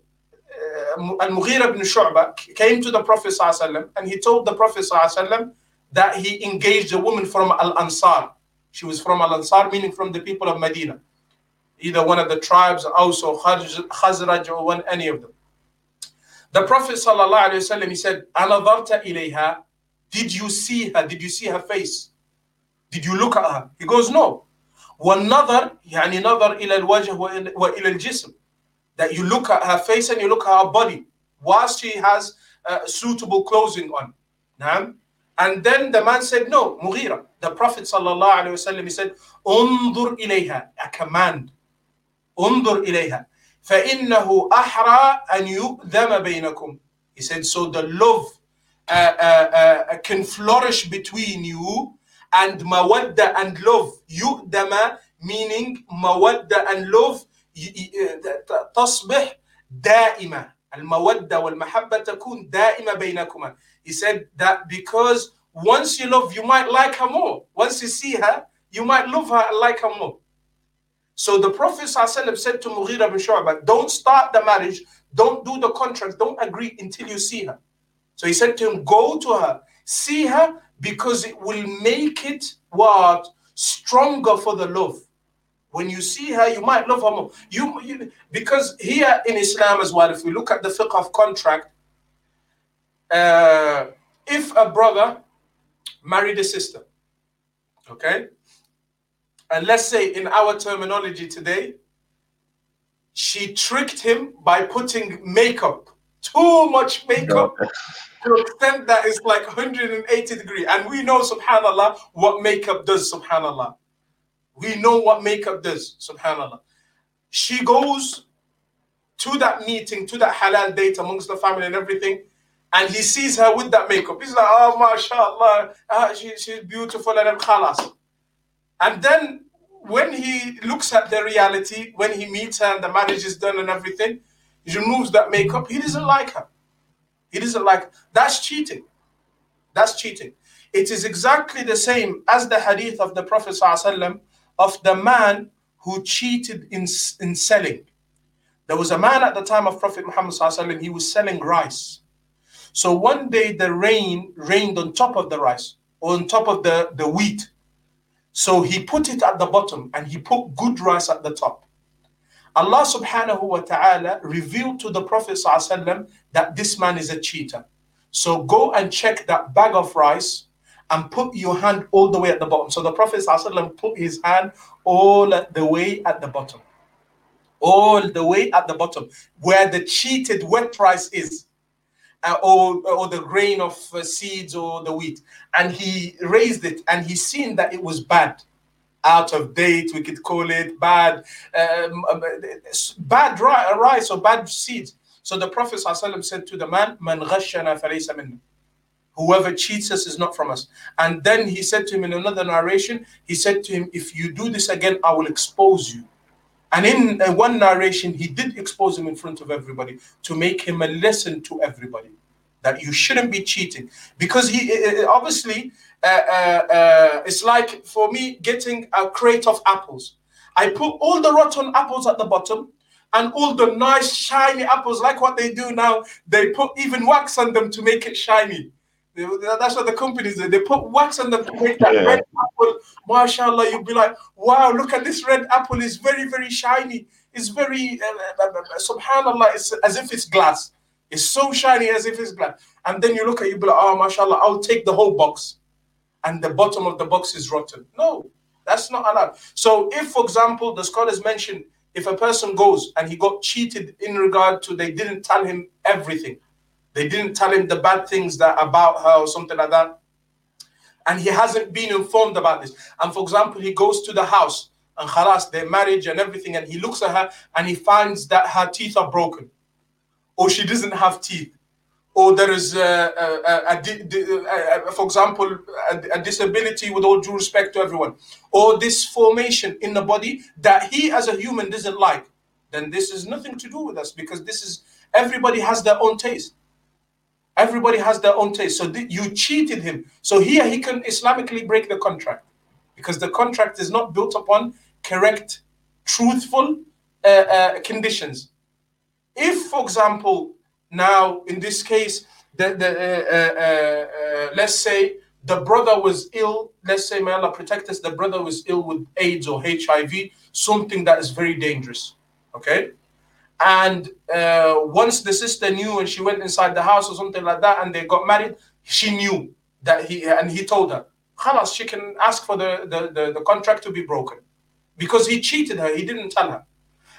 uh, Al-Mughira ibn Shu'bah came to the Prophet ﷺ and he told the Prophet ﷺ that he engaged a woman from Al-Ansar she was from Al Ansar, meaning from the people of Medina, either one of the tribes, Aus or Khazraj, or one, any of them. The Prophet ﷺ, he said, أَنَظَرْتَ إِلَيْهَا Did you see her? Did you see her face? Did you look at her? He goes, no. والنظر يعني نظر إلى الوجه وإلى الجسم that you look at her face and you look at her body whilst she has uh, suitable clothing on. نعم and then the man said, No, Mughira. The Prophet وسلم, he said, Undur ilayha, a command. Undur ilayha. فإنه أحرى أن يؤذم بينكم. He said, So the love uh, uh, uh, can flourish between you and mawadda and love. يؤذم meaning mawadda and love تصبح دائمة. المودة والمحبة تكون دائمة بينكما. He said that because once you love, you might like her more. Once you see her, you might love her and like her more. So the Prophet ﷺ said to Mughira bin Shu'bah, don't start the marriage, don't do the contract, don't agree until you see her. So he said to him, go to her, see her, because it will make it what? Stronger for the love. When you see her, you might love her more. You, you because here in Islam as well, if we look at the fiqh of contract, uh, if a brother married a sister, okay, and let's say in our terminology today, she tricked him by putting makeup, too much makeup, [LAUGHS] to extent that it's like 180 degree. And we know, subhanAllah, what makeup does, subhanAllah. We know what makeup does, subhanAllah. She goes to that meeting, to that halal date amongst the family and everything, and he sees her with that makeup. He's like, oh, mashallah, uh, she, she's beautiful and khalas. And then when he looks at the reality, when he meets her and the marriage is done and everything, he removes that makeup. He doesn't like her. He doesn't like that's cheating. That's cheating. It is exactly the same as the hadith of the Prophet ﷺ of the man who cheated in, in selling. There was a man at the time of Prophet Muhammad ﷺ, he was selling rice. So one day the rain rained on top of the rice, or on top of the, the wheat. So he put it at the bottom and he put good rice at the top. Allah subhanahu wa ta'ala revealed to the Prophet that this man is a cheater. So go and check that bag of rice and put your hand all the way at the bottom. So the Prophet put his hand all the way at the bottom. All the way at the bottom, where the cheated wet rice is uh, or, or the grain of uh, seeds or the wheat. And he raised it and he seen that it was bad, out of date, we could call it bad, um, um bad rice or bad seeds. So the Prophet ﷺ said to the man, Man ghashana. Whoever cheats us is not from us. And then he said to him in another narration, he said to him, If you do this again, I will expose you. And in uh, one narration, he did expose him in front of everybody to make him a lesson to everybody that you shouldn't be cheating because he uh, uh obviously uh, uh, uh, it's like for me getting a crate of apples. I put all the rotten apples at the bottom and all the nice shiny apples, like what they do now. They put even wax on them to make it shiny. That's what the companies do. They put wax on them to make that yeah. red apple. Mashallah, you'll be like, wow, look at this red apple. It's very, very shiny. It's very, uh, uh, uh, uh subhanAllah, it's as if it's glass. It's so shiny as if it's glass. And then you look at it, you be like, oh, mashallah, I'll take the whole box. And the bottom of the box is rotten. No, that's not allowed. So if, for example, the scholars mentioned if a person goes and he got cheated in regard to they didn't tell him everything, they didn't tell him the bad things that about her or something like that. And he hasn't been informed about this. And for example, he goes to the house and khalas, their marriage and everything, and he looks at her and he finds that her teeth are broken, or she doesn't have teeth, or there is, a, a, a, for example, a, disability with all due respect to everyone, or this formation in the body that he as a human doesn't like, then this is nothing to do with us because this is everybody has their own taste. Everybody has their own taste. So th- you cheated him. So here he can Islamically break the contract because the contract is not built upon correct, truthful uh, uh, conditions. If, for example, now in this case, the, the uh, uh, uh, let's say the brother was ill. Let's say, may Allah protect us. The brother was ill with AIDS or HIV, something that is very dangerous. Okay, and uh, once the sister knew and she went inside the house or something like that and they got married, she knew that he and he told her, Khalas, she can ask for the, the, the, the, contract to be broken. Because he cheated her, he didn't tell her.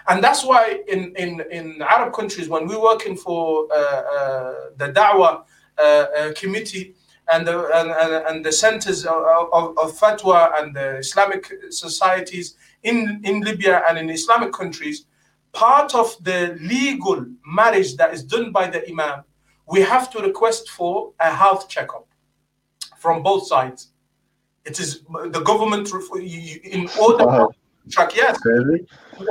And that's why in, in, in Arab countries, when we're working for uh, uh, the Da'wah uh, uh, committee and the, and, and, and the centers of, of, of fatwa and the Islamic societies in, in Libya and in Islamic countries, part of the legal marriage that is done by the imam, we have to request for a health checkup from both sides. It is the government in order wow. contract, yes,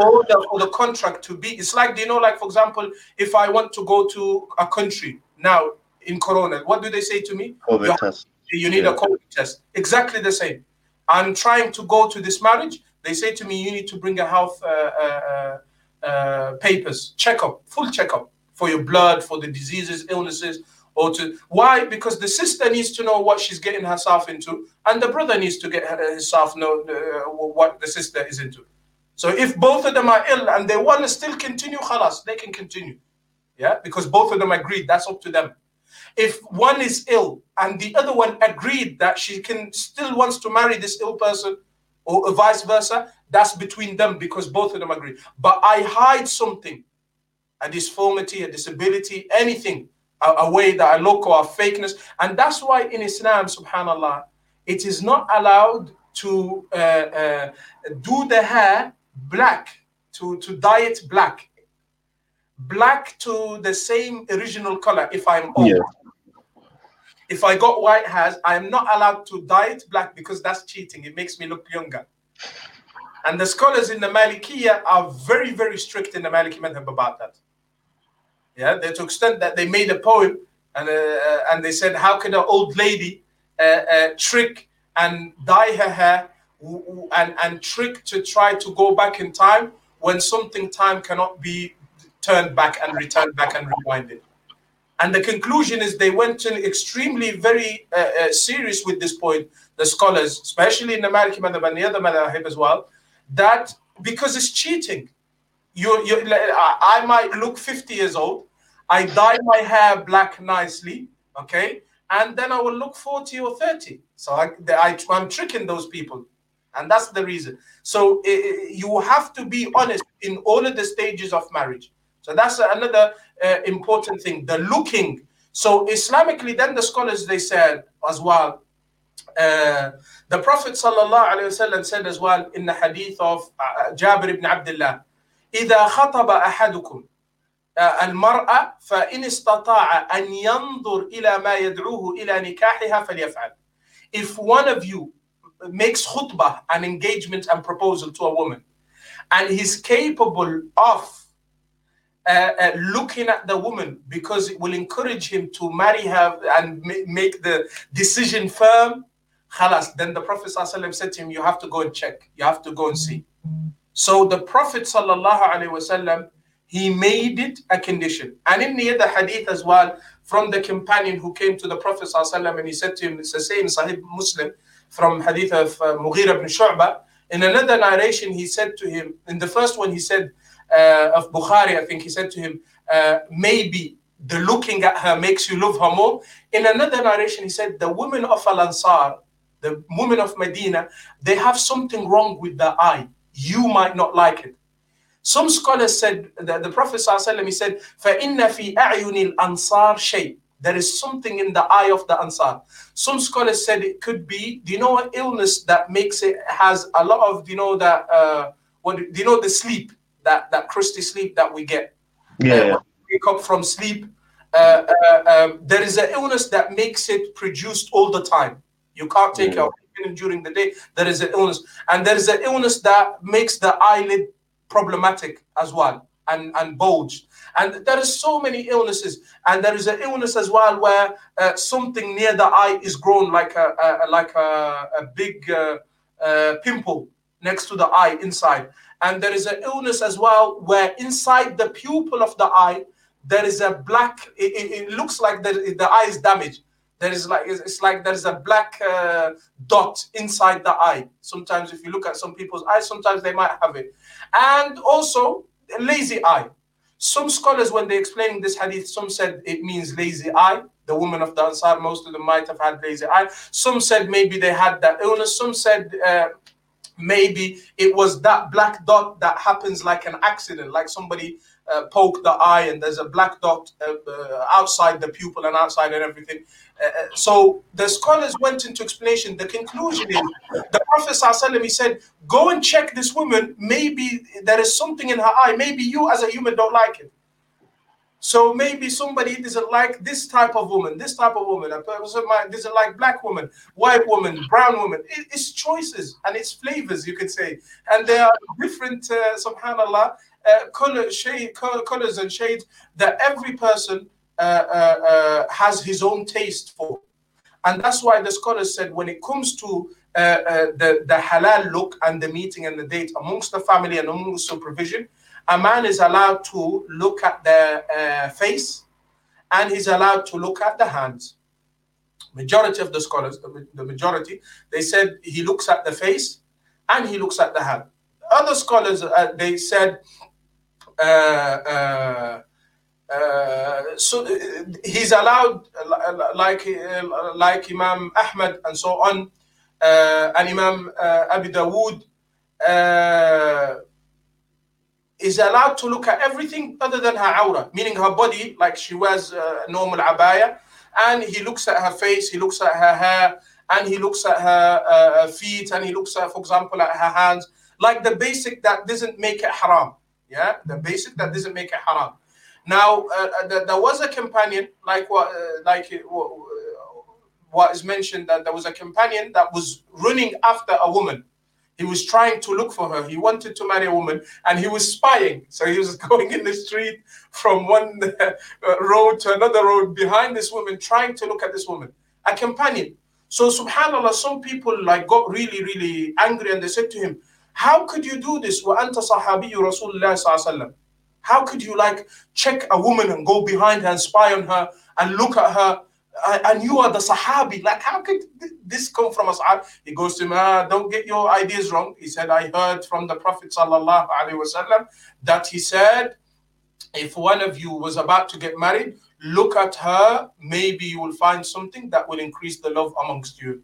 order for the contract to be. It's like you know, like for example, if I want to go to a country now in Corona, what do they say to me? COVID you, test. You need yeah. a COVID test. Exactly the same. I'm trying to go to this marriage. They say to me, you need to bring a health uh, uh, uh uh, papers, checkup, full checkup for your blood, for the diseases, illnesses, or to why? Because the sister needs to know what she's getting herself into, and the brother needs to get herself know uh, what the sister is into. So if both of them are ill and they want to still continue, khalas, they can continue. Yeah, because both of them agreed. That's up to them. If one is ill and the other one agreed that she can still wants to marry this ill person, or vice versa, that's between them because both of them agree. But I hide something, a disformity, a disability, anything, a, a way that I look or a fakeness. And that's why in Islam, subhanAllah, it is not allowed to uh, uh, do the hair black, to, to dye it black. Black to the same original color if I'm old. Yeah. If I got white hairs, I am not allowed to dye it black because that's cheating. It makes me look younger. And the scholars in the Malikiya are very, very strict in the Maliki madhab about that. Yeah, they, to extent that they made a poem and uh, and they said, how can an old lady uh, uh, trick and dye her hair and and trick to try to go back in time when something time cannot be turned back and returned back and rewinded. And the conclusion is they went to extremely very uh, uh, serious with this point, the scholars, especially in the Maliki Madhab and the other Madhab as well, that because it's cheating. You, you, I might look 50 years old, I dye my hair black nicely, okay, and then I will look 40 or 30. So I, I, I'm tricking those people And that's the reason. So it, you have to be honest in all of the stages of marriage. So that's another uh, important thing. The looking. So Islamically, then the scholars they said as well. Uh, the Prophet sallallahu said as well in the hadith of uh, Jabir ibn Abdullah, إذا خطب أحدكم المرأة فإن استطاع أن ينظر إلى ما يدعوه إلى نكاحها فليفعل. If one of you makes khutbah an engagement and proposal to a woman, and he's capable of uh, uh, looking at the woman because it will encourage him to marry her and make the decision firm, khalas, then the Prophet ﷺ said to him, You have to go and check, you have to go and see. So the Prophet ﷺ, he made it a condition. And in the other hadith as well, from the companion who came to the Prophet ﷺ and he said to him, It's the same Sahih Muslim, from hadith of uh, Mughira ibn Shu'bah. In another narration, he said to him, in the first one, he said, uh, of Bukhari, I think he said to him, uh, maybe the looking at her makes you love her more. In another narration, he said, the women of Al Ansar, the women of Medina, they have something wrong with the eye. You might not like it. Some scholars said that the Prophet ﷺ, he said, فَإِنَّ فِي أَعْيُنِ الْأَنصَارِ شَيْءٍ there is something in the eye of the Ansar. Some scholars said it could be, do you know an illness that makes it, has a lot of, do you know that, uh, what, do you know the sleep? that that crusty sleep that we get. Yeah. Uh, wake up from sleep. Uh, uh, um, there is an illness that makes it produced all the time. You can't take yeah. it during the day. There is an illness, and there is an illness that makes the eyelid problematic as well and and bulged. And there is so many illnesses, and there is an illness as well where uh, something near the eye is grown like a, a like a, a big uh, uh, pimple next to the eye inside. And there is an illness as well where inside the pupil of the eye, there is a black, it, it, it looks like the, the eye is damaged. There is like, it's like there is a black uh, dot inside the eye. Sometimes if you look at some people's eyes, sometimes they might have it. And also lazy eye. Some scholars, when they're explaining this hadith, some said it means lazy eye. The women of the Ansar, most of them might have had lazy eye. Some said maybe they had that illness. Some said uh, maybe it was that black dot that happens like an accident, like somebody uh, poked the eye and there's a black dot uh, uh, outside the pupil and outside and everything. Uh, so the scholars went into explanation. The conclusion is the Prophet ﷺ, he said, Go and check this woman. Maybe there is something in her eye. Maybe you as a human don't like it. So maybe somebody doesn't like this type of woman, this type of woman. A person doesn't like black woman, white woman, brown woman. It, it's choices and it's flavors, you could say. And there are different, uh, subhanAllah, uh, color, shade, colors and shades that every person has his own taste for. And that's why the scholars said when it comes to uh, uh, the, the halal look and the meeting and the date amongst the family and amongst supervision, a man is allowed to look at the uh, face and he's allowed to look at the hands. Majority of the scholars, the, majority, they said he looks at the face and he looks at the hand. Other scholars, uh, they said, uh, uh, uh so uh, he's allowed, like like Imam Ahmad and so on, uh, and Imam uh, Abi Dawood uh, is allowed to look at everything other than her awrah, meaning her body, like she wears a normal abaya, and he looks at her face, he looks at her hair, and he looks at her uh, feet, and he looks at, for example, at her hands, like the basic that doesn't make it haram. Yeah, the basic that doesn't make it haram. Now, uh, uh there was a companion, like what, uh, like uh, what is mentioned, that there was a companion that was running after a woman he was trying to look for her. He wanted to marry a woman and he was spying. So he was [LAUGHS] going in the street from one [LAUGHS] uh, road to another road behind this woman, trying to look at this woman, a companion. So subhanAllah, some people like got really, really angry and they said to him, How could you do this? How could you like check a woman and go behind her and spy on her and look at her and you are the Sahabi. Like, how could this come from us? He goes to him, ah, don't get your ideas wrong. He said, I heard from the Prophet wasallam that he said, if one of you was about to get married, look at her. Maybe you will find something that will increase the love amongst you.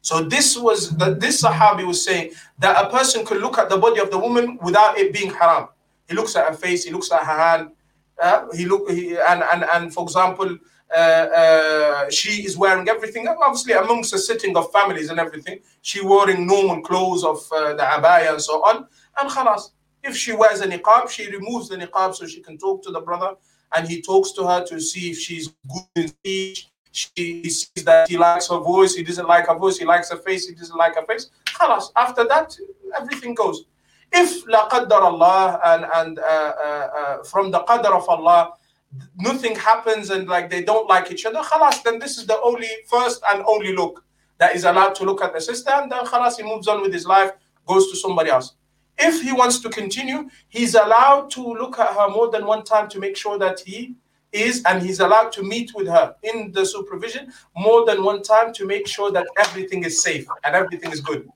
So this was that this Sahabi was saying that a person could look at the body of the woman without it being haram. He looks at her face, he looks at her hand, uh, he look he, and and and for example, uh, uh, she is wearing everything. Obviously, amongst the sitting of families and everything, she wearing normal clothes of the abaya and so on. And khalas, if she wears a niqab, she removes the niqab so she can talk to the brother, and he talks to her to see if she's good in speech. She sees that he likes her voice, he doesn't like her voice, he likes her face, he doesn't like her face. Khalas, after that, everything goes. If la Allah and, and uh, uh, uh, from the qadr of Allah, nothing happens and like they don't like each other, khalas, then this is the only first and only look that is allowed to look at the sister, and then khalas, he moves on with his life, goes to somebody else. If he wants to continue, he's allowed to look at her more than one time to make sure that he is, and he's allowed to meet with her in the supervision more than one time to make sure that everything is safe and everything is good.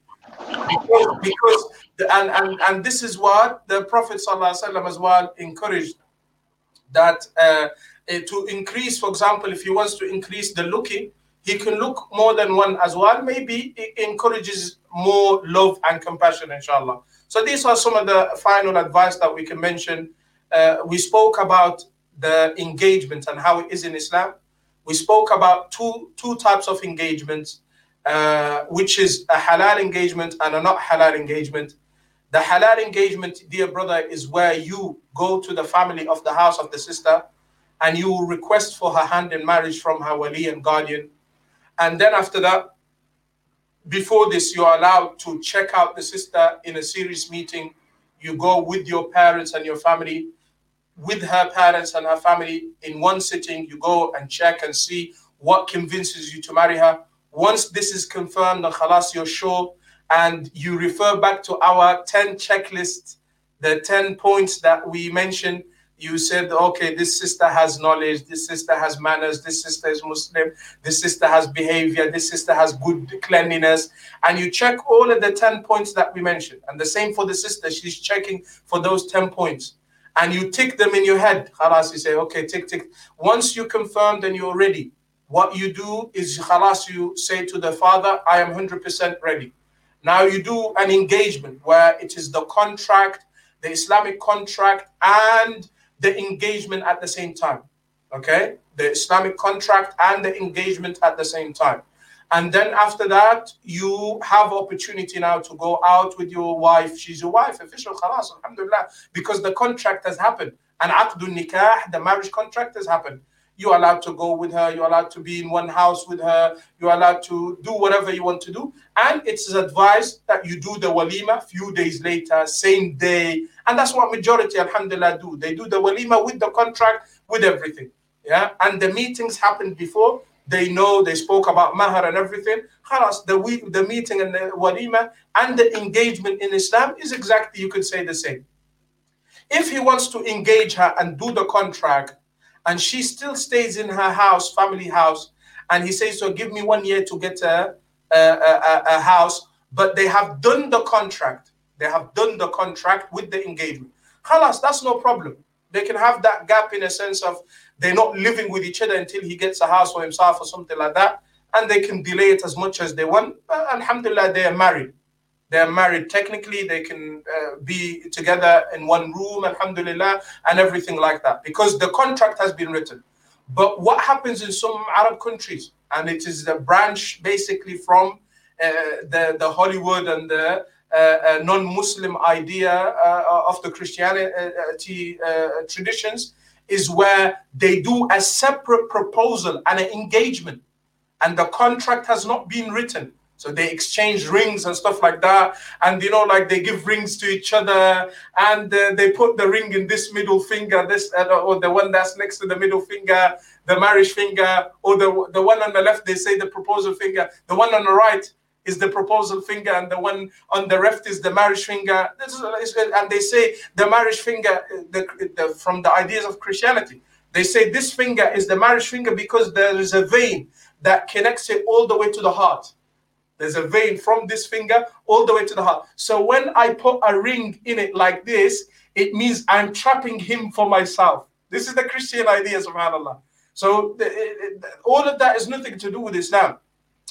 Because, because the, and, and, and this is what the Prophet ﷺ as well encouraged that uh, eh, to increase, for example, if he wants to increase the looking, he can look more than one as well. Maybe it encourages more love and compassion, inshallah. So these are some of the final advice that we can mention. Uh, we spoke about the engagement and how it is in Islam. We spoke about two two types of engagements, uh, which is a halal engagement and a not halal engagement. The halal engagement, dear brother, is where you go to the family of the house of the sister and you request for her hand in marriage from her wali and guardian. And then after that, before this, you are allowed to check out the sister in a serious meeting. You go with your parents and your family, with her parents and her family in one sitting. You go and check and see what convinces you to marry her. Once this is confirmed, then khalas, you're sure and you refer back to our 10 checklist, the 10 points that we mentioned. You said, okay, this sister has knowledge, this sister has manners, this sister is Muslim, this sister has behavior, this sister has good cleanliness. And you check all of the 10 points that we mentioned. And the same for the sister, she's checking for those 10 points. And you tick them in your head. Khalas, you say, okay, tick, tick. Once you confirm, then you're ready. What you do is, khalas, you say to the father, I am 100% ready. Now you do an engagement where it is the contract, the Islamic contract, and the engagement at the same time. Okay? The Islamic contract and the engagement at the same time. And then after that, you have opportunity now to go out with your wife. She's your wife, official khalas, alhamdulillah, because the contract has happened. And aqdun nikah, the marriage contract has happened you're allowed to go with her, you're allowed to be in one house with her, you're allowed to do whatever you want to do. And it's advised that you do the walima a few days later, same day. And that's what majority, alhamdulillah, do. They do the walima with the contract, with everything. Yeah. And the meetings happened before. They know they spoke about mahar and everything. Khalas, the week, the meeting and the walima and the engagement in Islam is exactly, you could say the same. If he wants to engage her and do the contract and she still stays in her house, family house. And he says, So give me one year to get a, a, a, a house. But they have done the contract. They have done the contract with the engagement. Khalas, that's no problem. They can have that gap in a sense of they're not living with each other until he gets a house for himself or something like that. and they can delay it as much as they want. But Alhamdulillah, they are married. They are married technically. They can uh, be together in one room, Alhamdulillah, and everything like that because the contract has been written. But what happens in some Arab countries, and it is the branch basically from uh, the, the Hollywood and the uh, uh, non-Muslim idea uh, of the Christianity traditions, is where they do a separate proposal and an engagement, and the contract has not been written. So they exchange rings and stuff like that, and you know, like they give rings to each other, and uh, they put the ring in this middle finger, this uh, or the one that's next to the middle finger, the marriage finger, or the the one on the left they say the proposal finger, the one on the right is the proposal finger, and the one on the left is the marriage finger. Is, and they say the marriage finger the, the, from the ideas of Christianity. They say this finger is the marriage finger because there is a vein that connects it all the way to the heart. There's a vein from this finger all the way to the heart. So when I put a ring in it like this, it means I'm trapping him for myself. This is the Christian idea, subhanAllah. So the, it, all of that is nothing to do with Islam.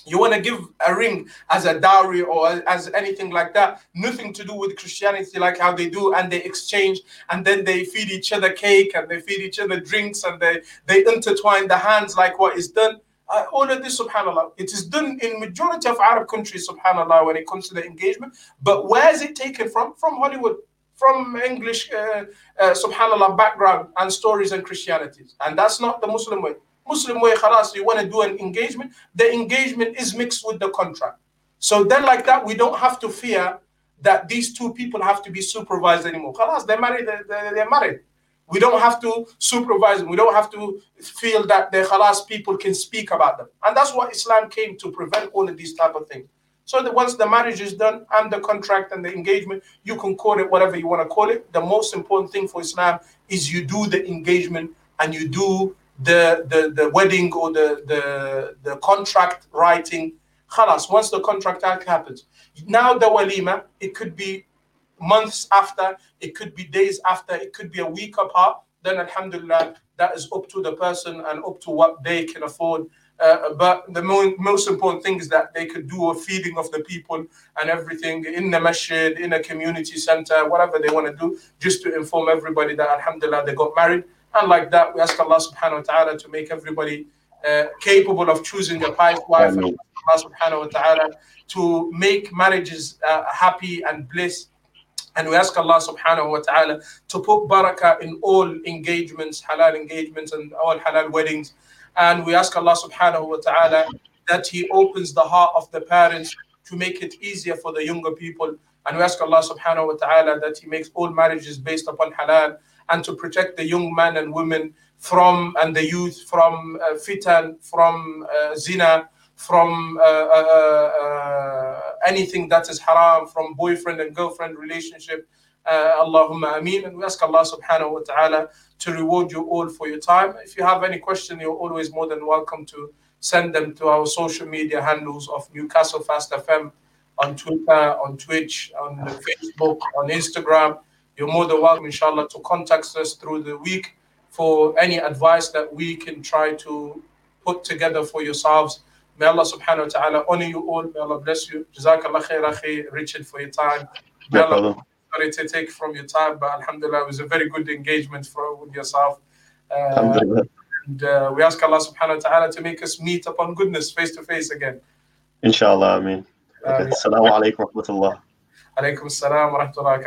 You want to give a ring as a dowry or as anything like that, nothing to do with Christianity, like how they do, and they exchange, and then they feed each other cake and they feed each other drinks and they, they intertwine the hands like what is done. All of this, subhanAllah, it is done in majority of Arab countries, subhanAllah, when it comes to the engagement. But where is it taken from? From Hollywood, from English, uh, uh, subhanAllah, background and stories and Christianities. And that's not the Muslim way. Muslim way, khalas, you want to do an engagement, the engagement is mixed with the contract. So then, like that, we don't have to fear that these two people have to be supervised anymore. Khalas, they're married, they're, they're married. We don't have to supervise them. We don't have to feel that the halas people can speak about them. And that's what Islam came to prevent all of these type of things. So that once the marriage is done and the contract and the engagement, you can call it whatever you want to call it. The most important thing for Islam is you do the engagement and you do the, the, the wedding or the, the, the contract writing. Khalas, once the contract act happens. Now the walima, it could be months after, it could be days after, it could be a week apart. Then alhamdulillah, that is up to the person and up to what they can afford. Uh, but the mo- most important thing is that they could do a feeding of the people and everything in the masjid, in a community center, whatever they want to do, just to inform everybody that alhamdulillah they got married and like that, we ask Allah subhanahu wa ta'ala to make everybody uh, capable of choosing a pious wife. And Allah subhanahu wa ta'ala to make marriages uh, happy and bliss. And we ask Allah subhanahu wa ta'ala to put barakah in all engagements, halal engagements, and all halal weddings. And we ask Allah subhanahu wa ta'ala that He opens the heart of the parents to make it easier for the younger people. And we ask Allah subhanahu wa ta'ala that He makes all marriages based upon halal and to protect the young men and women from and the youth from uh, fitan, from uh, zina, from uh, uh, uh, anything that is haram, from boyfriend and girlfriend relationship. Uh, Allahumma ameen. And we ask Allah subhanahu wa ta'ala to reward you all for your time. If you have any question, you're always more than welcome to send them to our social media handles of Newcastle Fast FM on Twitter, on Twitch, on Facebook, on Instagram you're more than welcome, inshallah, to contact us through the week for any advice that we can try to put together for yourselves. May Allah subhanahu wa ta'ala honor you all. May Allah bless you. Jazakallah khair, akhi, Richard, for your time. May Allah. Allah, sorry to take from your time, but alhamdulillah, it was a very good engagement for, with yourself. Uh, and uh, we ask Allah subhanahu wa ta'ala to make us meet upon goodness face to face again. Inshallah, I mean. Assalamu alaikum wa rahmatullah. Alaykum assalam wa rahmatullah